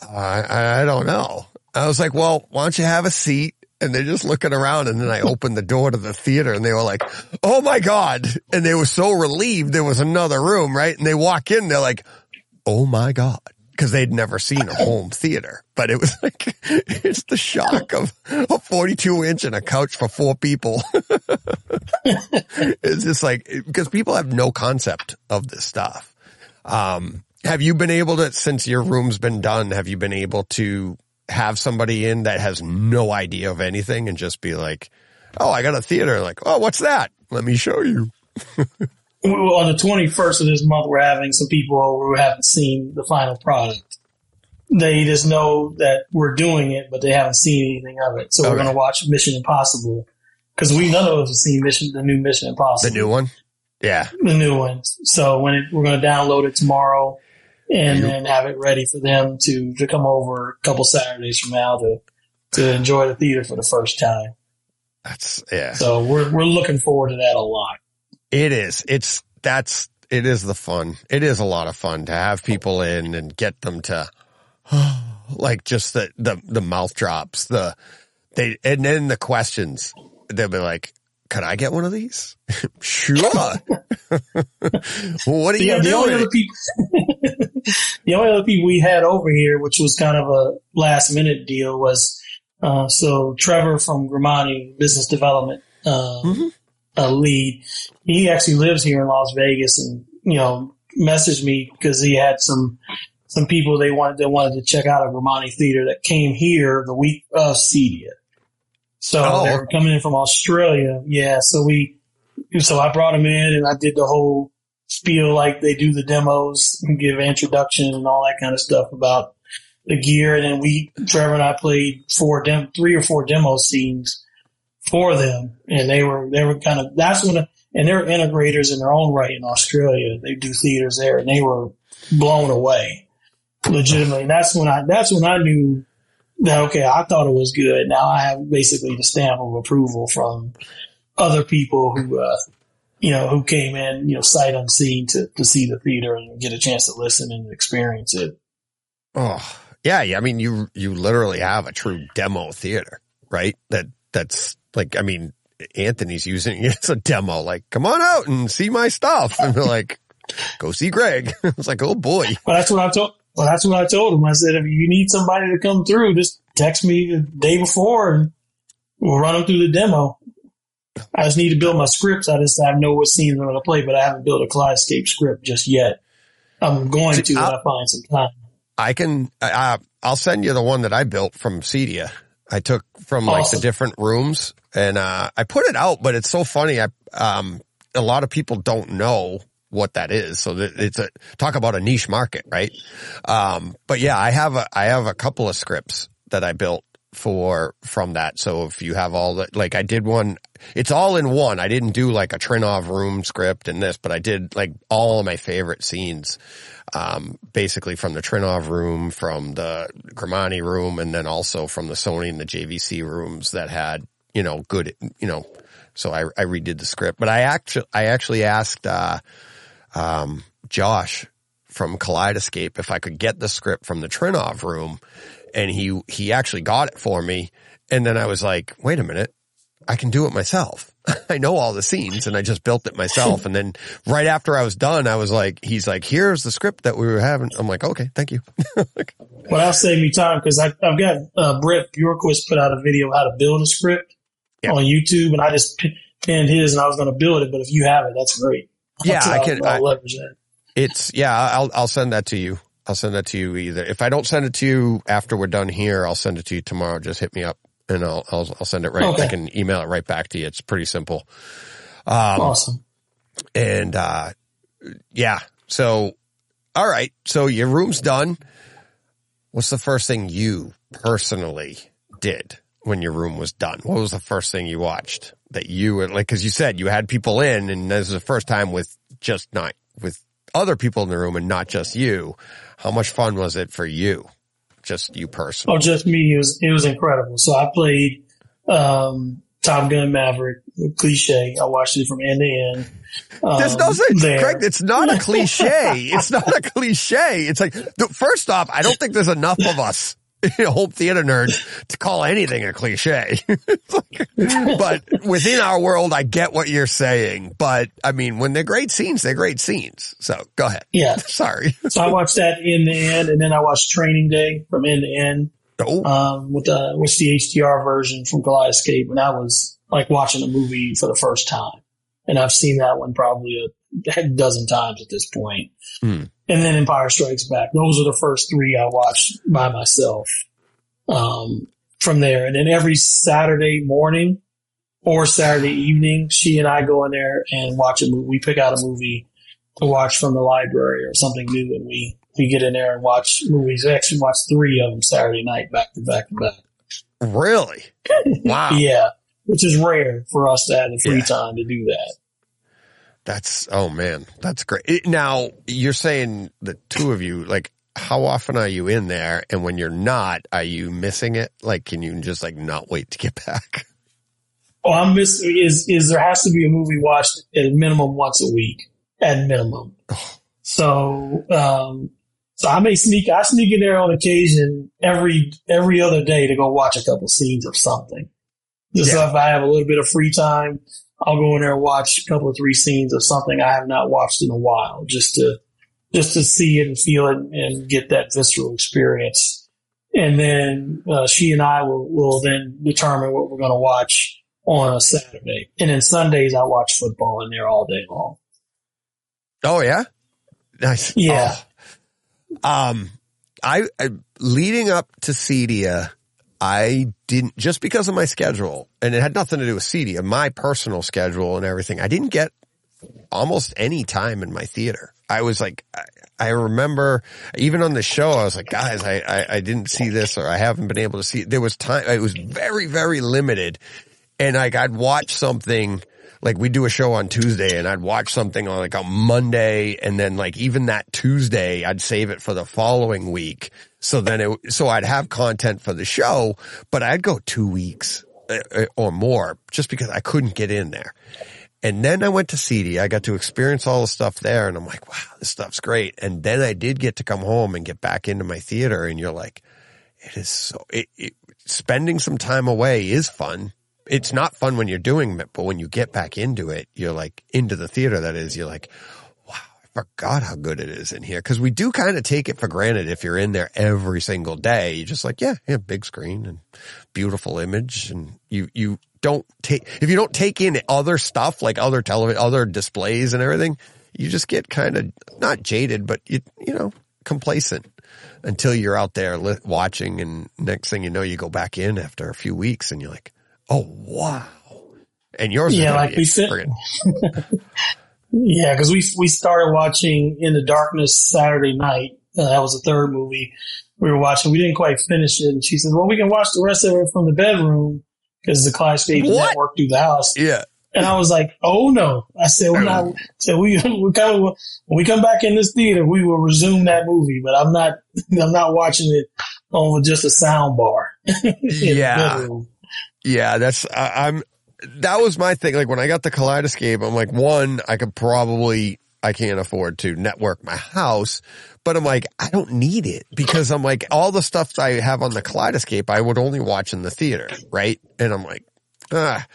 I, I don't know. I was like, well, why don't you have a seat? And they're just looking around and then I opened the door to the theater and they were like, oh my God. And they were so relieved there was another room, right? And they walk in, they're like, oh my God. Cause they'd never seen a home theater, but it was [LAUGHS] like, it's the shock of a 42 inch and a couch for four people. [LAUGHS] it's just like, because people have no concept of this stuff. Um, have you been able to, since your room's been done, have you been able to have somebody in that has no idea of anything and just be like, oh, I got a theater. Like, oh, what's that? Let me show you. [LAUGHS] On the 21st of this month, we're having some people over who haven't seen the final product. They just know that we're doing it, but they haven't seen anything of it. So we're going to watch Mission Impossible because we none of us have seen Mission, the new Mission Impossible, The new one? Yeah. the new one. So when it, we're going to download it tomorrow and mm-hmm. then have it ready for them to to come over a couple Saturdays from now to to enjoy the theater for the first time. That's, yeah. So we're we're looking forward to that a lot. It is. It's, that's, it is the fun. It is a lot of fun to have people in and get them to, [GASPS] like just the, the, the mouth drops, the, they, and then the questions. they'll be like, "Could I get one of these?" [LAUGHS] sure. [LAUGHS] what are Yeah, you the only other doing? people, [LAUGHS] the only other people we had over here, which was kind of a last minute deal, was uh, so Trevor from Grimani Business Development um, Mhm. Uh, lead. He actually lives here in Las Vegas, and you know, messaged me because he had some some people they wanted they wanted to check out a Grimani theater that came here the week of Cedia. So Oh. they were coming in from Australia. Yeah, so we so I brought him in and I did the whole spiel like they do the demos and give introduction and all that kind of stuff about the gear. And then we, Trevor and I played four dem, three or four demo scenes for them. And they were, they were kind of, that's when, and they're integrators in their own right in Australia. They do theaters there and they were blown away legitimately. And that's when I, that's when I knew that, okay, I thought it was good. Now I have basically the stamp of approval from other people who, uh, you know, who came in, you know, sight unseen to, to see the theater and get a chance to listen and experience it. Oh, yeah, yeah. I mean, you you literally have a true demo theater, right? That that's like, I mean, Anthony's using it [LAUGHS] as a demo. Like, come on out and see my stuff, and we're like, go see Greg. [LAUGHS] it's like, oh boy, Well, that's what I told. Well, that's what I told him. I said, if you need somebody to come through, just text me the day before, and we'll run them through the demo. I just need to build my scripts. I just I know what scenes I'm going to play, but I haven't built a Kaleidescape script just yet. I'm going See, to when I find some time. I can. I, I'll send you the one that I built from Cedia. I took from like Awesome. the different rooms, and uh, I put it out. But it's so funny. I um, a lot of people don't know what that is. So it's a talk about a niche market, right? Um, but yeah, I have a I have a couple of scripts that I built for from that. So if you have all the like I did one it's all in one. I didn't do like a Trinnov room script and this, but I did like all of my favorite scenes. Um, basically from the Trinnov room, from the Grimani room, and then also from the Sony and the JVC rooms that had, you know, good, you know, so I, I redid the script, but I actually, I actually asked, uh, um, Josh from Kaleidescape if I could get the script from the Trinnov room and he, he actually got it for me. And then I was like, wait a minute. I can do it myself. [LAUGHS] I know all the scenes and I just built it myself. and then right after I was done, I was like, he's like, here's the script that we were having. I'm like, okay, thank you. [LAUGHS] Well, I'll save me time because I've got uh, Brett Bjorquist put out a video how to build a script Yeah. on YouTube, and I just pinned his, and I was going to build it. But if you have it, that's great. Yeah, I I'll- can- I'll leverage that. It's yeah, I'll I'll send that to you. I'll send that to you either. If I don't send it to you after we're done here, I'll send it to you tomorrow. Just hit me up and I'll I'll, I'll send it right. Okay. I can email it right back to you. It's pretty simple. Um, awesome. and uh, yeah. So all right. So your room's done. What's the first thing you personally did when your room was done? What was the first thing you watched that you were like? Because you said you had people in, and this is the first time with just not with other people in the room and not just you. How much fun was it for you? Just you personally. Oh, just me. It was it was incredible. So I played um, Top Gun Maverick, cliche. I watched it from end to end. Um, There's no sense, there. Greg. It's not a [LAUGHS] cliche. it's not a cliche. It's like, first off, I don't think there's enough of us, [LAUGHS] home theater nerds to call anything a cliche. [LAUGHS] Like- but within our world, I get what you're saying. But I mean, when they're great scenes, they're great scenes. So go ahead. Yeah. [LAUGHS] Sorry. So I watched that end to end, and then I watched Training Day from end to end. Oh, um, with the with the HDR version from Goliath Kaleidescape, and I was like watching a movie for the first time. And I've seen that one probably a dozen times at this point. Hmm. And then Empire Strikes Back. Those are the first three I watched by myself. Um, from there, and then every Saturday morning or Saturday evening, she and I go in there and watch a movie. We pick out a movie to watch from the library or something new, and we we get in there and watch movies. We actually watch three of them Saturday night, back to back to back. really? [LAUGHS] Wow. Yeah, which is rare for us to have the free Yeah. time to do that. That's, oh man, that's great. It- Now you're saying the two of you, like, how often are you in there? And when you're not, are you missing it? Like, can you just like not wait to get [LAUGHS] back? Oh, I'm missing is is there has to be a movie watched at a minimum once a week, at minimum. [SIGHS] So, um, so I may sneak I sneak in there on occasion every every other day to go watch a couple scenes of something. Just Yeah. if I have a little bit of free time, I'll go in there and watch a couple of three scenes of something I have not watched in a while, just to just to see it and feel it and get that visceral experience. And then uh, she and I will will then determine what we're going to watch on a Saturday. And then Sundays I watch football in there all day long. Oh yeah, nice. Yeah. Oh. Um, I, I leading up to Cedia, I didn't just because of my schedule, and it had nothing to do with Cedia, my personal schedule and everything. I didn't get almost any time in my theater. I was like, I, I remember even on the show, I was like, guys, I, I, I didn't see this or I haven't been able to see. it. There was time. It was very, very limited. And like I'd watch something like we do a show on Tuesday and I'd watch something on like on Monday and then like even that Tuesday I'd save it for the following week. So then it, so I'd have content for the show, but I'd go two weeks uh, or more just because I couldn't get in there. And then I went to CD. I got to experience all the stuff there and I'm like, wow, this stuff's great. And then I did get to come home and get back into my theater and you're like, it is so, it, it, spending some time away is fun. It's not fun when you're doing it, but when you get back into it, you're like into the theater that is, you're like, wow, I forgot how good it is in here. Cause we do kind of take it for granted if you're in there every single day. You're just like, yeah, yeah, big screen and beautiful image. And you, you don't take, if you don't take in other stuff like other television, other displays and everything, you just get kind of not jaded, but you, you know, complacent until you're out there watching. And next thing you know, you go back in after a few weeks and you're like, oh, wow. And yours Yeah, is like we said- [LAUGHS] Yeah, because we we started watching In the Darkness Saturday night. Uh, that was the third movie we were watching. We didn't quite finish it, and she said, "Well, we can watch the rest of it from the bedroom because the Clydesdale What? network through the house." yeah. And I was like, "Oh no!" I said, "We're not." [LAUGHS] So we we come when we come back in this theater, we will resume that movie, but I'm not [LAUGHS] I'm not watching it on just a sound bar. Yeah. Yeah, that's I, I'm. That was my thing. Like when I got the Kaleidescape, I'm like, one, I could probably I can't afford to network my house, but I'm like, I don't need it because I'm like all the stuff I have on the Kaleidescape, I would only watch in the theater, right? And I'm like, ah,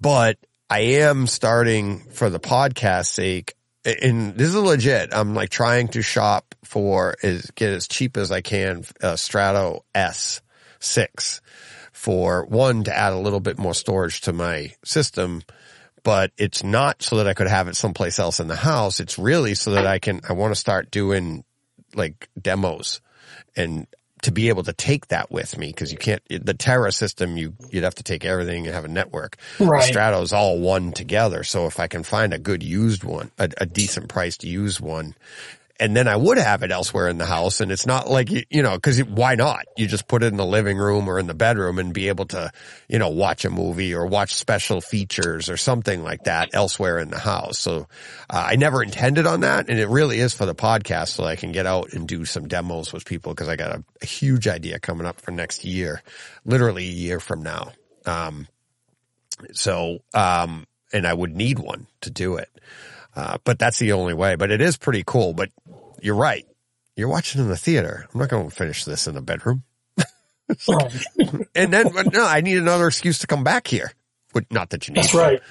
but I am starting for the podcast sake. And this is legit. I'm like trying to shop for is get as cheap as I can, uh, Strato S six for one to add a little bit more storage to my system, but it's not so that I could have it someplace else in the house. It's really so that I can, I want to start doing like demos and to be able to take that with me because you can't, the Terra system, you, you'd have to take everything and have a network. Right. The Strato's all one together. So if I can find a good used one, a, a decent priced used one, and then I would have it elsewhere in the house. And it's not like, you, know, cause why not? You just put it in the living room or in the bedroom and be able to, you know, watch a movie or watch special features or something like that elsewhere in the house. So uh, I never intended on that. And it really is for the podcast so I can get out and do some demos with people because I got a, a huge idea coming up for next year, literally a year from now. Um, so, um, and I would need one to do it. Uh, but that's the only way. But it is pretty cool. But you're right. You're watching in the theater. I'm not going to finish this in the bedroom. Right. [LAUGHS] And then, no, I need another excuse to come back here. But not that you need. That's right. [LAUGHS]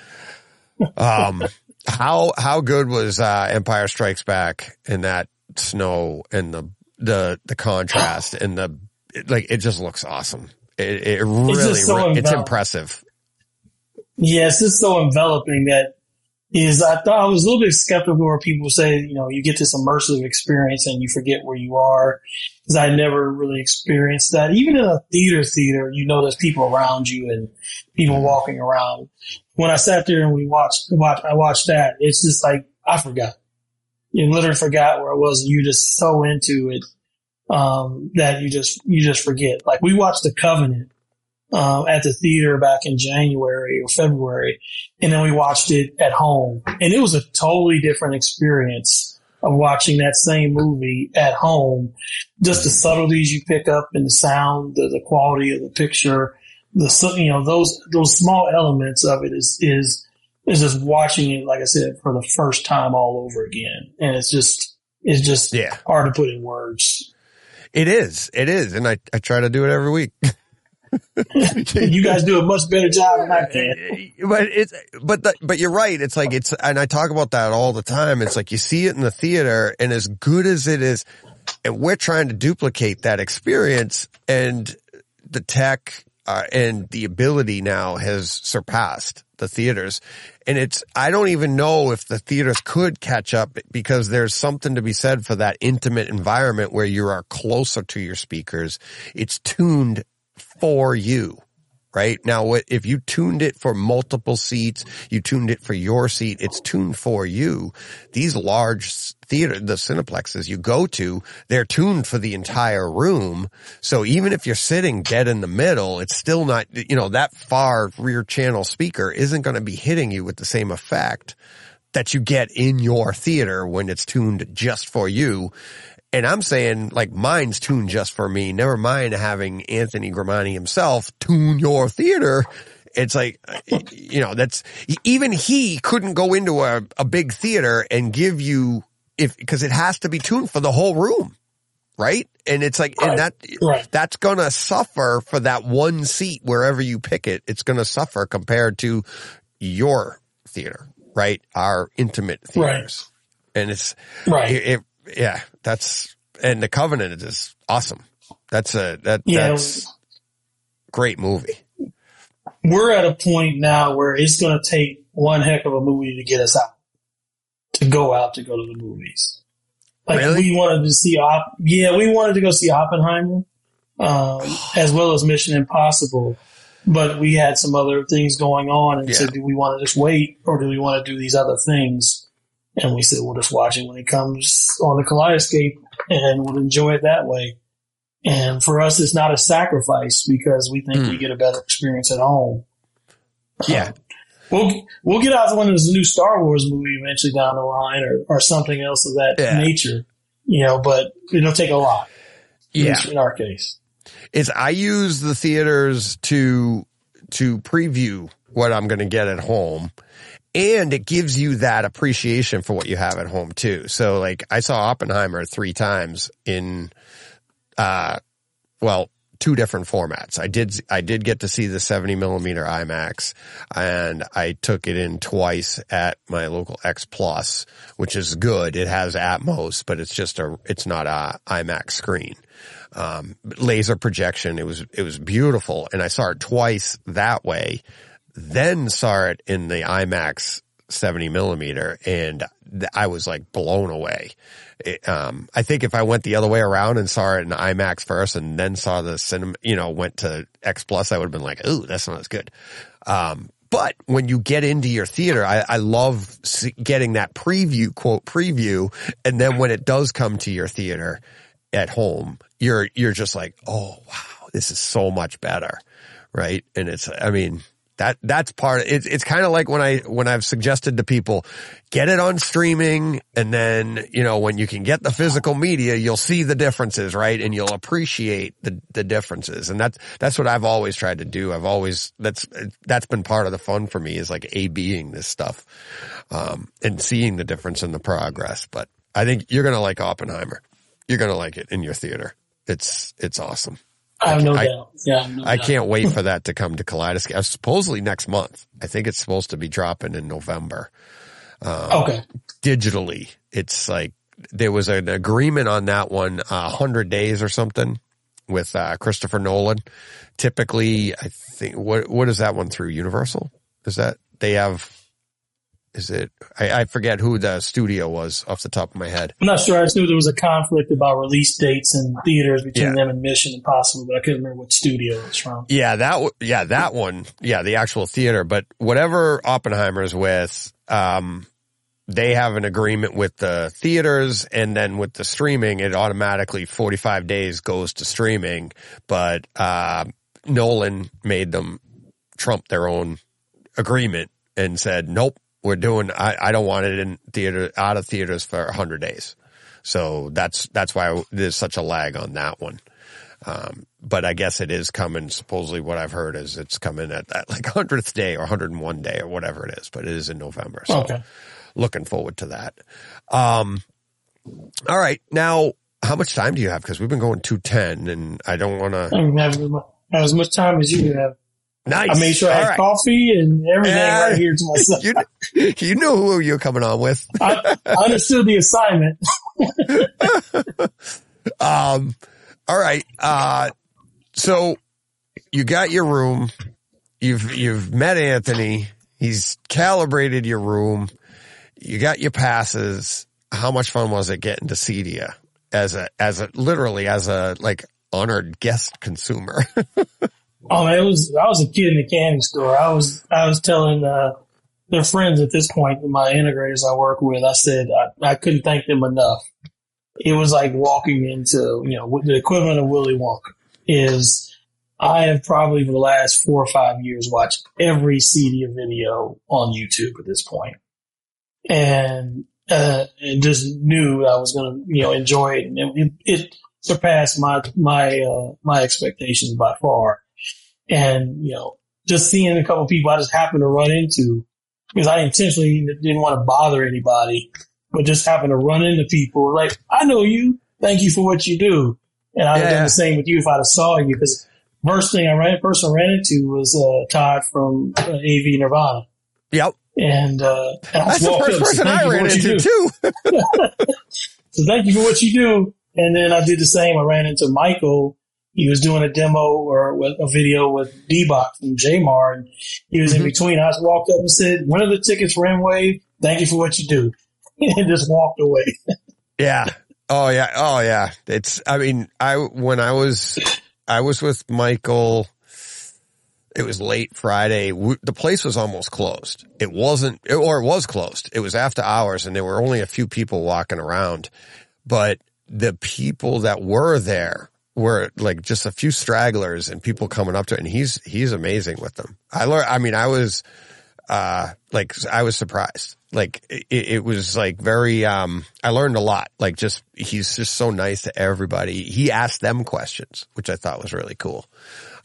Um, how how good was uh, Empire Strikes Back in that snow and the the the contrast and the it, like it just looks awesome. It, it really just so re- it's impressive. Yeah, it's so enveloping that is I thought I was a little bit skeptical where people say, you know, you get this immersive experience and you forget where you are. Cause I never really experienced that. Even in a theater theater, you know, there's people around you and people walking around. When I sat there and we watched, watched, I watched that, it's just like, I forgot. You literally forgot where I was you're just so into it, um, that you just, you just forget. Like we watched The Covenant, um, at the theater back in January or February and then we watched it at home and it was a totally different experience of watching that same movie at home just the subtleties you pick up in the sound the, the quality of the picture the you know those those small elements of it is is is just watching it like i said for the first time all over again and it's just it's just Yeah. hard to put in words It is. It is. And I, I try to do it every week. [LAUGHS] you guys do a much better job than I can. but it's but the, but you're right. It's like it's and I talk about that all the time. It's like you see it in the theater, and as good as it is, and we're trying to duplicate that experience, and the tech uh, and the ability now has surpassed the theaters. And it's, I don't even know if the theaters could catch up because there's something to be said for that intimate environment where you are closer to your speakers. It's tuned for you right? Now, if you tuned it for multiple seats, you tuned it for your seat, it's tuned for you. These large theater, the cineplexes you go to, they're tuned for the entire room. So even if you're sitting dead in the middle, it's still not, you know, that far rear channel speaker isn't going to be hitting you with the same effect that you get in your theater when it's tuned just for you. And I'm saying like mine's tuned just for me. Never mind having Anthony Grimani himself tune your theater. It's like, you know, that's even he couldn't go into a, a big theater and give you if, cause it has to be tuned for the whole room. Right. And it's like, right. and that, right. that's going to suffer for that one seat wherever you pick it. It's going to suffer compared to your theater, right? Our intimate theaters. Right. And it's, right. It, it, yeah, that's and the Covenant is awesome. That's a that yeah, that's great movie. We're at a point now where it's going to take one heck of a movie to get us out to go out to go to the movies. Like really? we wanted to see, Op- yeah, we wanted to go see Oppenheimer, um, [SIGHS] as well as Mission Impossible, but we had some other things going on, and yeah. said, do we want to just wait, or do we want to do these other things? And we said, we'll just watch it when it comes on the Kaleidescape and we'll enjoy it that way. And for us, it's not a sacrifice because we think mm. we hmm. get a better experience at home. Yeah. Um, [LAUGHS] we'll, we'll get out when there's a new Star Wars movie eventually down the line or, or something else of that yeah. nature, you know, but it'll take a lot. Yeah. In our case. Is I use the theaters to, to preview what I'm going to get at home and it gives you that appreciation for what you have at home too. So like I saw Oppenheimer three times in, uh, well, two different formats. I did, I did get to see the 70 millimeter IMAX and I took it in twice at my local X plus, which is good. It has Atmos, but it's just a, it's not a IMAX screen. Um, laser projection. It was, it was beautiful. And I saw it twice that way then saw it in the IMAX 70 millimeter and I was like blown away. It, um, I think if I went the other way around and saw it in IMAX first and then saw the cinema, you know, went to X plus, I would have been like, ooh, that's not as good. Um, but when you get into your theater, I, I love getting that preview, quote, preview. And then when it does come to your theater at home, you're, you're just like, oh, wow, this is so much better. Right. And it's, I mean, that that's part. Of, it's it's kind of like when I when I've suggested to people get it on streaming, and then you know when you can get the physical media, you'll see the differences, right? And you'll appreciate the the differences, and that's that's what I've always tried to do. I've always that's that's been part of the fun for me is like a being this stuff, um, and seeing the difference in the progress. But I think you're gonna like Oppenheimer. You're gonna like it in your theater. It's it's awesome. I have no I, doubt. Yeah, no I doubt. can't wait [LAUGHS] for that to come to Kaleidoscope. Uh, supposedly next month. I think it's supposed to be dropping in November. Um, okay. Digitally, it's like there was an agreement on that one, a uh, hundred days or something, with uh, Christopher Nolan. Typically, I think what what is that one through Universal? Is that they have is it? I, I, forget who the studio was off the top of my head. I'm not sure. I just knew there was a conflict about release dates and theaters between yeah. them and Mission Impossible, but I couldn't remember what studio it was from. Yeah, that yeah that one. Yeah, the actual theater. But whatever Oppenheimer's with, um, they have an agreement with the theaters, and then with the streaming, it automatically 45 days goes to streaming. But uh, Nolan made them trump their own agreement and said, nope, we're doing, I, I don't want it in theater, out of theaters for a hundred days. So that's, that's why there's such a lag on that one. Um, but I guess it is coming. Supposedly what I've heard is it's coming at that [LAUGHS] like hundredth day or 101 day or whatever it is, but it is in November. So okay. looking forward to that. Um, all right. Now, how much time do you have? Cause we've been going 210 and I don't want to. Have, as much time as you have. Nice. I made sure I All had right. coffee and everything Yeah. right here to [LAUGHS] myself. you, you knew who you're coming on with. I, I understood the assignment. [LAUGHS] Um, all right. Uh, so you got your room. You've, you've met Anthony. He's calibrated your room. You got your passes. How much fun was it getting to Cedia as a, as a, literally as a, like, honored guest consumer? [LAUGHS] Oh man, it was I was a kid in the candy store. I was I was telling uh their friends at this point, my integrators I work with, I said I, I couldn't thank them enough. It was like walking into you know the equivalent of Willy Wonka is. I have probably for the last four or five years watched every CEDIA video on YouTube at this point. point, and uh, and just knew I was going to you know enjoy it, and it, it surpassed my my uh, my expectations by far and you know just seeing a couple people I just happened to run into because I intentionally didn't want to bother anybody, but just happened to run into people like I know you, thank you for what you do, and I'd have done the same with you if I'd have saw you because first thing I ran person I ran into was uh, Todd from uh, AV Nirvana, yep. and, uh, and I That's the first person I ran into too. [LAUGHS] [LAUGHS] So thank you for what you do. And then I did the same. I ran into Michael. He was doing a demo or a video with D-Box from Jmar and he was Mhm. in between. I just walked up and said, "One of the tickets for M-Wave? Thank you for what you do. [LAUGHS] And just walked away. Yeah. Oh yeah. Oh yeah. It's, I mean, I, when I was, I was with Michael, it was late Friday. W- The place was almost closed. It wasn't, or it was closed. It was after hours and there were only a few people walking around, but the people that were there were like just a few stragglers and people coming up to it. And he's, he's amazing with them. I learned, I mean, I was, uh, like I was surprised. Like it, it was like very, um, I learned a lot. Like just, he's just so nice to everybody. He asked them questions, which I thought was really cool.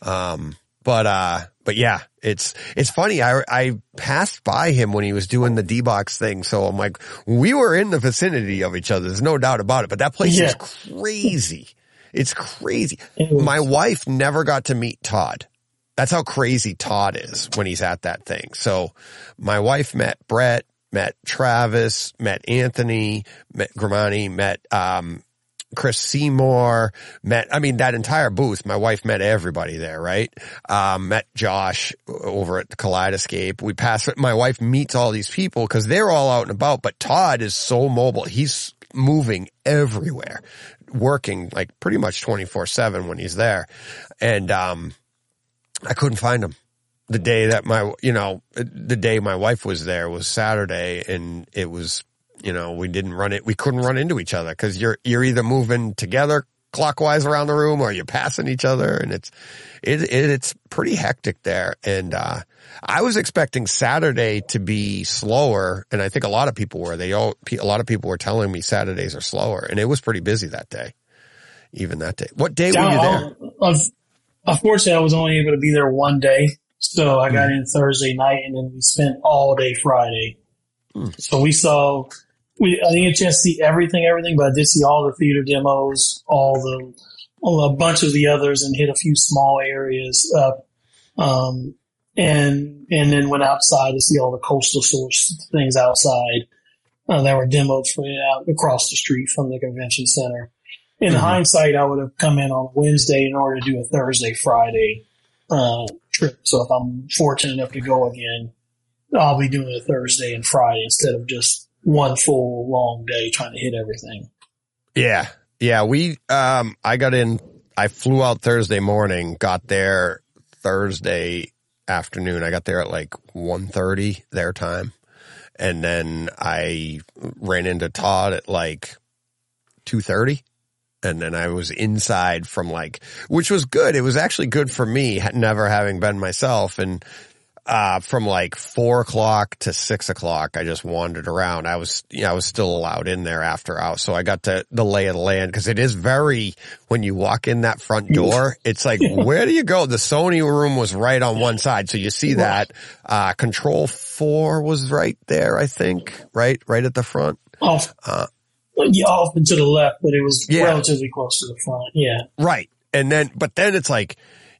Um, but, uh, but yeah, it's, it's funny. I, I passed by him when he was doing the D-box thing. So I'm like, we were in the vicinity of each other. There's no doubt about it, but that place Yeah. is crazy. It's crazy. It was- My wife never got to meet Todd. That's how crazy Todd is when he's at that thing. So my wife met Brett, met Travis, met Anthony, met Grimani, met, um, Chris Seymour, met, I mean, that entire booth, my wife met everybody there, right? Um, met Josh over at the Kaleidescape. We pass, my wife meets all these people because they're all out and about, but Todd is so mobile. He's moving everywhere, working like pretty much 24 seven when he's there. And, um, I couldn't find him. The day that my, you know, the day my wife was there was Saturday and it was, you know, we didn't run it. We couldn't run into each other because you're, you're either moving together clockwise around the room or you're passing each other and it's, it, it it's pretty hectic there. And, uh, I was expecting Saturday to be slower and I think a lot of people were, they all, a lot of people were telling me Saturdays are slower and it was pretty busy that day. Even that day. What day were you there? Unf- Unfortunately, I was only able to be there one day. So I got in Thursday night and then we spent all day Friday. Hmm. So we saw, we, I didn't get a chance to see everything, everything, but I did see all the theater demos, all the, well, a bunch of the others and hit a few small areas up. Um, and, and then went outside to see all the coastal source things outside, uh, that were demoed for out across the street from the convention center. In Mhm. hindsight, I would have come in on Wednesday in order to do a Thursday, Friday, uh, trip. So if I'm fortunate enough to go again, I'll be doing a Thursday and Friday instead of just one full long day trying to hit everything. Yeah. Yeah. We, um, I got in, I flew out Thursday morning, got there Thursday afternoon. I got there at like 1.30 their time. And then I ran into Todd at like 2.30. And then I was inside from like, which was good. It was actually good for me, never having been myself. And, uh, from like four o'clock to six o'clock, I just wandered around. I was, you know, I was still allowed in there after hours. So I got to the lay of the land because it is very, when you walk in that front door, it's like, [LAUGHS] where do you go? The Sony room was right on one side. So you see that, uh, control four was right there, I think, right, right at the front. Off, Uh, yeah, off and to the left, but it was Yeah. relatively close to the front. Yeah. Right. And then, but then it's like,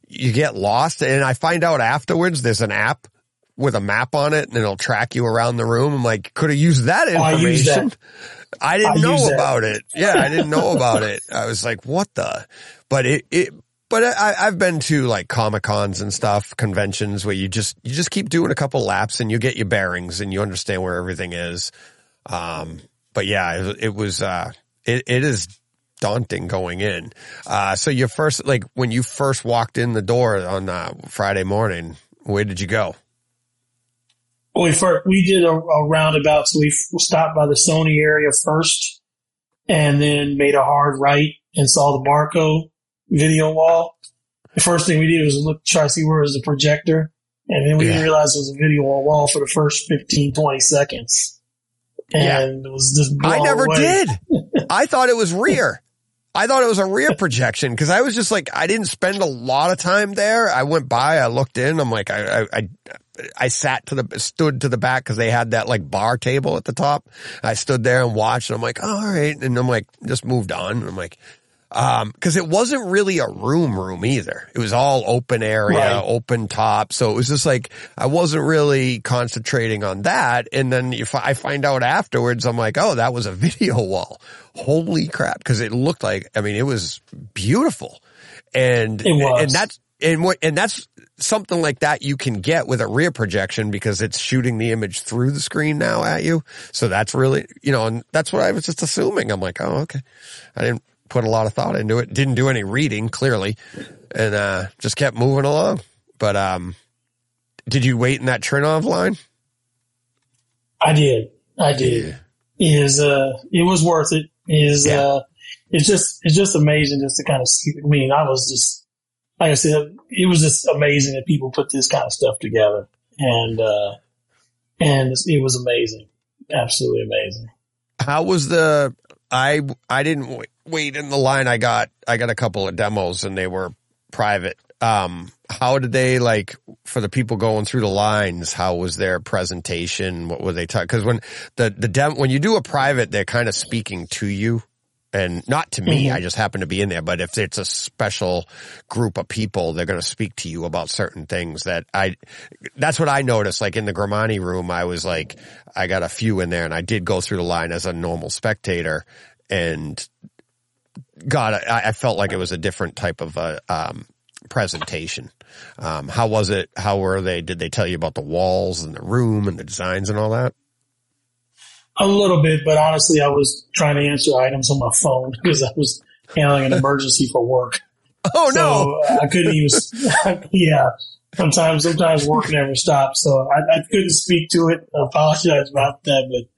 you get lost. And I find out afterwards there's an app with a map on it and it'll track you around the room. I'm like, could have used that Oh, I information. that. [LAUGHS] I didn't I know about it. Yeah, I didn't know about it. I was like, what the? But it, it, but I, I've been to like Comic Cons and stuff, conventions where you just, you just keep doing a couple laps and you get your bearings and you understand where everything is. Um, but yeah, it, it was, uh, it, it is daunting going in. Uh, so your first, like when you first walked in the door on, uh, Friday morning, where did you go? we first, we did a, a roundabout, so we f- stopped by the Sony area first, and then made a hard right and saw the Barco video wall. The first thing we did was look, try to see where was the projector, and then we Yeah. realized it was a video wall for the first 15, 20 seconds. Yeah. It was just I never away. did. [LAUGHS] I thought it was rear. I thought it was a rear projection because I was just like, I didn't spend a lot of time there. I went by, I looked in, I'm like, I, I, I, I sat to the, stood to the back because they had that like bar table at the top. I stood there and watched and I'm like, oh, all right. And I'm like, just moved on. And I'm like, um, cause it wasn't really a room room either. It was all open area, Right. open top. So it was just like, I wasn't really concentrating on that. And then if I find out afterwards, I'm like, oh, that was a [LAUGHS] video wall. Holy crap. Cause it looked like, I mean, it was beautiful. And, It was. and that's, and what, and that's something like that you can get with a rear projection because it's shooting the image through the screen now at you. So that's really, you know, and that's what I was just assuming. I'm like, oh, okay. I didn't put a lot of thought into it. Didn't do any reading clearly and, uh, just kept moving along. But, um, did you wait in that Trinnov line? I did. I did. Is uh, it was worth it. Is Yeah. uh, it's just it's just amazing just to kind of see. I mean, I was just like I said, it was just amazing that people put this kind of stuff together, and uh, and it was amazing, absolutely amazing. How was the, I, I didn't wait, in the line. I got, I got a couple of demos and they were private. Um, how did they like for the people going through the lines? How was their presentation? What were they talking? Cause when the, the dem, when you do a private, they're kind of speaking to you and not to me. Mhm. I just happen to be in there. But if it's a special group of people, they're going to speak to you about certain things that I, that's what I noticed. Like in the Grimani room, I was like, I got a few in there and I did go through the line as a normal spectator and God, I, I felt like it was a different type of, uh, um, presentation. Um, how was it? How were they? Did they tell you about the walls and the room and the designs and all that? A little bit, but honestly, I was trying to answer items on my phone [LAUGHS] because I was handling an emergency for work. [LAUGHS] Oh no. I couldn't even, [LAUGHS] yeah. Sometimes, sometimes work never stops. So I, I couldn't speak to it. I apologize about that, but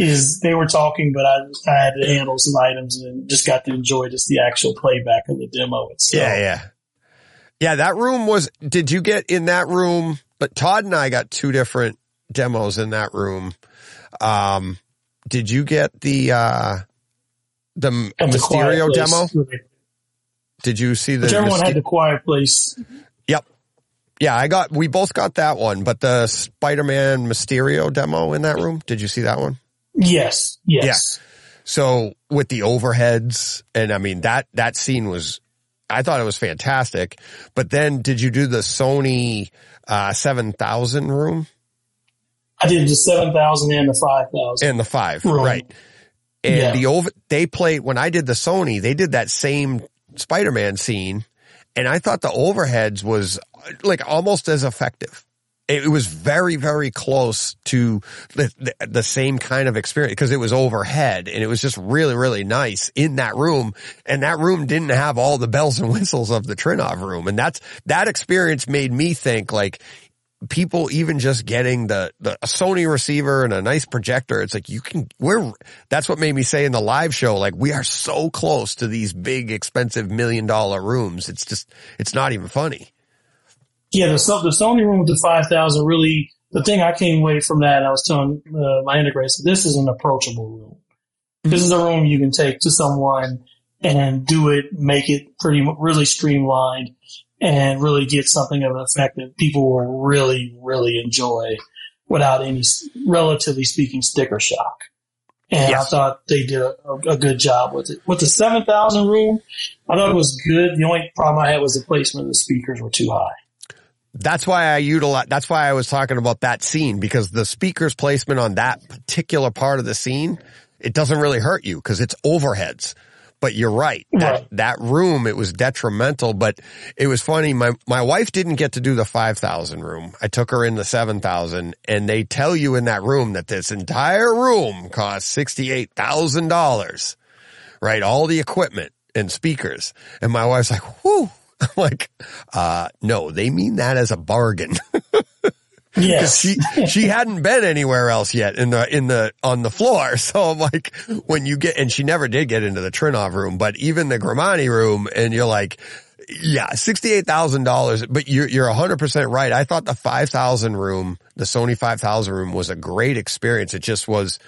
is they were talking, but I, I had to handle some items and just got to enjoy just the actual playback of the demo itself. Yeah, yeah. Yeah, that room was, did you get in that room? But Todd and I got two different demos in that room. Um, did you get the, uh, the And the Mysterio Place. demo? Did you see the, Whichever one Myster- had the quiet place. Yep. Yeah, I got, we both got that one, but the Spider-Man Mysterio demo in that room, did you see that one? Yes. Yes. So with the overheads and I mean that, that scene was, I thought it was fantastic. But then did you do the Sony, uh, 7000 room I did the 7,000 and the 5,000. and the five, Room. right? And Yeah. the over, they played, when I did the Sony, they did that same Spider-Man scene and I thought the overheads was like almost as effective. It was very, very close to the, the, the same kind of experience because it was overhead and it was just really, really nice in that room. And that room didn't have all the bells and whistles of the Trinnov room. And that's, that experience made me think like, people even just getting the, the a Sony receiver and a nice projector, it's like you can, we're, that's what made me say in the live show, like we are so close to these big expensive million dollar rooms. It's just, it's not even funny. Yeah, the, the Sony room with the 5,000 really, the thing I came away from that, I was telling uh, my integrator, this is an approachable room. This is a room you can take to someone and do it, make it pretty really streamlined and really get something of an effect that people will really, really enjoy without any, relatively speaking, sticker shock. And Yes. I thought they did a, a good job with it. With the 7,000 room, I thought it was good. The only problem I had was the placement of the speakers were too high. That's why I utilize, that's why I was talking about that scene because the speaker's placement on that particular part of the scene, it doesn't really hurt you because it's overheads. But you're right. That, that room, it was detrimental, but it was funny. My, my wife didn't get to do the 5,000 room. I took her in the 7,000 and they tell you in that room that this entire room costs $68,000, right? All the equipment and speakers. And my wife's like, whoo. I'm [LAUGHS] like, uh, no, they mean that as a bargain. [LAUGHS] Yes. she she hadn't been anywhere else yet in the in the on the floor. [LAUGHS] So I'm like, when you get and she never did get into the Trinnov room, but even the Grimani room, and you're like, yeah, sixty eight thousand dollars. But you're you're hundred percent right. I thought the five thousand room, the Sony five thousand room, was a great experience. It just was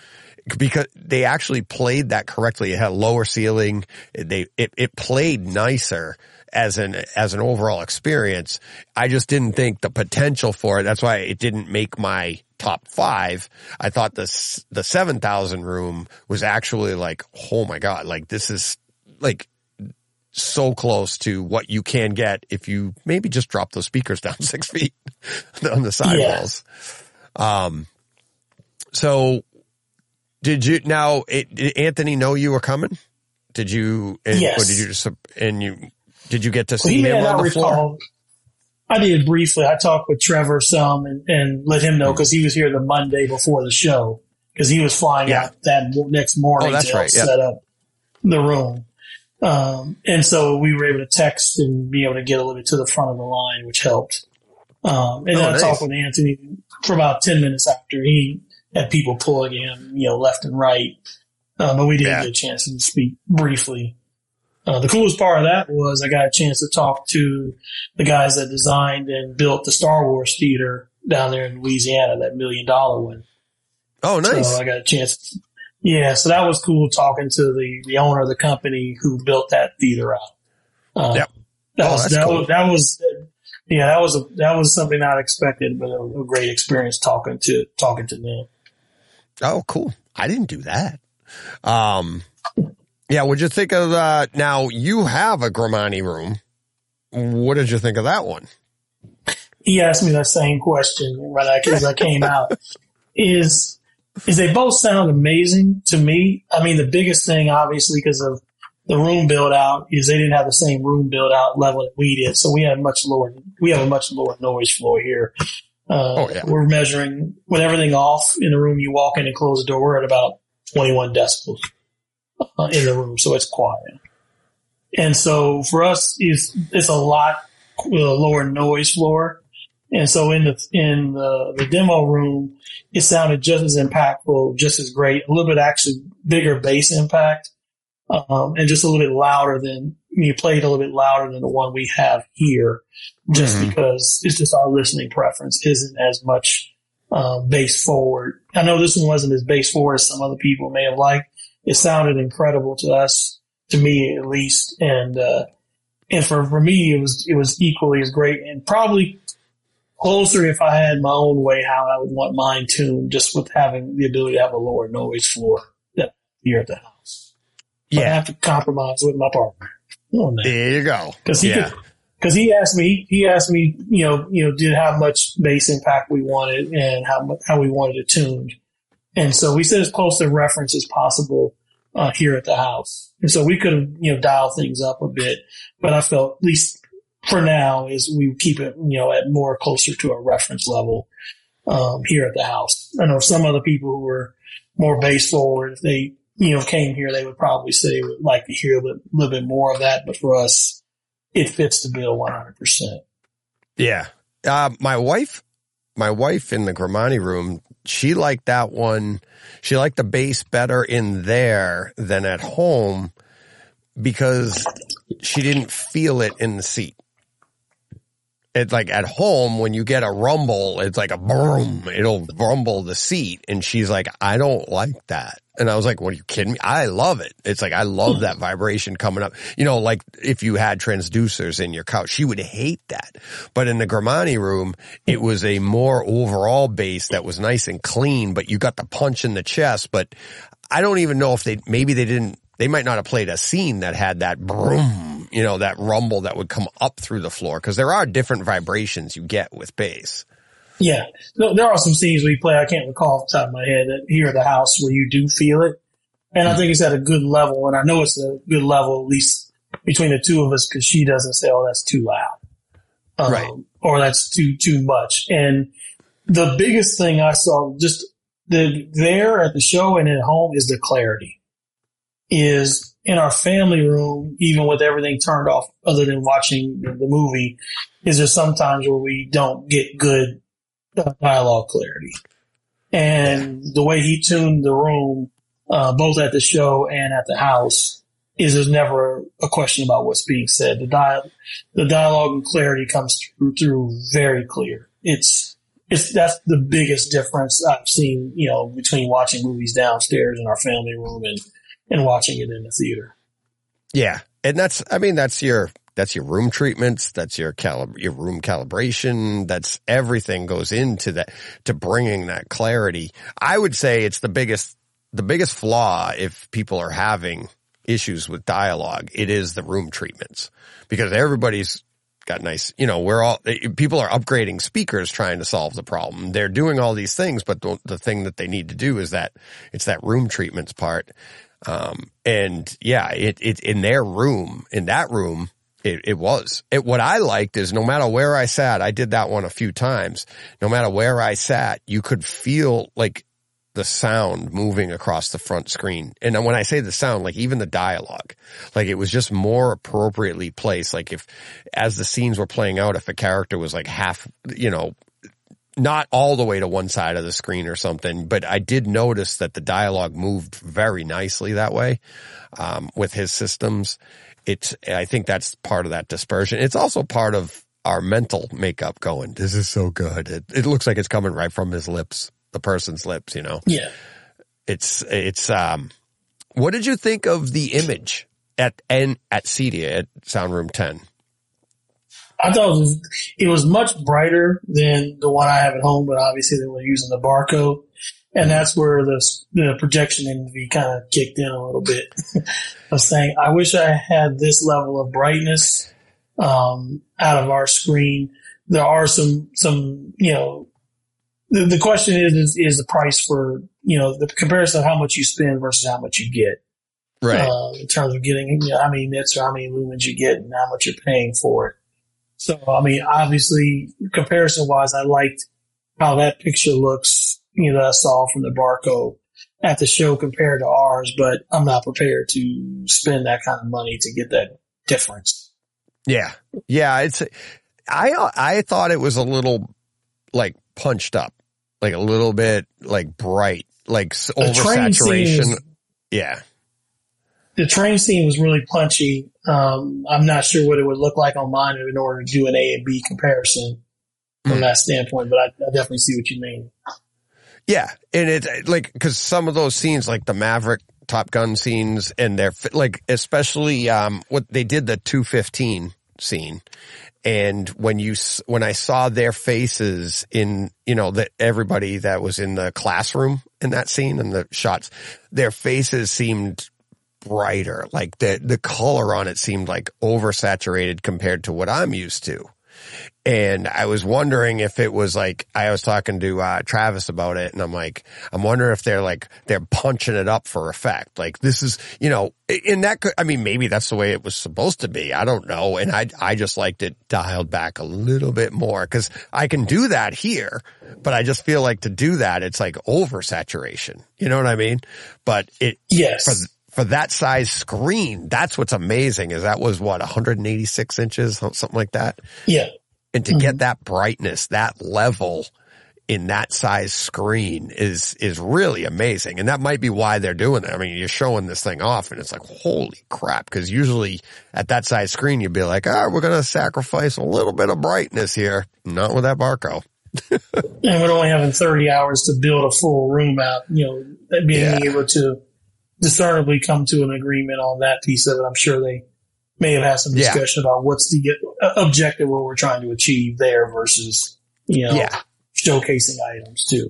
because they actually played that correctly. It had a lower ceiling. They it it played nicer as an as an overall experience. I just didn't think the potential for it. That's why it didn't make my top five. I thought the the seven thousand room was actually like, oh my god, like this is like so close to what you can get if you maybe just drop those speakers down [LAUGHS] six feet on the sidewalls. Um, so did you now? It, did Anthony know you were coming? Did you? And, Yes. Or did you just? And you did you get to see may him on the floor? I did briefly. I talked with Trevor some and, and let him Hmm. know because he was here the Monday before the show because he was flying Yeah. out that next morning Oh, to help right, yeah. set up the room. Um, and so we were able to text and be able to get a little bit to the front of the line, which helped. Um, and Oh, then I nice. talked with Anthony for about 10 minutes after he had people pulling him, you know, left and right. Uh, but we did Yeah. get a chance to speak briefly. Uh, the coolest part of that was I got a chance to talk to the guys that designed and built the Star Wars theater down there in Louisiana, that million dollar one. Oh, nice. So I got a chance. Yeah, so that was cool talking to the, the owner of the company who built that theater out. Uh, Yep. That Oh, was, that cool. was, that was, yeah, that was a, that was something I not expected, but a, a great experience talking to, talking to them. Oh, cool. I didn't do that. Um, yeah. What'd you think of, that? now you have a Grimani room. What did you think of that one? he asked me that same question right as I came out. [LAUGHS] Is is they both sound amazing to me. I mean, the biggest thing, obviously, because of the room build out, is they didn't have the same room build out level that we did, so we had much lower. We have a much lower noise floor here. Uh, Oh, yeah. We're measuring with everything off in the room. You walk in and close the door, we're at about twenty one decibels uh, in the room, so it's quiet. And so for us, it's it's a lot lower noise floor. And so in the in the, the demo room, it sounded just as impactful, just as great, a little bit actually bigger bass impact, um, and just a little bit louder than you played a little bit louder than the one we have here, just Mhm. because it's just our listening preference isn't as much uh, bass forward. I know this one wasn't as bass forward as some other people may have liked. It sounded incredible to us, to me at least, and uh, and for for me it was it was equally as great, and probably closer if I had my own way how I would want mine tuned, just with having the ability to have a lower noise floor that- here at the house. But I have to compromise with my partner There you go. because he yeah. could. Because he asked me, he asked me, you know, you know, did how much bass impact we wanted and how how we wanted it tuned, and so we said as close to reference as possible uh, here at the house, and so we could have, you know, dial things up a bit, but I felt at least for now is we keep it, you know, at more closer to a reference level um, here at the house. I know some other people who were more base forward, if they, you know, came here, they would probably say would like to hear a little, little bit more of that. But for us, it fits the bill 100%. Yeah. Uh, my wife, my wife in the Grimani room, she liked that one. She liked the bass better in there than at home because she didn't feel it in the seat. It's like at home when you get a rumble, it's like a boom, it'll rumble the seat. And she's like, I don't like that. And I was like, what are you kidding me? I love it. It's like, I love that hmm. vibration coming up. You know, like if you had transducers in your couch, she would hate that. But in the Grimani room, it was a more overall bass that was nice and clean, but you got the punch in the chest. But I don't even know if they, maybe they didn't, they might not have played a scene that had that boom, you know, that rumble that would come up through the floor. Cause there are different vibrations you get with bass. Yeah. No, there are some scenes we play, I can't recall off the top of my head, that here at the house where you do feel it. And I think it's at a good level. And I know it's a good level, at least between the two of us, because she doesn't say, oh, that's too loud. Um, Right. Or that's too, too much. And the biggest thing I saw just the, there at the show and at home is the clarity is in our family room, even with everything turned off other than watching the, the movie, is there sometimes where we don't get good uh, dialogue clarity. And the way he tuned the room, uh, both at the show and at the house, is there's never a question about what's being said. The dial, the dialogue and clarity comes through, through very clear. It's, it's, that's the biggest difference I've seen, you know, between watching movies downstairs in our family room and, and watching it in the theater. Yeah. And that's, I mean, that's your, that's your room treatments. That's your calib- your room calibration. That's everything goes into that, to bringing that clarity. I would say it's the biggest, the biggest flaw if people are having issues with dialogue. It is the room treatments because everybody's got nice, you know, we're all, people are upgrading speakers trying to solve the problem. They're doing all these things, but the, the thing that they need to do is that it's that room treatments part. Um, and yeah, it, it, in their room, in that room, it, it was. It, what I liked is no matter where I sat, I did that one a few times. No matter where I sat, you could feel like the sound moving across the front screen. And when I say the sound, like even the dialogue, like it was just more appropriately placed. Like if, as the scenes were playing out, if a character was like half, you know, not all the way to one side of the screen or something, but I did notice that the dialogue moved very nicely that way, um, with his systems. It's, I think that's part of that dispersion. It's also part of our mental makeup going, this is so good. It, it looks like it's coming right from his lips, the person's lips, you know? Yeah. It's, it's, um, what did you think of the image at, and at Cedia at Sound Room 10? I thought it was, it was much brighter than the one I have at home, but obviously they were using the Barco. And that's where the, the projection envy kind of kicked in a little bit. [LAUGHS] of saying, I wish I had this level of brightness, um, out of our screen. There are some, some, you know, the, the question is, is, is the price for, you know, the comparison of how much you spend versus how much you get. Uh, in terms of getting, you know, how many nits or how many lumens you get and how much you're paying for it. So, I mean, obviously, comparison wise, I liked how that picture looks, you know, that I saw from the Barco at the show compared to ours, but I'm not prepared to spend that kind of money to get that difference. Yeah. Yeah. It's, I, I thought it was a little like punched up, like a little bit like bright, like s- The scene oversaturation. Yeah. The train scene was really punchy. Um, I'm not sure what it would look like on mine in order to do an A and B comparison from Mm. that standpoint, but I, I definitely see what you mean. Yeah. And it like, cause some of those scenes, like the Maverick Top Gun scenes and they're like, especially, um, what they did the 215 scene. And when you, when I saw their faces in, you know, that everybody that was in the classroom in that scene and the shots, their faces seemed brighter. Like the, the color on it seemed like oversaturated compared to what I'm used to. And I was wondering if it was like, I was talking to, uh, Travis about it and I'm like, I'm wondering if they're like, they're punching it up for effect. Like this is, you know, in that could, I mean, maybe that's the way it was supposed to be. I don't know. And I, I just liked it dialed back a little bit more because I can do that here, but I just feel like to do that, it's like oversaturation. You know what I mean? But it, Yes. for for that size screen, that's what's amazing is that was what 186 inches, something like that. yeah. And to get mm-hmm. that brightness, that level in that size screen is, is really amazing. And that might be why they're doing it. I mean, you're showing this thing off and it's like, holy crap. Cause usually at that size screen, you'd be like, oh, we're going to sacrifice a little bit of brightness here. Not with that Barco. [LAUGHS] and we're only having 30 hours to build a full room out, you know, being Yeah. able to discernibly come to an agreement on that piece of it, I'm sure they may have had some Yeah. discussion about what's the uh, objective what we're trying to achieve there versus, you know, Yeah. showcasing items too.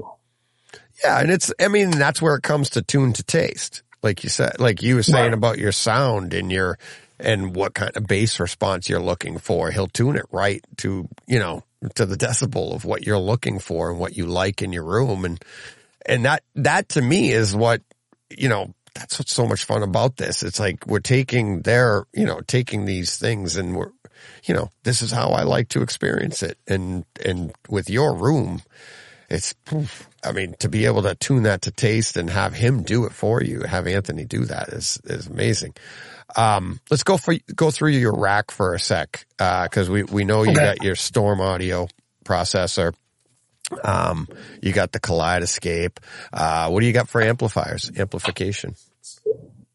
Yeah, and it's I mean that's where it comes to tune to taste. Like you said, like you were saying Right. about your sound and your and what kind of bass response you're looking for. He'll tune it right to, you know, to the decibel of what you're looking for and what you like in your room and and that that to me is what you know that's what's so much fun about this. It's like we're taking their you know taking these things and we're you know this is how i like to experience it. And and with your room it's i mean to be able to tune that to taste and have him do it for you have anthony do that is is amazing. Um let's go for go through your rack for a sec uh because we we know you Okay. got your storm audio processor um, you got the Kaleidescape. Uh, what do you got for amplifiers? Amplification.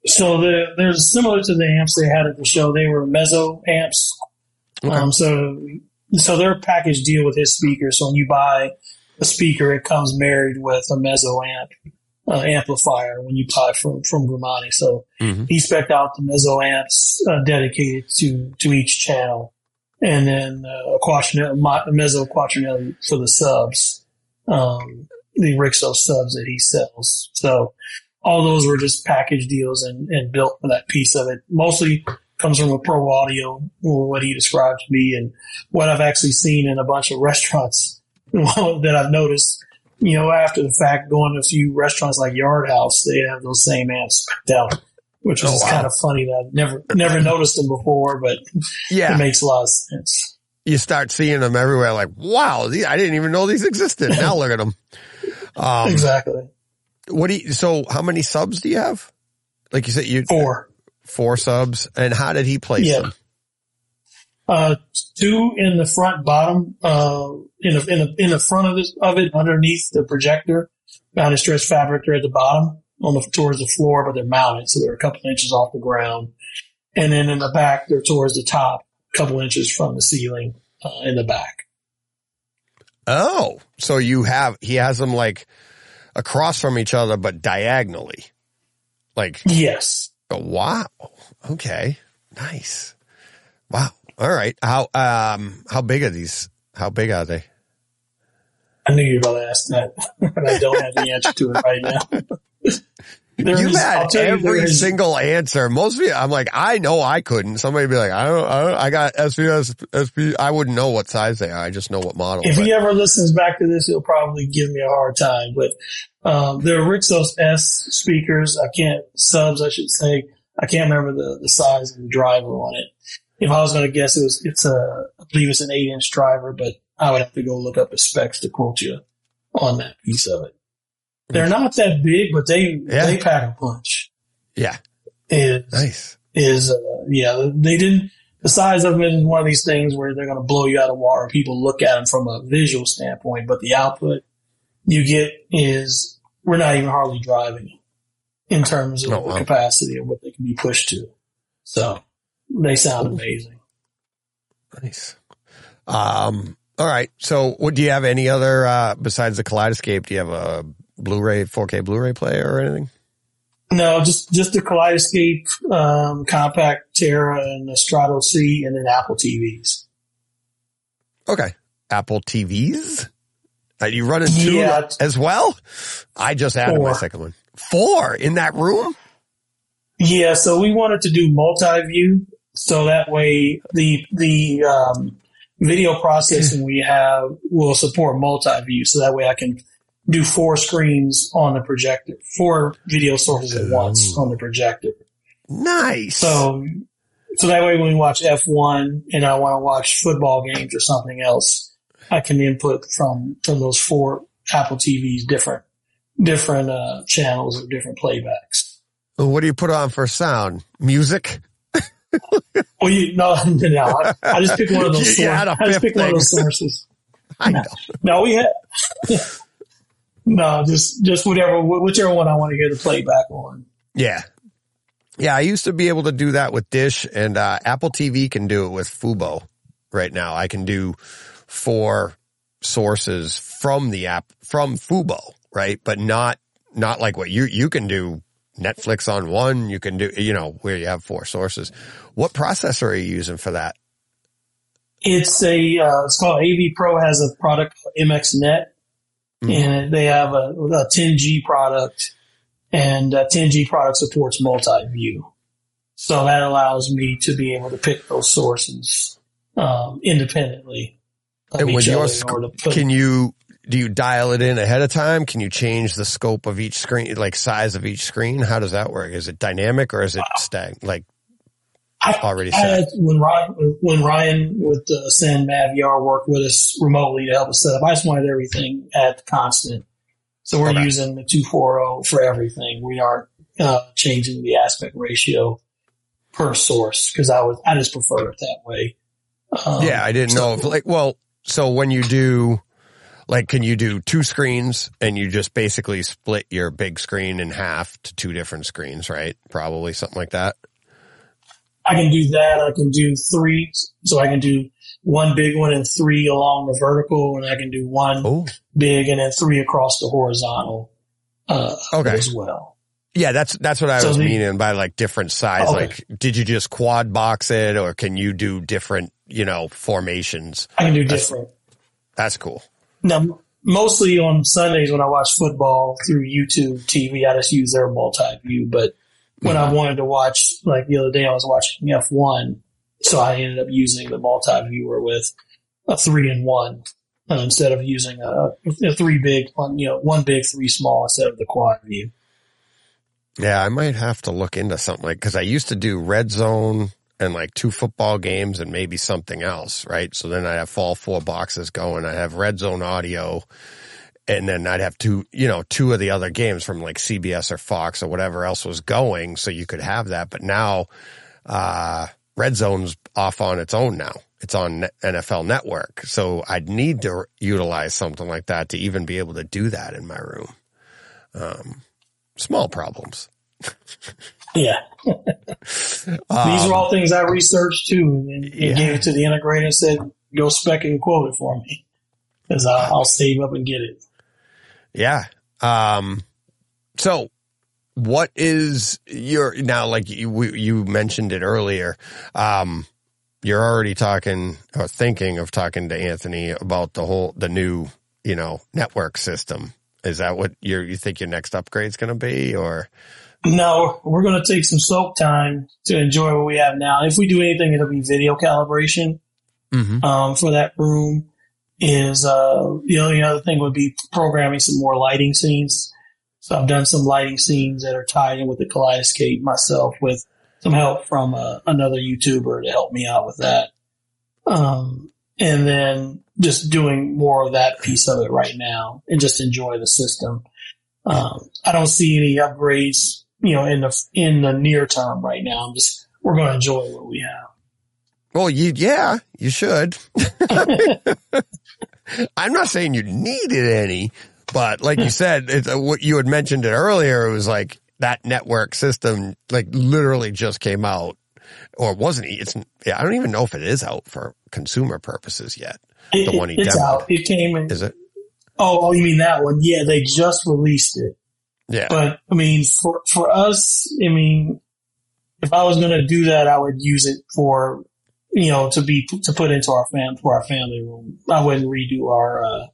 So the, there's similar to the amps they had at the show. They were mezzo amps. Okay. Um, so so they're a package deal with his speaker. So when you buy a speaker, it comes married with a mezzo amp uh, amplifier when you buy from from Grimani. So Mhm. he spec out the mezzo amps uh, dedicated to to each channel, and then uh, a mezzo quaternary for the subs, um, the Rixo subs that he sells. So all those were just package deals and, and built for that piece of it. Mostly comes from a pro audio, what he described to me, and what I've actually seen in a bunch of [LAUGHS] restaurants that I've noticed. You know, after the fact, going to a few restaurants like Yard House, they have those same amps out, which is Oh, wow. kind of funny that I've never never noticed them before, but yeah, it makes a lot of sense. You start seeing them everywhere like, wow, these, I didn't even know these existed. Now look at them. Um, exactly. what do you, so how many subs do you have? Like you said, you, Four. four subs. And how did he place Yeah. them? Uh, two in the front bottom, uh, in the, in the, in the front of this, of it, underneath the projector, behind the stretch fabric, they're at the bottom on the, towards the floor, but they're mounted. So they're a couple inches off the ground. And then in the back, they're towards the top, a couple inches from the ceiling, uh, in the back. Oh, so you have, he has them like across from each other, but diagonally. Like, Yes. oh, wow. Okay. Nice. Wow. All right. How, um, how big are these? How big are they? I knew you were going to ask that, but I don't have the answer to it right now. There's- You've had you, every there's- single answer. Most of you, I'm like, I know I couldn't. Somebody be like, I don't, I don't, I got SPS, SP. I wouldn't know what size they are. I just know what model. If but- he ever listens back to this, he'll probably give me a hard time. But um, they're Rixos S speakers. I can't subs, I should say. I can't remember the, the size of the driver on it. If I was going to guess, it was it's a I believe it's an eight inch driver, but I would have to go look up the specs to quote you on that piece of it. They're not that big, but they Yeah. they pack a punch. yeah. Is Nice. is uh, yeah they didn't the size of them is one of these things where they're going to blow you out of water. People look at them from a visual standpoint, but the output you get is we're not even hardly driving in terms of Oh, the wow. capacity of what they can be pushed to. So they sound amazing. Nice. Um, all right. So what do you have any other, uh, besides the Kaleidescape? Do you have a Blu-ray, 4K Blu-ray player or anything? No, just just the Kaleidescape, um, Compact Terra, and the Strato C, and then Apple TVs. Okay. Apple TVs? Are you running two Yeah. as well? I just added my second one. Four in that room? Yeah, so we wanted to do multi-view, so that way the the um, video processing we have will support multi-view, so that way I can do four screens on the projector, four video sources at once on the projector. Nice. So, so that way when we watch F1 and I want to watch football games or something else, I can input from from those four Apple TVs different different uh, channels or different playbacks. what do you put on for sound? Music? Well, you no, [LAUGHS] no. I, [LAUGHS] I just pick one of those. You sources. a [LAUGHS] I just fifth pick one of those sources. I know. No, we had. no, just just whatever, whichever one I want to hear the playback on. Yeah. Yeah, I used to be able to do that with Dish and uh, Apple TV can do it with Fubo right now. I can do four sources from the app from Fubo, right? But not not like what you you can do Netflix on one, you can do you know, where you have four sources. What processor are you using for that? It's a uh, it's called AV Pro has a product called MXNet, Mhm. and they have a, a 10G product, and uh, 10G product supports multi-view. So that allows me to be able to pick those sources um, independently. And with each your sc- order to put- Can you do you dial it in ahead of time? Can you change the scope of each screen, like size of each screen? How does that work? Is it dynamic or is it stag like I- already I set? had, when Ryan when Ryan with uh, Send Maviar worked with us remotely to help us set up, I just wanted everything at constant. So we're Okay. using the two four zero for everything. We aren't uh, changing the aspect ratio per source because I was I just prefer it that way. Um, yeah, I didn't know if like well, so when you do like can you do two screens and you just basically split your big screen in half to two different screens, right? Probably something like that. I can do that. I can do three, so I can do one big one and three along the vertical, and I can do one Oh. big and then three across the horizontal uh, Okay. as well. Yeah, that's that's what I So was the- meaning by like different size. Okay. Like, did you just quad box it, or can you do different, you know, formations? I can do That's- different. That's cool. Now, mostly on Sundays when I watch football through YouTube TV, I just use their multi-view. But when I wanted to watch, like the other day, I was watching F1, so I ended up using the multi-viewer with a three and one uh, instead of using a, a three big, one, you know, one big, three small instead of the quad view. Yeah, I might have to look into something like because I used to do red zone and like two football games and maybe something else, right? So then I'd have all four boxes going. I have red zone audio, and then I'd have two, you know, two of the other games from like CBS or Fox or whatever else was going, so you could have that. But now, uh, red zone's off on its own now. It's on NFL Network, so I'd need to utilize something like that to even be able to do that in my room. Um, small problems. [LAUGHS] Yeah. These are all things I researched too and, and Um, Yeah. gave it to the integrator and said, go spec and quote it for me because I'll, I'll save up and get it. Yeah. Um, so what is your, now, like you, you mentioned it earlier, um, you're already talking or thinking of talking to Anthony about the whole, the new, you know, network system. Is that what you you think your next upgrade's going to be or? No, we're going to take some soak time to enjoy what we have now. If we do anything, it'll be video calibration Mm-hmm. um, for that room. Is uh, the only other thing would be programming some more lighting scenes. So I've done some lighting scenes that are tied in with the Kaleidescape myself with some help from uh, another YouTuber to help me out with that. Um, and then just doing more of that piece of it right now and just enjoy the system. Um, I don't see any upgrades, you know, in the in the near term right now. I'm just we're going to enjoy what we have. Well, you, yeah, you should. [LAUGHS] I'm not saying you needed any, but like you said, it's, uh, what you had mentioned it earlier, it was like that network system, like literally just came out or wasn't. It's, yeah, I don't even know if it is out for consumer purposes yet. It- The one he it's demoed. out. It came in. Is it? Oh, oh, you mean that one? Yeah, they just released it. Yeah. But I mean, for for us, I mean, if I was going to do that, I would use it for you know to be to put into our fam for our family room. I wouldn't redo our. Uh,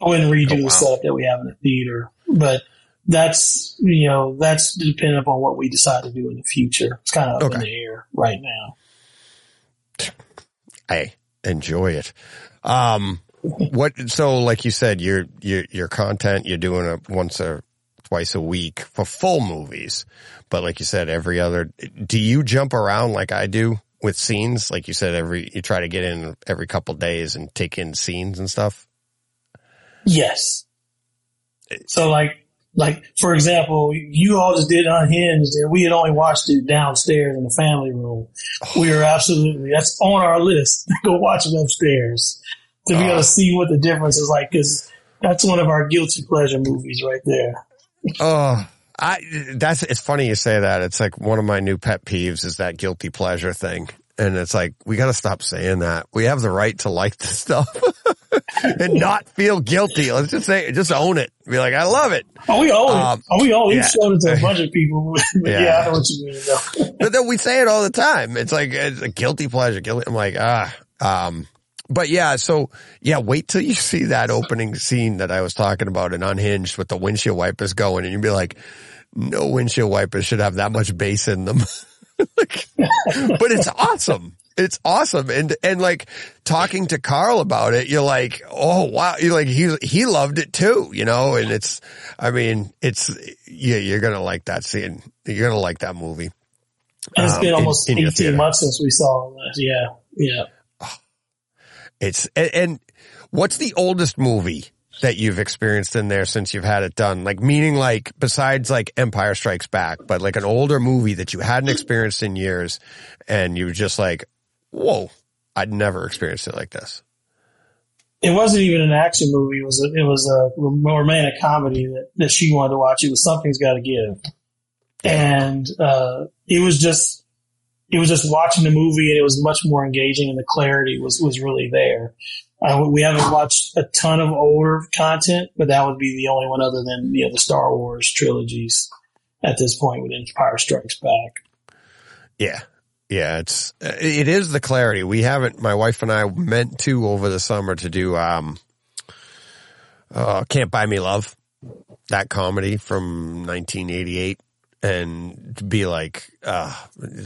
I wouldn't redo Oh, wow. the setup that we have in the theater, but that's you know that's dependent upon what we decide to do in the future. It's kind of up in the air right now. I enjoy it. Um, what, so like you said, your, your, your content, you're doing a once or twice a week for full movies. But like you said, every other, do you jump around like I do with scenes? Like you said, every, you try to get in every couple days and take in scenes and stuff. Yes. So like, like for example, you all just did Unhinged, and we had only watched it downstairs in the family room. We are absolutely that's on our list. [LAUGHS] Go watch it upstairs to be able Ah. to see what the difference is like because that's one of our guilty pleasure movies right there. Oh, I, that's, it's funny you say that. It's like one of my new pet peeves is that guilty pleasure thing. And it's like, we got to stop saying that. We have the right to like this stuff [LAUGHS] and not feel guilty. Let's just say, just own it. Be like, I love it. Oh, we own Um, it. Oh, we own it. yeah. We've shown it to a bunch of people. [LAUGHS] yeah. [LAUGHS] Yeah. I know what you mean. But then we say it all the time. It's like, it's a guilty pleasure. Guilty. I'm like, ah, um, but yeah, so yeah, wait till you [LAUGHS] see that opening scene that I was talking about in Unhinged with the windshield wipers going and you'd be like, no windshield wipers should have that much bass in them. [LAUGHS] like, [LAUGHS] but it's awesome. It's awesome. And, and like talking to Carl about it, you're like, oh wow. You're like, he, he loved it too, you know, and it's, I mean, it's, yeah, you're going to like that scene. You're going to like that movie. And it's Um, been in- almost in your 18 months since we saw that. Yeah. Yeah. It's and, and what's the oldest movie that you've experienced in there since you've had it done? Like meaning like besides like Empire Strikes Back, but like an older movie that you hadn't experienced in years and you were just like, whoa, I'd never experienced it like this. It wasn't even an action movie. It was a, it was a romantic comedy that, that she wanted to watch. It was Something's Gotta Give. And, uh, it was just, it was just watching the movie and it was much more engaging and the clarity was, was really there. Uh, we haven't watched a ton of older content, but that would be the only one other than, you know, the Star Wars trilogies at this point with Empire Strikes Back. Yeah. Yeah, it's it is the clarity. We haven't my wife and I meant to over the summer to do um uh Can't Buy Me Love, that comedy from 1988 and be like uh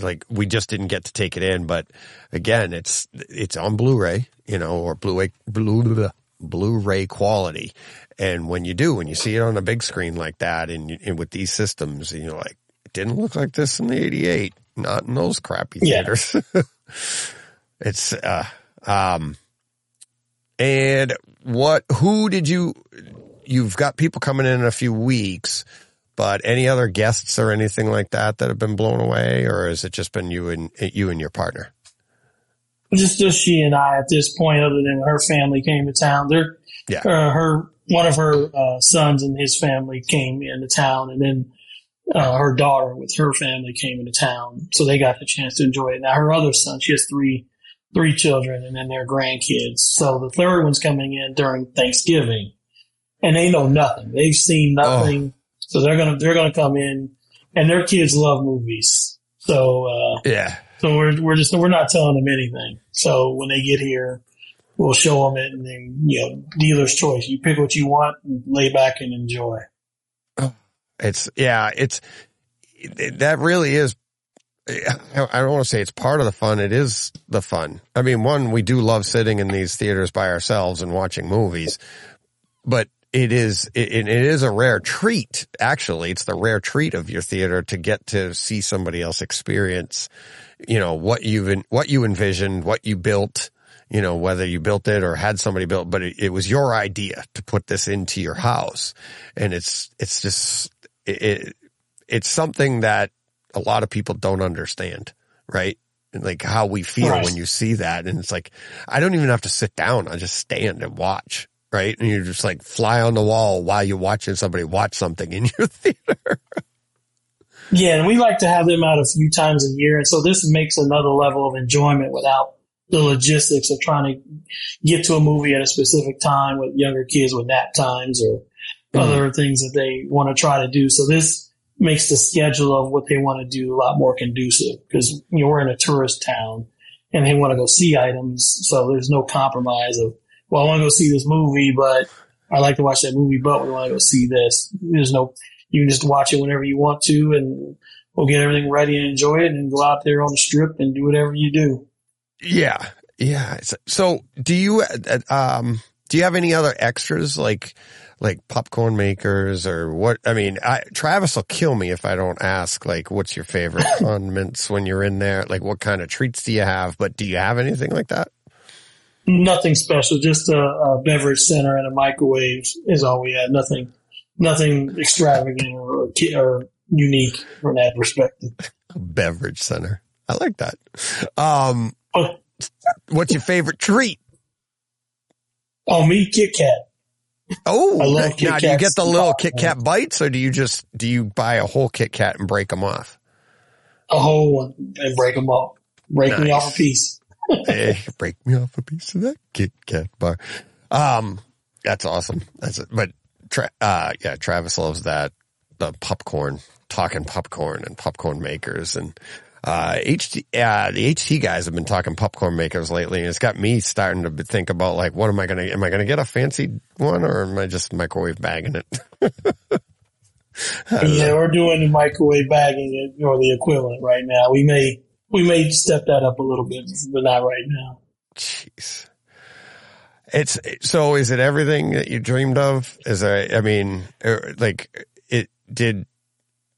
like we just didn't get to take it in, but again, it's it's on Blu-ray, you know, or Blu-ray Blu Blu-ray quality. And when you do, when you see it on a big screen like that and, you- and with these systems, and you're like, it didn't look like this in the 88, not in those crappy Yeah. theaters. [LAUGHS] it's, uh, um, and what, who did you, you've got people coming in in a few weeks, but any other guests or anything like that that have been blown away or has it just been you and, you and your partner? just just she and I at this point, other than her family came to town. They're Yeah. uh, her one of her uh, sons and his family came into town, and then uh, her daughter with her family came into town, so they got the chance to enjoy it. Now her other son, she has three three children, and then their grandkids. So the third one's coming in during Thanksgiving, and they know nothing. They've seen nothing, so they're gonna they're gonna come in, and their kids love movies. So uh, Yeah. so we're we're just we're not telling them anything. So when they get here, we'll show them it, and then you know, dealer's choice. You pick what you want, and lay back and enjoy. It's yeah, it's that really is. I I don't want to say it's part of the fun. It is the fun. I mean, one, we do love sitting in these theaters by ourselves and watching movies, but it is it, it is a rare treat. Actually, it's the rare treat of your theater to get to see somebody else experience, you know, what you've what you envisioned, what you built. You know, whether you built it or had somebody built, but it, it was your idea to put this into your house, and it's it's just it, it it's something that a lot of people don't understand, right? And like how we feel Right. when you see that. And it's like, I don't even have to sit down. I just stand and watch, right? And you're just like fly on the wall while you're watching somebody watch something in [LAUGHS] your theater. Yeah, and we like to have them out a few times a year, and so this makes another level of enjoyment without the logistics of trying to get to a movie at a specific time with younger kids with nap times or Mhm. other things that they want to try to do. So this makes the schedule of what they want to do a lot more conducive because you know, we're in a tourist town and they want to go see items. So there's no compromise of, well, I want to go see this movie, but I like to watch that movie, but we want to go see this. There's no, you can just watch it whenever you want to and we'll get everything ready and enjoy it and go out there on the strip and do whatever you do. Yeah. Yeah. So do you, uh, um, do you have any other extras like, like popcorn makers or what? I mean, I, Travis will kill me if I don't ask, like, what's your favorite [LAUGHS] condiments when you're in there? Like, what kind of treats do you have? But do you have anything like that? Nothing special, just a, a beverage center and a microwave is all we had. Nothing, nothing extravagant or, or unique from that perspective. Beverage center. I like that. Um, Oh, what's your favorite treat? oh me, Kit Kat. Oh, I love now Kit do you get the little Kit Kat bites or do you just, do you buy a whole Kit Kat and break them off? A whole one and break them off. Break me off a piece. Hey, break me off a piece of that Kit Kat bar. Um, that's awesome. That's it. But, tra- uh, yeah, Travis loves that, the popcorn, talking popcorn and popcorn makers. And, uh, HT, uh, the HT guys have been talking popcorn makers lately and it's got me starting to think about like, what am I going to, am I going to get a fancy one or am I just microwave bagging it? [LAUGHS] yeah, we're doing microwave bagging or the equivalent right now. We may, we may step that up a little bit, but not right now. Jeez. It's so. Is it everything that you dreamed of? Is there? I mean, er, like it did.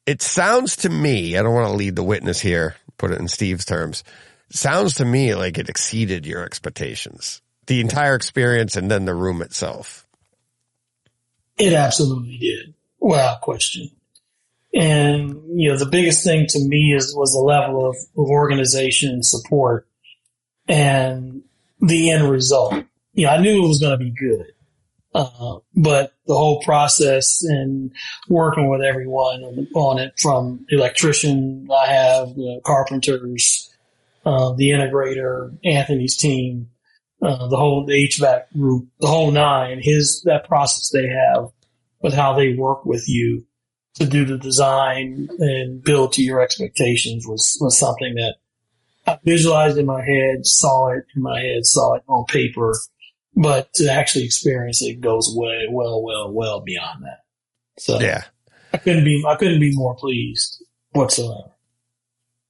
It sounds to me. I don't want to lead the witness here. Put it in Steve's terms. Sounds to me like it exceeded your expectations. The entire experience and then the room itself. It absolutely did, without question. And you know, the biggest thing to me is was the level of, of organization and support, and the end result you know, I knew it was going to be good. Uh, but the whole process and working with everyone on it from the electrician I have, the carpenters, uh, the integrator, Anthony's team, uh, the whole the HVAC group, the whole nine, his, that process they have with how they work with you to do the design and build to your expectations was, was something that I visualized in my head, saw it in my head, saw it on paper but to actually experience it goes way, well, well, well beyond that. So yeah, I couldn't be, I couldn't be more pleased whatsoever.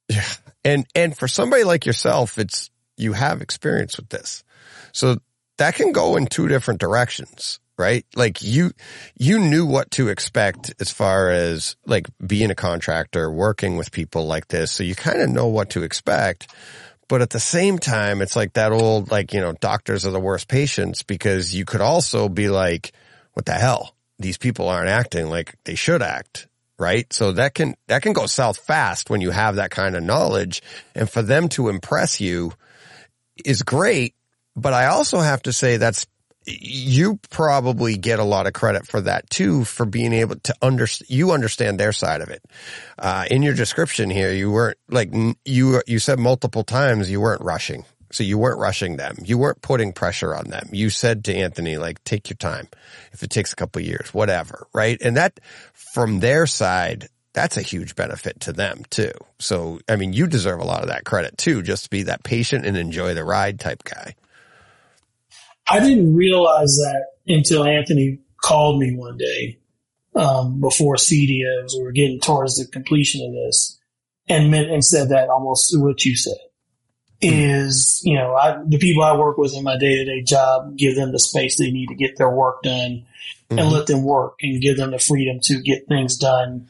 Yeah. And, and for somebody like yourself, it's, you have experience with this. So that can go in two different directions, right? Like you, you knew what to expect as far as like being a contractor, working with people like this. So you kind of know what to expect. But at the same time, it's like that old, like, you know, doctors are the worst patients because you could also be like, what the hell? These people aren't acting like they should act. Right. So that can, that can go south fast when you have that kind of knowledge. And for them to impress you is great. But I also have to say that's you probably get a lot of credit for that too, for being able to understand, you understand their side of it. Uh, in your description here, you weren't like, you, you said multiple times you weren't rushing. So you weren't rushing them. You weren't putting pressure on them. You said to Anthony, like, take your time. If it takes a couple years, whatever. Right. And that from their side, that's a huge benefit to them too. So, I mean, you deserve a lot of that credit too, just to be that patient and enjoy the ride type guy. I didn't realize that until Anthony called me one day um, before CDOs. we were getting towards the completion of this, and meant, and said that almost what you said is you know I, the people I work with in my day to day job give them the space they need to get their work done mm-hmm. and let them work and give them the freedom to get things done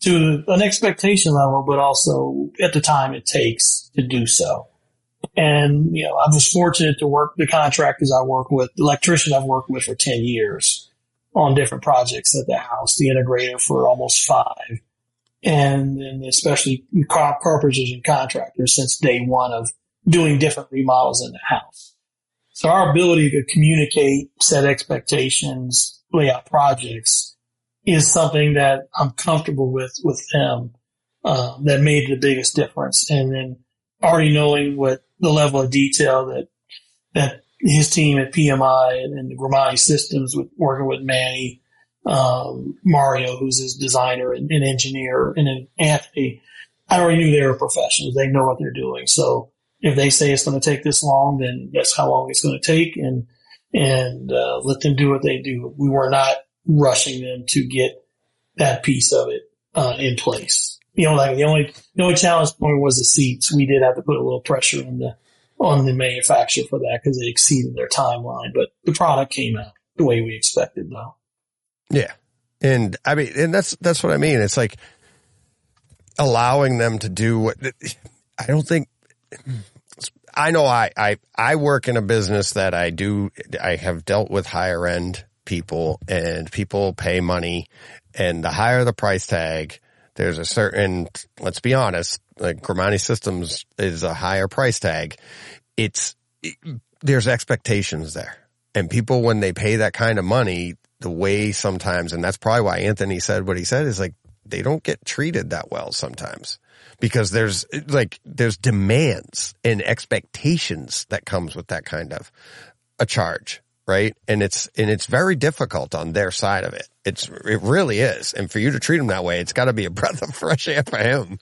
to an expectation level, but also at the time it takes to do so. And, you know, I was fortunate to work the contractors I work with, the electrician I've worked with for 10 years on different projects at the house, the integrator for almost five. And, and especially car- carpenters and contractors since day one of doing different remodels in the house. So our ability to communicate, set expectations, lay out projects is something that I'm comfortable with, with them, uh, that made the biggest difference. And then already knowing what the level of detail that that his team at PMI and, and the Grimani Systems with working with Manny, um, Mario, who's his designer and, and engineer, and then Anthony. I already knew they were professionals. They know what they're doing. So if they say it's going to take this long, then that's how long it's going to take, and and uh, let them do what they do. We were not rushing them to get that piece of it uh, in place you know, like the only the only challenge point was the seats. We did have to put a little pressure on the on the manufacturer for that because they exceeded their timeline. But the product came out the way we expected, though. Yeah, and I mean, and that's that's what I mean. It's like allowing them to do what I don't think. I know I, I, I work in a business that I do, I have dealt with higher end people and people pay money and the higher the price tag, there's a certain, let's be honest, like Grimani Systems is a higher price tag. It's, it, there's expectations there. And people, when they pay that kind of money, the way sometimes, and that's probably why Anthony said what he said is like, they don't get treated that well sometimes because there's like, there's demands and expectations that comes with that kind of a charge right? And it's, and it's very difficult on their side of it. It's, it really is. And for you to treat him that way, it's got to be a [LAUGHS] breath of fresh air for him.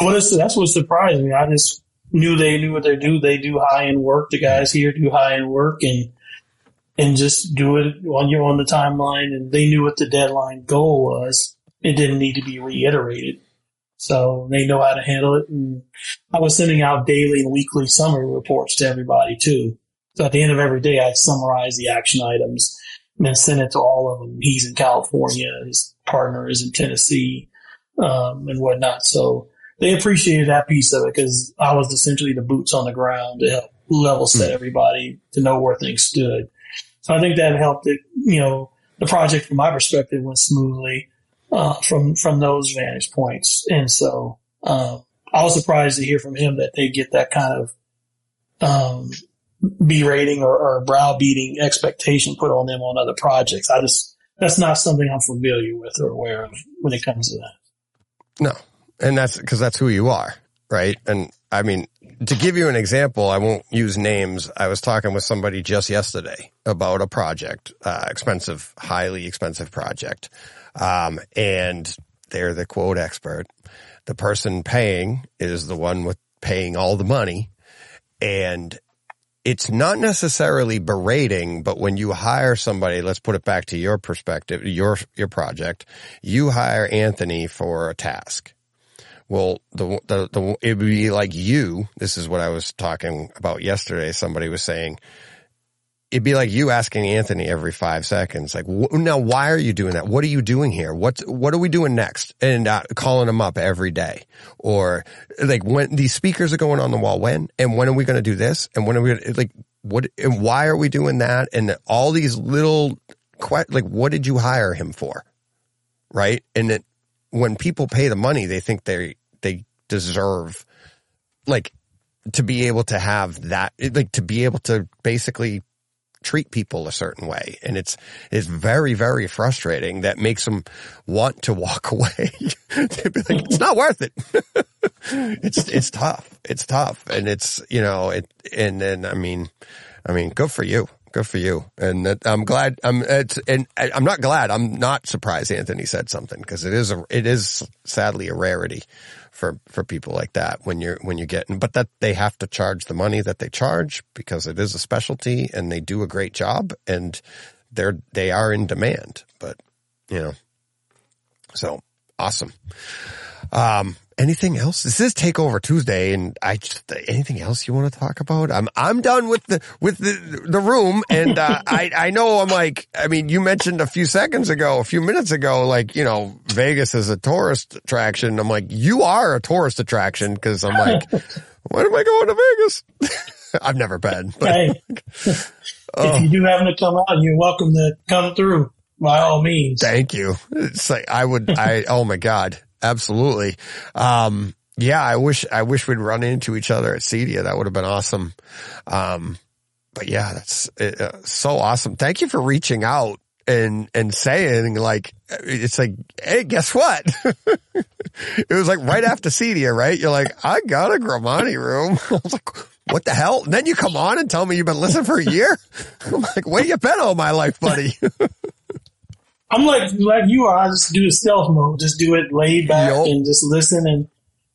Well, that's, that's what surprised me. I just knew they knew what they do. They do high end work. The guys here do high end work and, and just do it on your on the timeline. And they knew what the deadline goal was. It didn't need to be reiterated. So they know how to handle it. And I was sending out daily and weekly summary reports to everybody too. So at the end of every day, I'd summarize the action items and send it to all of them. He's in California. His partner is in Tennessee, um, and whatnot. So they appreciated that piece of it because I was essentially the boots on the ground to help level set everybody to know where things stood. So I think that helped it, you know, the project from my perspective went smoothly, uh, from, from those vantage points. And so, um, I was surprised to hear from him that they get that kind of, um, B rating or, or browbeating expectation put on them on other projects. I just, that's not something I'm familiar with or aware of when it comes to that. No. And that's because that's who you are. Right. And I mean, to give you an example, I won't use names. I was talking with somebody just yesterday about a project, uh, expensive, highly expensive project. Um, and they're the quote expert. The person paying is the one with paying all the money. And it's not necessarily berating, but when you hire somebody, let's put it back to your perspective, your, your project, you hire Anthony for a task. Well, the, the, the, it would be like you, this is what I was talking about yesterday. Somebody was saying, it'd be like you asking Anthony every five seconds, like, wh- now why are you doing that? What are you doing here? What's, what are we doing next? And uh, calling him up every day or like when these speakers are going on the wall, when and when are we going to do this? And when are we gonna, like, what, and why are we doing that? And all these little, like, what did you hire him for? Right. And it, when people pay the money, they think they, they deserve like to be able to have that, like to be able to basically treat people a certain way. And it's, it's very, very frustrating that makes them want to walk [LAUGHS] away. They'd be like, it's not worth it. [LAUGHS] it's, it's tough. It's tough. And it's, you know, it, and then, I mean, I mean, good for you. Good for you. And that, I'm glad, I'm, it's, and I- I'm not glad. I'm not surprised Anthony said something because it is a, it is sadly a rarity for, for people like that when you're, when you're getting, but that they have to charge the money that they charge because it is a specialty and they do a great job and they're, they are in demand, but you know, so awesome. Um, anything else? This is Takeover Tuesday, and I just anything else you want to talk about? I'm I'm done with the with the the room, and uh, [LAUGHS] I I know I'm like I mean you mentioned a few seconds ago, a few minutes ago, like you know Vegas is a tourist attraction. I'm like you are a tourist attraction because I'm like [LAUGHS] when am I going to Vegas? [LAUGHS] I've never been, but Hey, Oh. if you do happen to come out, you're welcome to come through by all means. Thank you. It's like I would I oh my god. Absolutely. Um yeah, I wish I wish we'd run into each other at CEDIA. That would have been awesome. Um but yeah, that's uh, so awesome. Thank you for reaching out and and saying like it's like hey, guess what? [LAUGHS] it was like right after CEDIA, right? You're like, I got a Grimani room. [LAUGHS] I was like, what the hell? And then you come on and tell me you've been listening for a year. [LAUGHS] I'm like, where you been all my life, buddy? I'm like like you are. I just do a stealth mode. Just do it laid back Yup. and just listen and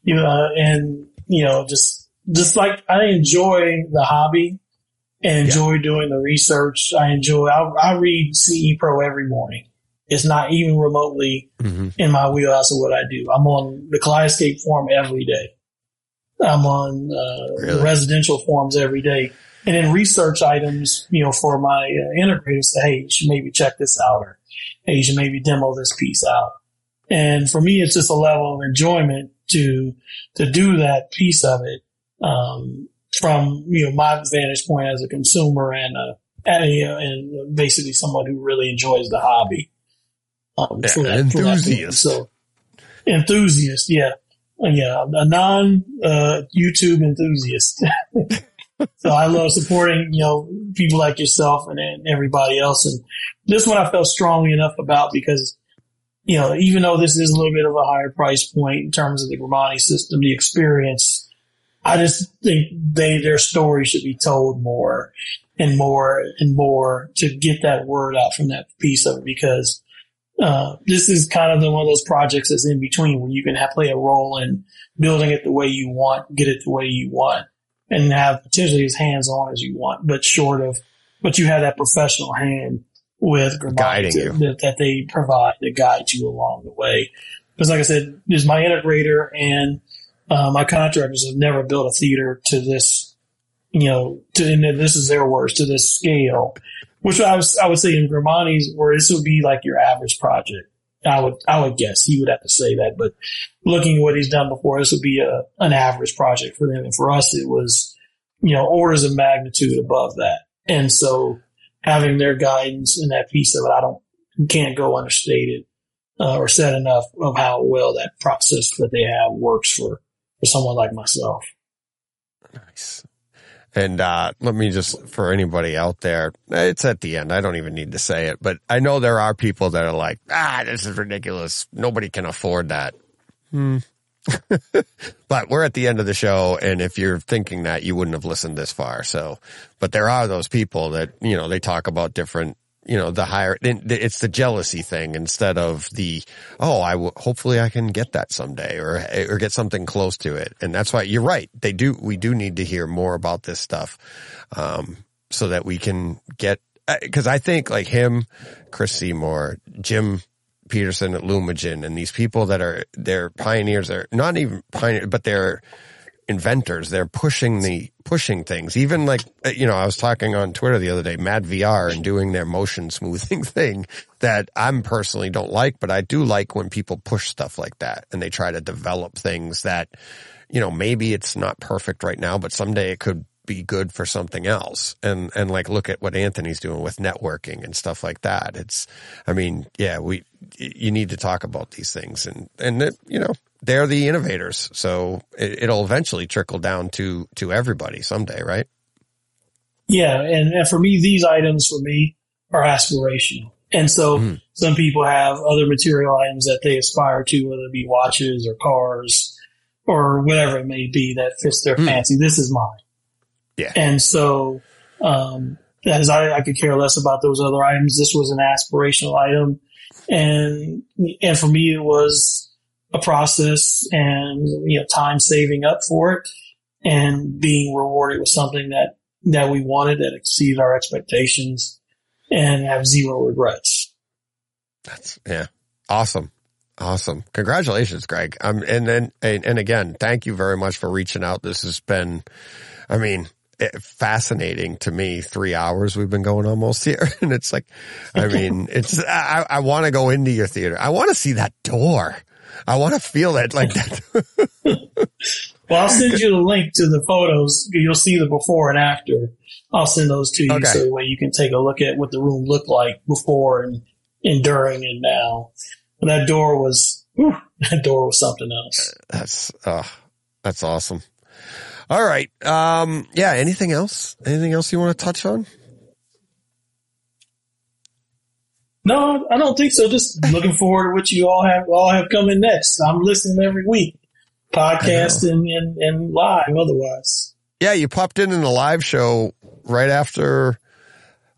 you know and you know just just like I enjoy the hobby and enjoy doing the research. I enjoy. I, I read CE Pro every morning. It's not even remotely mm-hmm. in my wheelhouse of what I do. I'm on the Kaleidescape forum every day. I'm on uh, Really? residential forums every day. And then research items, you know, for my uh, integrators say, hey, you should maybe check this out or hey, you should maybe demo this piece out. And for me, it's just a level of enjoyment to, to do that piece of it, um, from, you know, my vantage point as a consumer and, a, and, basically someone who really enjoys the hobby. Um, Yeah, for an for enthusiast. So enthusiast, yeah. Uh, Yeah, a non, uh, YouTube enthusiast. [LAUGHS] so I love supporting, you know, people like yourself and, and everybody else. And this one I felt strongly enough about because, you know, even though this is a little bit of a higher price point in terms of the Grimani system, the experience, I just think they, their story should be told more and more and more to get that word out from that piece of it because uh, this is kind of the, one of those projects that's in between where you can have, play a role in building it the way you want, get it the way you want, and have potentially as hands on as you want, but short of, but you have that professional hand with Guiding to- you. That, that they provide that guides you along the way. Because like I said, there's my integrator and uh, my contractors have never built a theater to this, you know, to, and this is their words, to this scale, which I was, I would say in Grimani's where this would be like your average project. I would, I would guess he would have to say that, but looking at what he's done before, this would be a, an average project for them. And for us, it was, you know, orders of magnitude above that. And so having their guidance and that piece of it, I don't, can't go understated uh, or said enough of how well that process that they have works for, for someone like myself. Nice. And uh, let me just, for anybody out there, it's at the end. I don't even need to say it, but I know there are people that are like, ah, this is ridiculous. Nobody can afford that. Hmm. [LAUGHS] but we're at the end of the show. And if you're thinking that, you wouldn't have listened this far. So, but there are those people that, you know, they talk about different, you know, the higher, it's the jealousy thing instead of the, oh, I will, hopefully I can get that someday or, or get something close to it. And that's why you're right. They do, we do need to hear more about this stuff. Um, so that we can get, uh, cause I think like him, Chris Seymour, Jim Peterson at Lumagen and these people that are, they're pioneers, they're not even pioneers, but they're, inventors. They're pushing the pushing things. Even like uh, you know, I was talking on Twitter the other day, Mad VR and doing their motion smoothing [LAUGHS] thing that I'm personally don't like, but I do like when people push stuff like that and they try to develop things that you know maybe it's not perfect right now, but someday it could be good for something else. And and like look at what Anthony's doing with networking and stuff like that. It's I mean, yeah, we you need to talk about these things and and it, you know, they're the innovators. So it, it'll eventually trickle down to to everybody someday, right? Yeah, and, and for me, these items for me are aspirational. And so Mhm. some people have other material items that they aspire to, whether it be watches or cars or whatever it may be that fits their Hmm. fancy. This is mine. Yeah. And so, um, as I, I could care less about those other items, this was an aspirational item. And, and for me, it was a process and, you know, time saving up for it and being rewarded with something that, that we wanted that exceeded our expectations and have zero regrets. That's yeah, awesome, awesome. Congratulations, Greg. Um, and then and, and again, thank you very much for reaching out. This has been, I mean, it, fascinating to me. Three hours we've been going almost [LAUGHS] here, and it's like, I mean, it's I, I want to go into your theater. I want to see that door. I want to feel it like that. [LAUGHS] Well, I'll send you the link to the photos. You'll see the before and after. I'll send those to you Okay. so that way you can take a look at what the room looked like before and, and during and now. And that door was, whew, [LAUGHS] that door was something else. That's uh, that's awesome. All right. Um, yeah. Anything else? Anything else you want to touch on? No, I don't think so. Just looking forward to what you all have, all have coming next. I'm listening every week, podcast and, and, and live otherwise. Yeah, you popped in in the live show right after.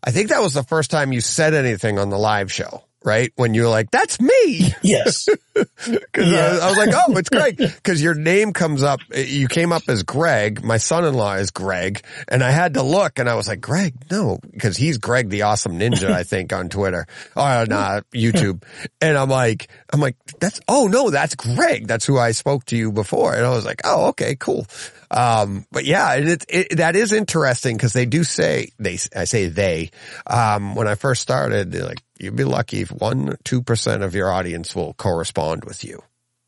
I think that was the first time you said anything on the live show, right? When you're like, "That's me," Yes. [LAUGHS] because I, Yeah. I was like, "Oh, it's [LAUGHS] Greg," because your name comes up. You came up as Greg. My son-in-law is Greg, and I had to look, and I was like, "Greg, no," because he's Greg the Awesome Ninja, I think, on Twitter or on uh, YouTube, and I'm like, I'm like, "That's oh no, that's Greg. That's who I spoke to you before," and I was like, "Oh, okay, cool." Um, but yeah, and it, it, that is interesting because they do say, they, I say they, um, when I first started, they're like, you'd be lucky if one, two percent of your audience will correspond with you.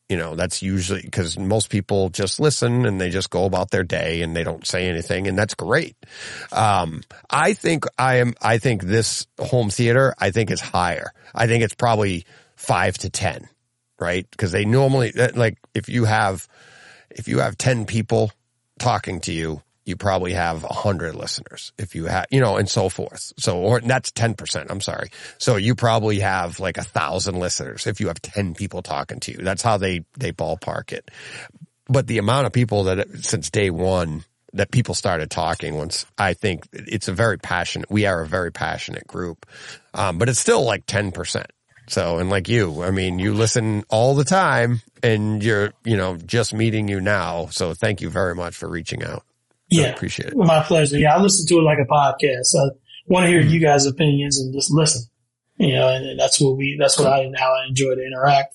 You know, that's usually because most people just listen and they just go about their day and they don't say anything and that's great. Um, I think I am, I think this home theater, I think is higher. I think it's probably five to 10, right? Because they normally, like, if you have, if you have 10 people talking to you, you probably have a hundred listeners if you have, you know, and so forth. So, or that's 10%. I'm sorry. So you probably have like a thousand listeners if you have 10 people talking to you. That's how they, they ballpark it. But the amount of people that since day one that people started talking once, I think it's a very passionate, we are a very passionate group. Um, but it's still like 10%. So, and like you, I mean, you listen all the time and you're, you know, just meeting you now. So thank you very much for reaching out. I Yeah. appreciate it. My pleasure. Yeah, I listen to it like a podcast. I want to hear mm-hmm. you guys' opinions and just listen. You know, and that's what we, that's what I, how I enjoy to interact.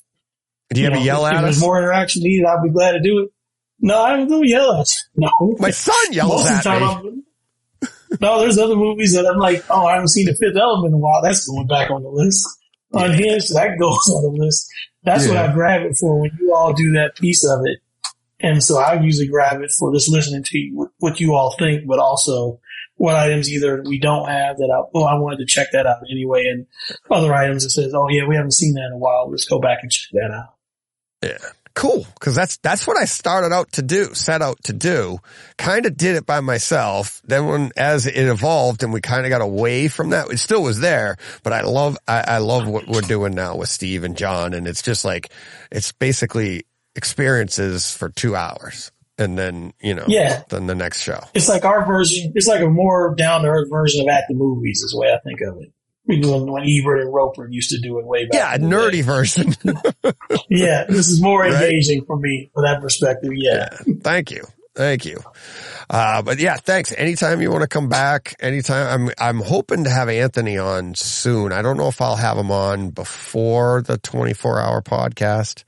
Do you ever know, yell if, at if there's us? more interaction needed, I'd be glad to do it. No, I don't yell at you. No. My son yells Most at me. I'm- no, there's other movies that I'm like, oh, I haven't seen The Fifth Element in a while. That's going back on the list. Unhinged, that goes on the list. That's what I grab it for when you all do that piece of it. And so I usually grab it for just listening to you, what you all think, but also what items either we don't have that I, oh, I wanted to check that out anyway. And other items that says, oh yeah, we haven't seen that in a while. Let's go back and check that out. Yeah. Cool. Cause that's, that's what I started out to do, set out to do. Kind of did it by myself. Then when, as it evolved and we kind of got away from that, it still was there, but I love, I, I love what we're doing now with Steve and John. And it's just like, it's basically experiences for two hours. And then, you know, Yeah. then the next show. It's like our version. It's like a more down to earth version of at the movies is the way I think of it. When, when Ebert and Roeper used to do it way back. Yeah. Nerdy day. version. [LAUGHS] [LAUGHS] Yeah, this is more Right? engaging for me from that perspective. Yeah. Thank you. Thank you. Uh, but yeah, thanks. Anytime you want to come back, anytime I'm, I'm hoping to have Anthony on soon. I don't know if I'll have him on before the 24 hour podcast.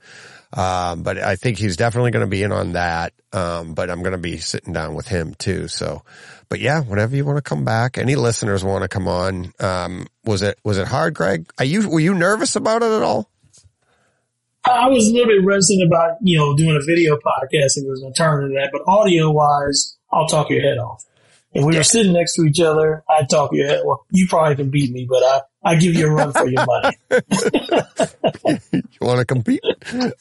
Um, but I think he's definitely going to be in on that. Um, but I'm going to be sitting down with him too. So, but yeah, whenever you want to come back, any listeners want to come on. Um, was it, was it hard, Greg? Are you, were you nervous about it at all? I was a little bit reticent about, you know, doing a video podcast it was going to turn into that, but audio wise, I'll talk your head off. If we were sitting next to each other, I'd talk your head. Well, you probably can beat me, but I, I give you a run for your money. [LAUGHS] you want to compete?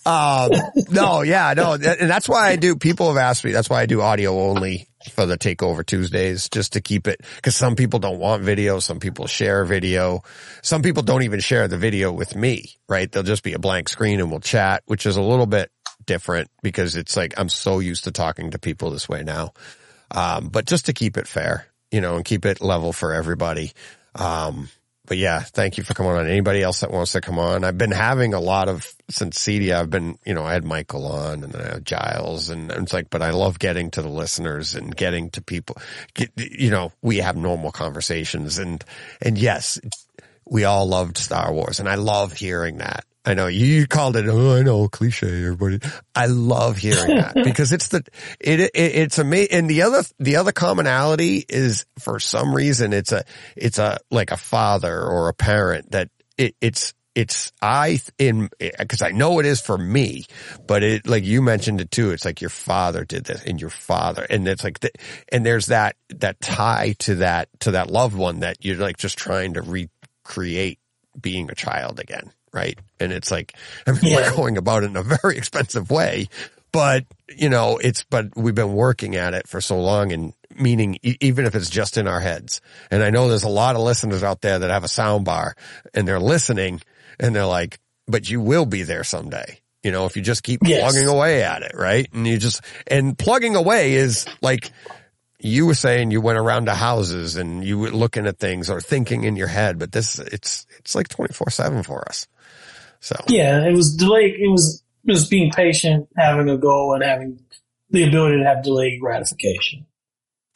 um, no, yeah, no, and that's why I do. People have asked me. That's why I do audio only for the Takeover Tuesdays, just to keep it. Because some people don't want video, some people share video, some people don't even share the video with me. Right? They'll just be a blank screen and we'll chat, which is a little bit different because it's like I'm so used to talking to people this way now. Um, but just to keep it fair, you know, and keep it level for everybody. Um, but yeah, thank you for coming on. Anybody else that wants to come on? I've been having a lot of since CEDIA. I've been, you know, I had Michael on and then I had Giles and it's like, but I love getting to the listeners and getting to people. Get, you know, we have normal conversations and, and yes, we all loved Star Wars and I love hearing that. I know you called it, oh, I know, cliche, everybody. I love hearing that [LAUGHS] because it's the, it, it it's amazing. And the other, the other commonality is for some reason it's a, it's a, like a father or a parent that it, it's, it's I in because I know it is for me, but it like you mentioned it too. It's like your father did this, and your father, and it's like the, and there's that that tie to that to that loved one that you're like just trying to recreate being a child again, right? And it's like [LAUGHS] I mean Yeah. we're going about it in a very [LAUGHS] expensive way, but you know it's but we've been working at it for so long, and meaning e- even if it's just in our heads. And I know there's a lot of listeners out there that have a sound bar and they're listening and they're like, but you will be there someday. You know, if you just keep Yes. plugging away at it, right? And you just, and plugging away is like, you were saying you went around to houses and you were looking at things or thinking in your head, but this, it's, it's like 24 seven for us. So Yeah, it was delayed. It was just being patient, having a goal, and having the ability to have delayed gratification.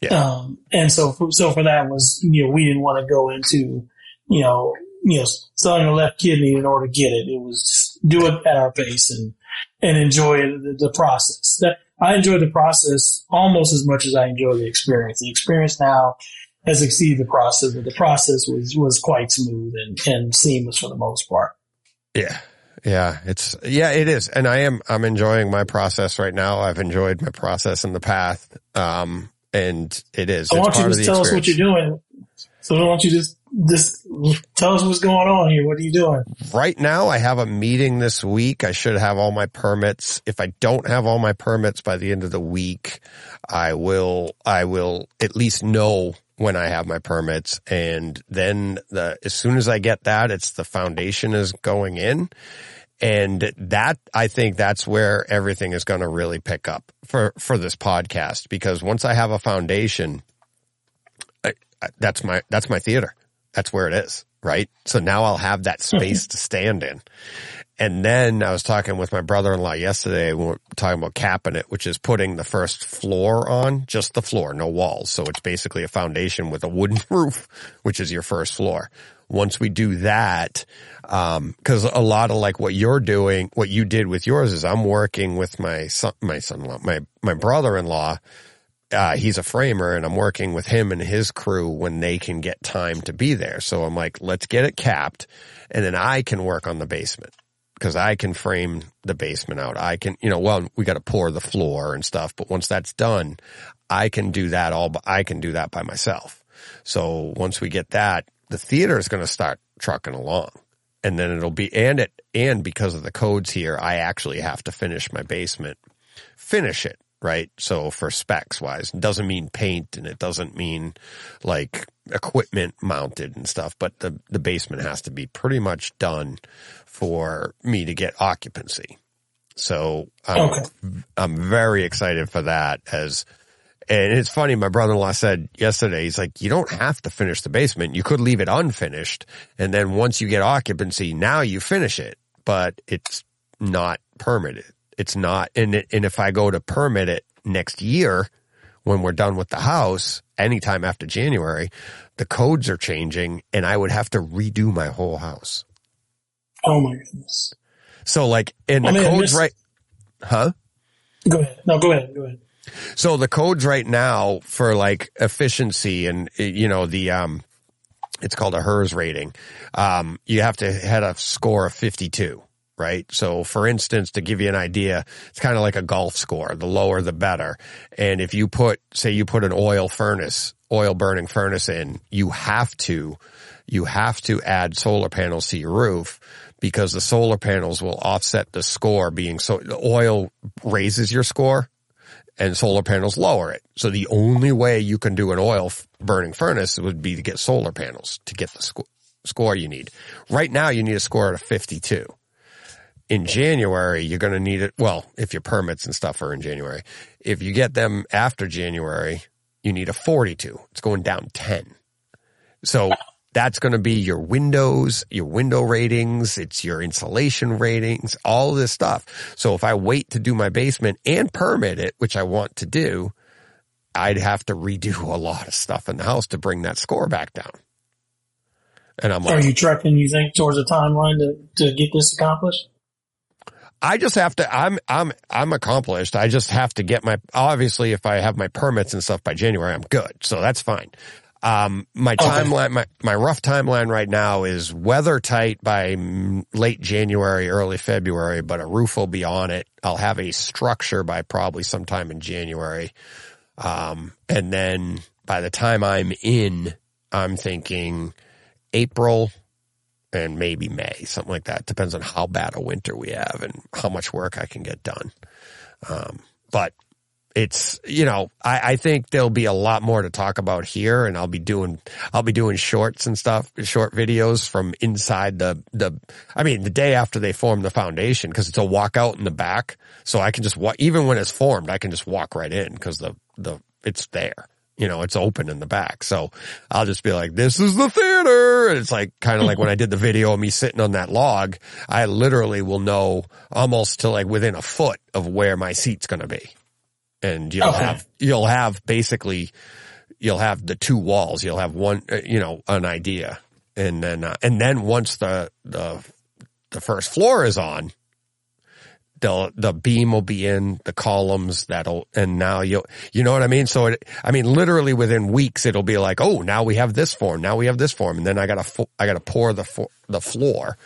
Yeah. Um, and so, for, so for that was, you know, we didn't want to go into, you know, you know, selling a left kidney in order to get it. It was just do it at our pace and, and enjoy the, the process. That I enjoy the process almost as much as I enjoy the experience. The experience now has exceeded the process, but the process was, was quite smooth and, and seamless for the most part. Yeah. Yeah, it's yeah, it is. And I am I'm enjoying my process right now. I've enjoyed my process in the past. Um and it is. I want you to of just the tell us what you're doing? So why don't you just just tell us what's going on here? What are you doing? Right now I have a meeting this week. I should have all my permits. If I don't have all my permits by the end of the week, I will I will at least know when I have my permits and then the as soon as I get that it's the foundation is going in and that I think that's where everything is going to really pick up for for this podcast because once I have a foundation I, I, that's my that's my theater. That's where it is, right? So now I'll have that space to stand in. And then I was talking with my brother-in-law yesterday. We were talking about capping it, which is putting the first floor on, just the floor, no walls. So it's basically a foundation with a wooden [LAUGHS] roof, which is your first floor. Once we do that, um, cause a lot of like what you're doing, what you did with yours is I'm working with my son, my son-in-law, my, my brother-in-law. Uh, he's a framer and I'm working with him and his crew when they can get time to be there. So I'm like, let's get it capped and then I can work on the basement because I can frame the basement out. I can, you know, well, we got to pour the floor and stuff, but once that's done, I can do that all, I can do that by myself. So once we get that, the theater is going to start trucking along and then it'll be, and it, and because of the codes here, I actually have to finish my basement, finish it, right? So for specs wise, it doesn't mean paint and it doesn't mean like equipment mounted and stuff, but the, the basement has to be pretty much done for me to get occupancy. So I'm, Okay. I'm very excited for that as, and it's funny, my brother-in-law said yesterday, he's like, you don't have to finish the basement. You could leave it unfinished. And then once you get occupancy, now you finish it, but it's not permitted. It's not. And, it, and if I go to permit it next year, when we're done with the house, anytime after January, the codes are changing and I would have to redo my whole house. Oh my goodness. So like, in the I mean, codes right, huh? Go ahead. No, go ahead. Go ahead. So the codes right now for like efficiency and you know the um it's called a HERS rating. Um you have to had a score of 52, right? So for instance to give you an idea, it's kind of like a golf score. The lower the better. And if you put say you put an oil furnace, oil burning furnace in, you have to you have to add solar panels to your roof because the solar panels will offset the score being so the oil raises your score and solar panels lower it. So the only way you can do an oil burning furnace would be to get solar panels to get the sco- score you need. Right now you need a score of 52. In January, you're going to need it. Well, if your permits and stuff are in January, if you get them after January, you need a 42. It's going down 10. So that's going to be your windows, your window ratings, it's your insulation ratings, all this stuff. So if I wait to do my basement and permit it, which I want to do, I'd have to redo a lot of stuff in the house to bring that score back down. And I'm Are you tracking, you think, towards a timeline to, to get this accomplished? I just have to, I'm, I'm, I'm accomplished. I just have to get my, obviously if I have my permits and stuff by January, I'm good. So that's fine. Um, my Okay. timeline, my, my rough timeline right now is weather tight by late January, early February, but a roof will be on it. I'll have a structure by probably sometime in January. Um, and then by the time I'm in, I'm thinking April and maybe May, something like that. Depends on how bad a winter we have and how much work I can get done. Um, but it's, you know, I, I think there'll be a lot more to talk about here and I'll be doing, I'll be doing shorts and stuff, short videos from inside the, the, I mean, the day after they form the foundation because it's a walkout in the back. So I can just walk, even when it's formed, I can just walk right in because the, the, it's there. You know, it's open in the back. So I'll just be like, this is the theater. And it's like, kind of like when I did the video of me sitting on that log, I literally will know almost to like within a foot of where my seat's going to be and you'll Okay. have you'll have basically you'll have the two walls you'll have one uh, you know an idea and then uh, and then once the the the first floor is on the the beam will be in the columns that'll and now you you know what I mean so it, I mean literally within weeks it'll be like oh now we have this form now we have this form and then I got to I got to pour the the floor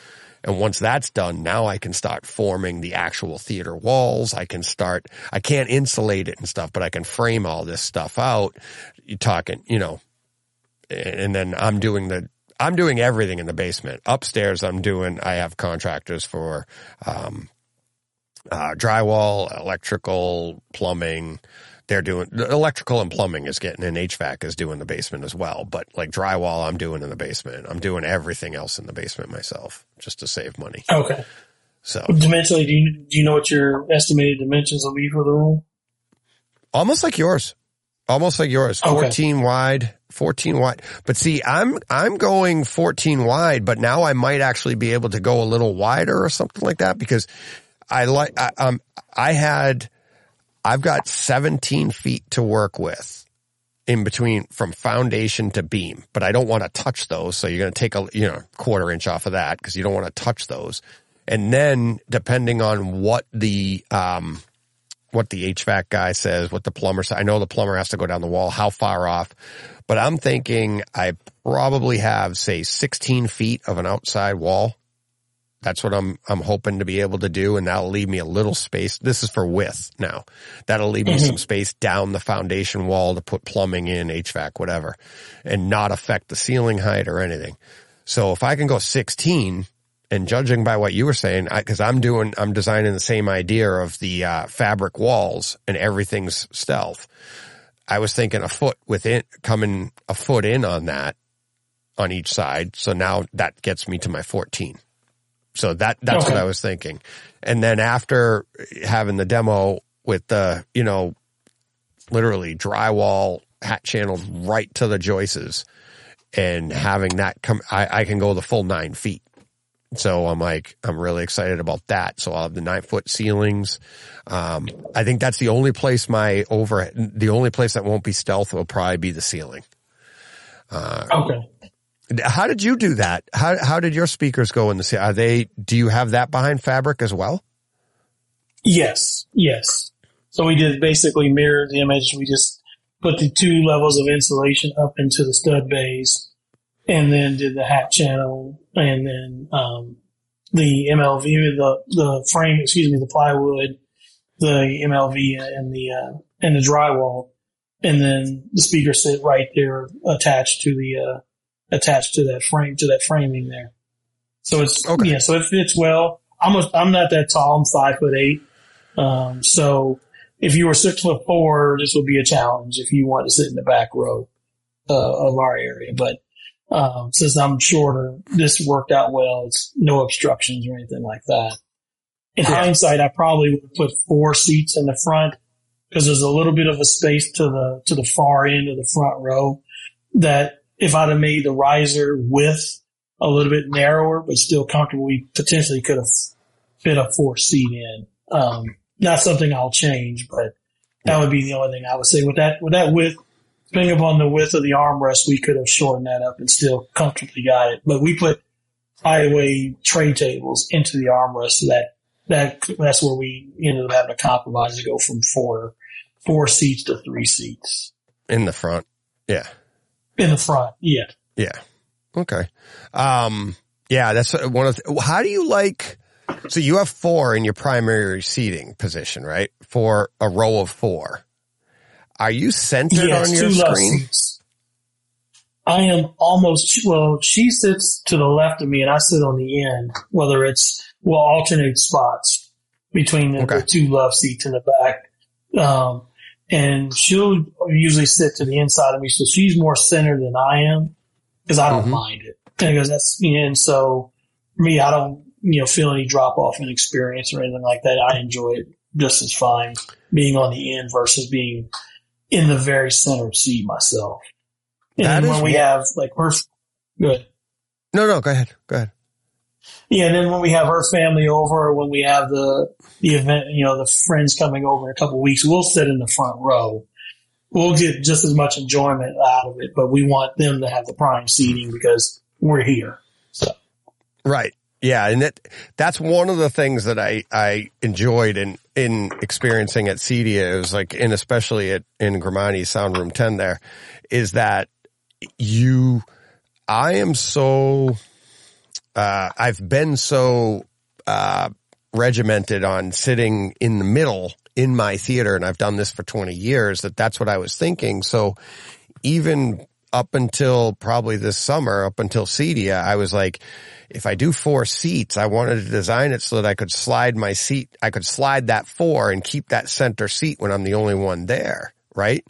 and once that's done, now I can start forming the actual theater walls. I can start, I can't insulate it and stuff, but I can frame all this stuff out. You talking, you know, and then I'm doing the, I'm doing everything in the basement. Upstairs, I'm doing, I have contractors for, um, uh, drywall, electrical, plumbing. They're doing electrical and plumbing is getting and HVAC is doing the basement as well. But like drywall, I'm doing in the basement. I'm doing everything else in the basement myself just to save money. Okay. So Dimensionally, do you, do you know what your estimated dimensions will be for the room? almost like yours. almost like yours, Okay. 14 wide, 14 wide. But see, I'm, I'm going 14 wide, but now I might actually be able to go a little wider or something like that because I like, I, um, I had, I've got 17 feet to work with in between from foundation to beam, but I don't want to touch those. So you're going to take a, you know, quarter inch off of that because you don't want to touch those. And then depending on what the, um, what the HVAC guy says, what the plumber says. I know the plumber has to go down the wall, how far off, but I'm thinking I probably have say 16 feet of an outside wall. That's what I'm, I'm hoping to be able to do. And that'll leave me a little space. This is for width now. That'll leave me Mhm. some space down the foundation wall to put plumbing in, HVAC, whatever, and not affect the ceiling height or anything. So if I can go 16 and judging by what you were saying, cause I'm doing, I'm designing the same idea of the, uh, fabric walls and everything's stealth. I was thinking a foot within, coming a foot in on that on each side. So now that gets me to my 14. So that, that's Okay. what I was thinking. And then after having the demo with the, you know, literally drywall hat channeled right to the joists and having that come, I, I can go the full nine feet. So I'm like, I'm really excited about that. So I'll have the nine foot ceilings. Um, I think that's the only place my over, the only place that won't be stealth will probably be the ceiling. Okay. How did you do that? How, how did your speakers go in the? Are they, do you have that behind fabric as well? Yes, yes. So we did basically mirror the image. We just put the two levels of insulation up into the stud bays and then did the hat channel and then, um, the MLV, the, the frame, excuse me, the plywood, the MLV and the, uh, and the drywall. And then the speakers sit right there attached to the, uh, attached to that frame, to that framing there. So it's, Okay. yeah, so it fits well. I'm, a, I'm not that tall. I'm five foot eight. Um, so if you were six foot four, this would be a challenge if you want to sit in the back row uh, of our area. But um, since I'm shorter, this worked out well. It's no obstructions or anything like that. In Yeah. hindsight, I probably would have put four seats in the front because there's a little bit of a space to the to the far end of the front row that if I'd have made the riser width a little bit narrower but still comfortable, we potentially could have fit a four seat in. Um, not something I'll change, but that would be the only thing I would say with that, with that width, depending upon the width of the armrest, we could have shortened that up and still comfortably got it. But we put highway tray tables into the armrest so that, that, that's where we ended up having to compromise to go from four, four seats to three seats In the front. Yeah. In the front. Yeah. Yeah. Okay. Um, yeah, that's one of the, how do you like, so you have four in your primary seating position, right? For a row of four. Are you centered on your screen? seats. I am almost, well, she sits to the left of me and I sit on the end, whether it's, we'll alternate spots between the, Okay. the two love seats in the back. Um, and she'll usually sit to the inside of me. So she's more centered than I am because I don't Mhm. mind it. Because that's, and so for me, I don't, you know, feel any drop off in experience or anything like that. I enjoy it just as fine being on the end versus being in the very center seat myself. And That when we have like her, good. No, no, go ahead. Go ahead. Yeah, and then when we have her family over, or when we have the the event, you know, the friends coming over in a couple weeks, we'll sit in the front row. We'll get just as much enjoyment out of it, but we want them to have the prime seating because we're here. So Right. Yeah. And that, that's one of the things that I, I enjoyed in, in experiencing at. It was like, and especially at, in Grimani Sound Room 10 there is that you, I am so, uh, I've been so, uh, regimented on sitting in the middle in my theater and I've done this for 20 years that that's what I was thinking. So even up until probably this summer, up until CEDIA, I was like, if I do four seats, I wanted to design it so that I could slide my seat, I could slide that four and keep that center seat when I'm the only one there, right?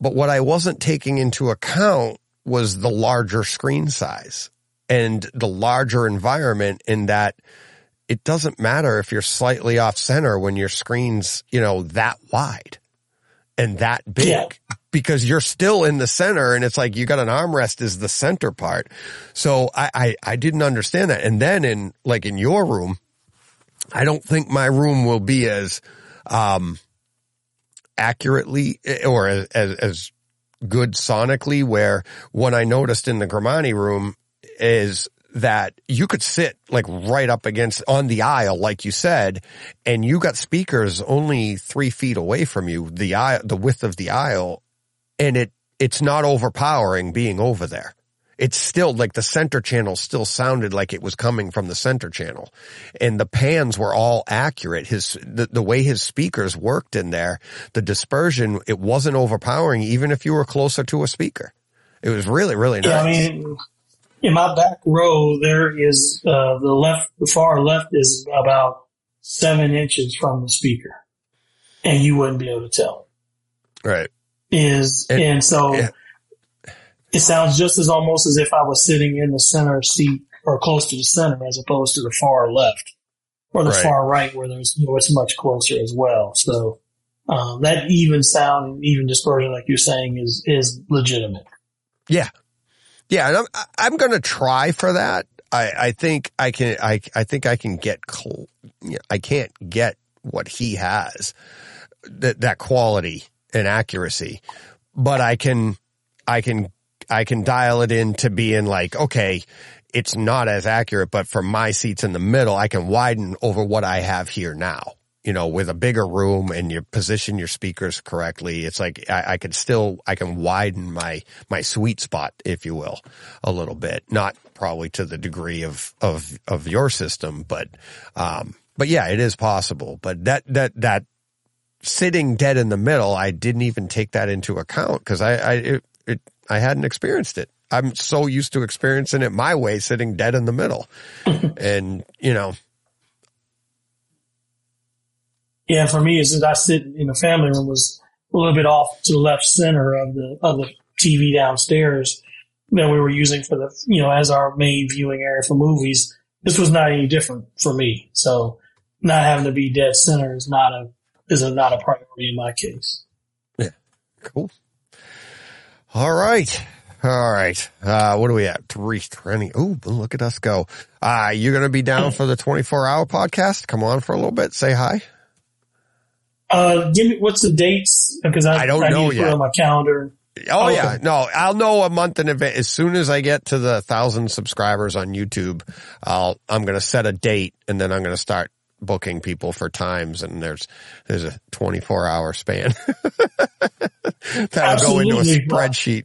But what I wasn't taking into account was the larger screen size and the larger environment in that it doesn't matter if you're slightly off center when your screen's, you know, that wide and that big. Yeah. because you're still in the center and it's like you got an armrest is the center part. So I, I, I didn't understand that. And then in like in your room, I don't think my room will be as, um, accurately or as, as, as good sonically where what I noticed in the Grimani room is that you could sit like right up against on the aisle, like you said, and you got speakers only three feet away from you, the aisle, the width of the aisle, and it, it's not overpowering being over there. It's still like the center channel still sounded like it was coming from the center channel and the pans were all accurate. His, the, the way his speakers worked in there, the dispersion, it wasn't overpowering even if you were closer to a speaker. It was really, really nice. Yeah, I mean, in my back row, there is uh, the left, the far left is about seven inches from the speaker, and you wouldn't be able to tell. right. Is And- and, so yeah. it sounds just as almost as if I was sitting in the center seat or close to the center, as opposed to the far left or the Right. far right, where there's you know it's much closer as well. So um, that even sound and even dispersion, like you're saying, is is legitimate. Yeah. Yeah. I'm, I'm going to try for that. I, I think I can, I, I think I can get, cl- I can't get what he has, that, that quality and accuracy, but I can, I can, I can dial it in to being like, okay, it's not as accurate, but for my seats in the middle, I can widen over what I have here now. You know, with a bigger room and you position your speakers correctly, it's like I, I could still, I can widen my, my sweet spot, if you will, a little bit. Not probably to the degree of, of, of your system, but, um, but yeah, it is possible. But that, that, that sitting dead in the middle, I didn't even take that into account because I, I, it, it, I hadn't experienced it. I'm so used to experiencing it my way, sitting dead in the middle. [LAUGHS] and, you know, Yeah, for me, is that I sit in the family room was a little bit off to the left center of the of the TV downstairs that we were using for the you know as our main viewing area for movies. This was not any different for me, so not having to be dead center is not a is a, not a priority in my case. Yeah, cool. All right. All right. Uh, what are we at? Three twenty. Oh, look at us go. Uh, you're going to be down [CLEARS THROAT] for the 24 hour podcast. Come on for a little bit. Say hi. Uh, give me what's the dates because I, I don't I know need to put yet. it on my calendar. Oh Okay. yeah, no, I'll know a month in advance. As soon as I get to the thousand subscribers on YouTube, I'll, I'm going to set a date and then I'm going to start booking people for times and there's, there's a 24 hour span. [LAUGHS] That'll go into a spreadsheet.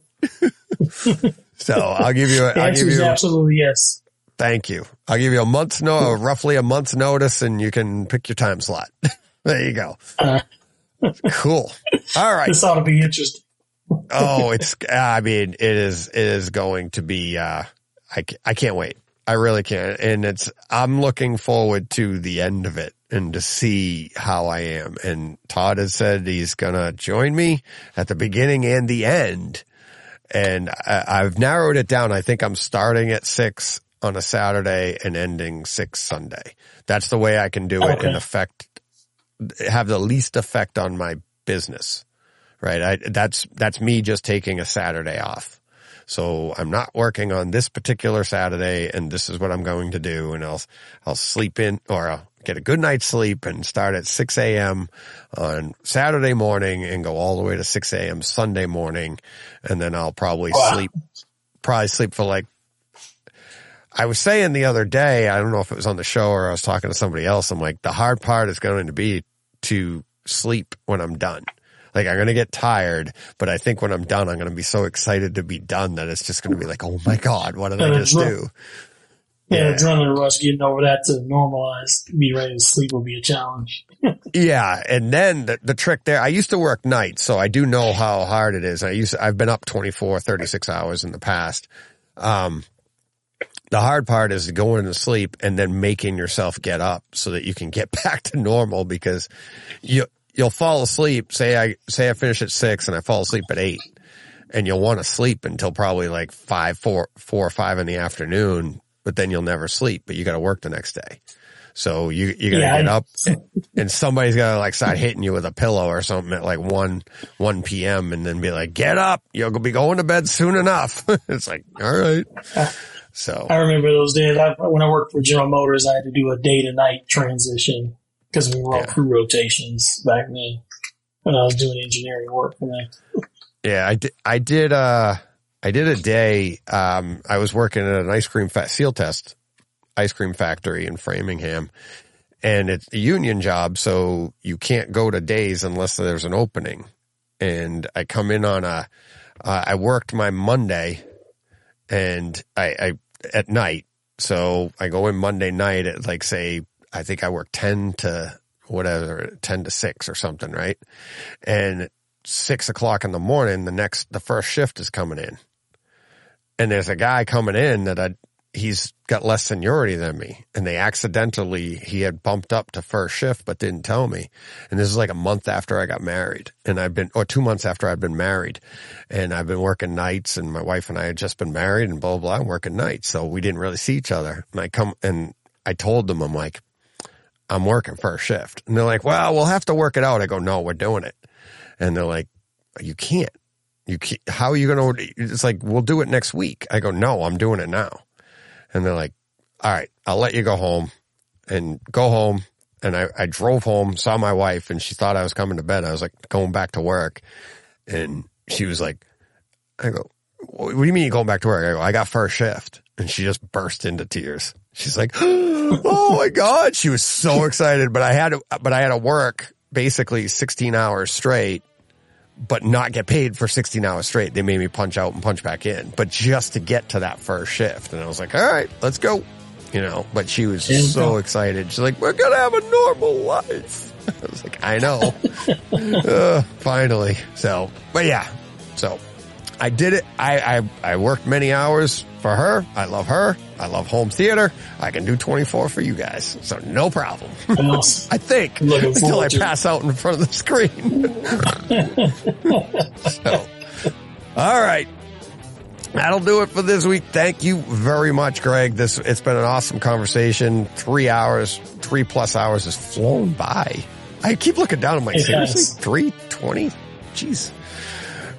[LAUGHS] so I'll give you, a, I'll answer give you, absolutely yes. thank you. I'll give you a month's no, roughly a month's notice and you can pick your time slot. [LAUGHS] there you go. Uh, Cool. All right. this ought to be interesting. oh, it's, I mean, it is, it is going to be, uh, I, I can't wait. I really can't. And it's, I'm looking forward to the end of it and to see how I am. And Todd has said he's going to join me at the beginning and the end. And I, I've narrowed it down. I think I'm starting at six on a Saturday and ending six Sunday. That's the way I can do it Okay. and affect, have the least effect on my business right? I, that's, that's me just taking a Saturday off. So I'm not working on this particular Saturday and this is what I'm going to do. And I'll, I'll sleep in or I'll get a good night's sleep and start at 6 a.m. on Saturday morning and go all the way to 6 a.m. Sunday morning. And then I'll probably Wow. sleep, probably sleep for like, I was saying the other day, I don't know if it was on the show or I was talking to somebody else. I'm like, the hard part is going to be to sleep when I'm done. Like I'm going to get tired, but I think when I'm done, I'm going to be so excited to be done that it's just going to be like, oh my God, what did I Uh, just do? Yeah, Yeah. adrenaline rush, getting over that to normalize, be ready to sleep will be a challenge. [LAUGHS] Yeah. And then the, the trick there, I used to work nights, so I do know how hard it is. I used, I've been up 24, 36 hours in the past. Um, the hard part is going to sleep and then making yourself get up so that you can get [LAUGHS] back to normal because you, you'll fall asleep. Say I, say I finish at six and I fall asleep at eight and you'll want to sleep until probably like five, four, four or five in the afternoon, but then you'll never sleep, but you got to work the next day. So you, you gotta Yeah, get up [LAUGHS] and somebody's gotta like start hitting you with a pillow or something at like one, one PM and then be like, get up. You'll be going to bed soon enough. [LAUGHS] it's like, all right. Uh, So I remember those days. I, when I worked for General Motors, I had to do a day to night transition because we were on Yeah. crew rotations back then when I was doing engineering work for them. Yeah, I did. I did. Uh, I did a day. Um, I was working at an ice cream fa- Sealtest ice cream factory in Framingham, and it's a union job, so you can't go to days unless there's an opening. And I come in on a. Uh, I worked my Monday, and I, I at night. So I go in Monday night at like say I think I work ten to whatever ten to six or something, right? And six o'clock in the morning, the next, the first shift is coming in. And there's a guy coming in that I, he's got less seniority than me. And they accidentally, he had bumped up to first shift, but didn't tell me. And this is like a month after I got married and I've been, or two months after I've been married and I've been working nights and my wife and I had just been married and blah, blah, blah, working nights. So we didn't really see each other. And I come and I told them, I'm like, I'm working first shift. And they're like, well, we'll have to work it out. I go, no, we're doing it. And they're like, you can't. You can't. How are you going to? It's like, we'll do it next week. I go, no, I'm doing it now. And they're like, all right, I'll let you go home and go home. And I, I drove home, saw my wife and she thought I was coming to bed. I was like going back to work and she was like, I go, what do you mean you're going back to work? I go, I got first shift. And she just burst into tears. She's like, [GASPS] oh my God. She was so excited, but I had to, but I had to work basically 16 hours straight, but not get paid for 16 hours straight. They made me punch out and punch back in, but just to get to that first shift. And I was like, all right, let's go. You know, but she was so excited. She's like, we're going to have a normal life. [LAUGHS] I was like, I know. [LAUGHS] uh, finally. So, but yeah. So I did it. I, I, I worked many hours for her. I love her. I love home theater. I can do 24 for you guys. So no problem. [LAUGHS] I think until I forward to it. pass out in front of the screen. [LAUGHS] [LAUGHS] so, all right. That'll do it for this week. Thank you very much, Greg. This it's been an awesome conversation. Three hours, three plus hours has flown by. I keep looking down. I'm like, It seriously, three twenty? Jeez.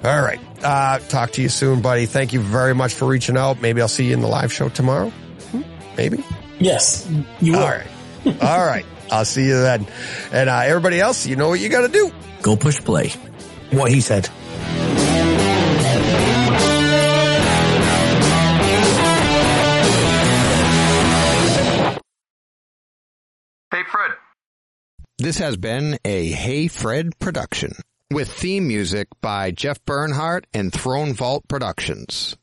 All right. Uh, talk to you soon, buddy. Thank you very much for reaching out. Maybe I'll see you in the live show tomorrow. Hmm? Maybe. Yes, you will. All right. All right. [LAUGHS] I'll see you then. And uh, everybody else, you know what you got to do. Go push play. What he said. Hey, Fred. This has been a Hey Fred production with theme music by Jeff Bernhardt and Throne Vault Productions.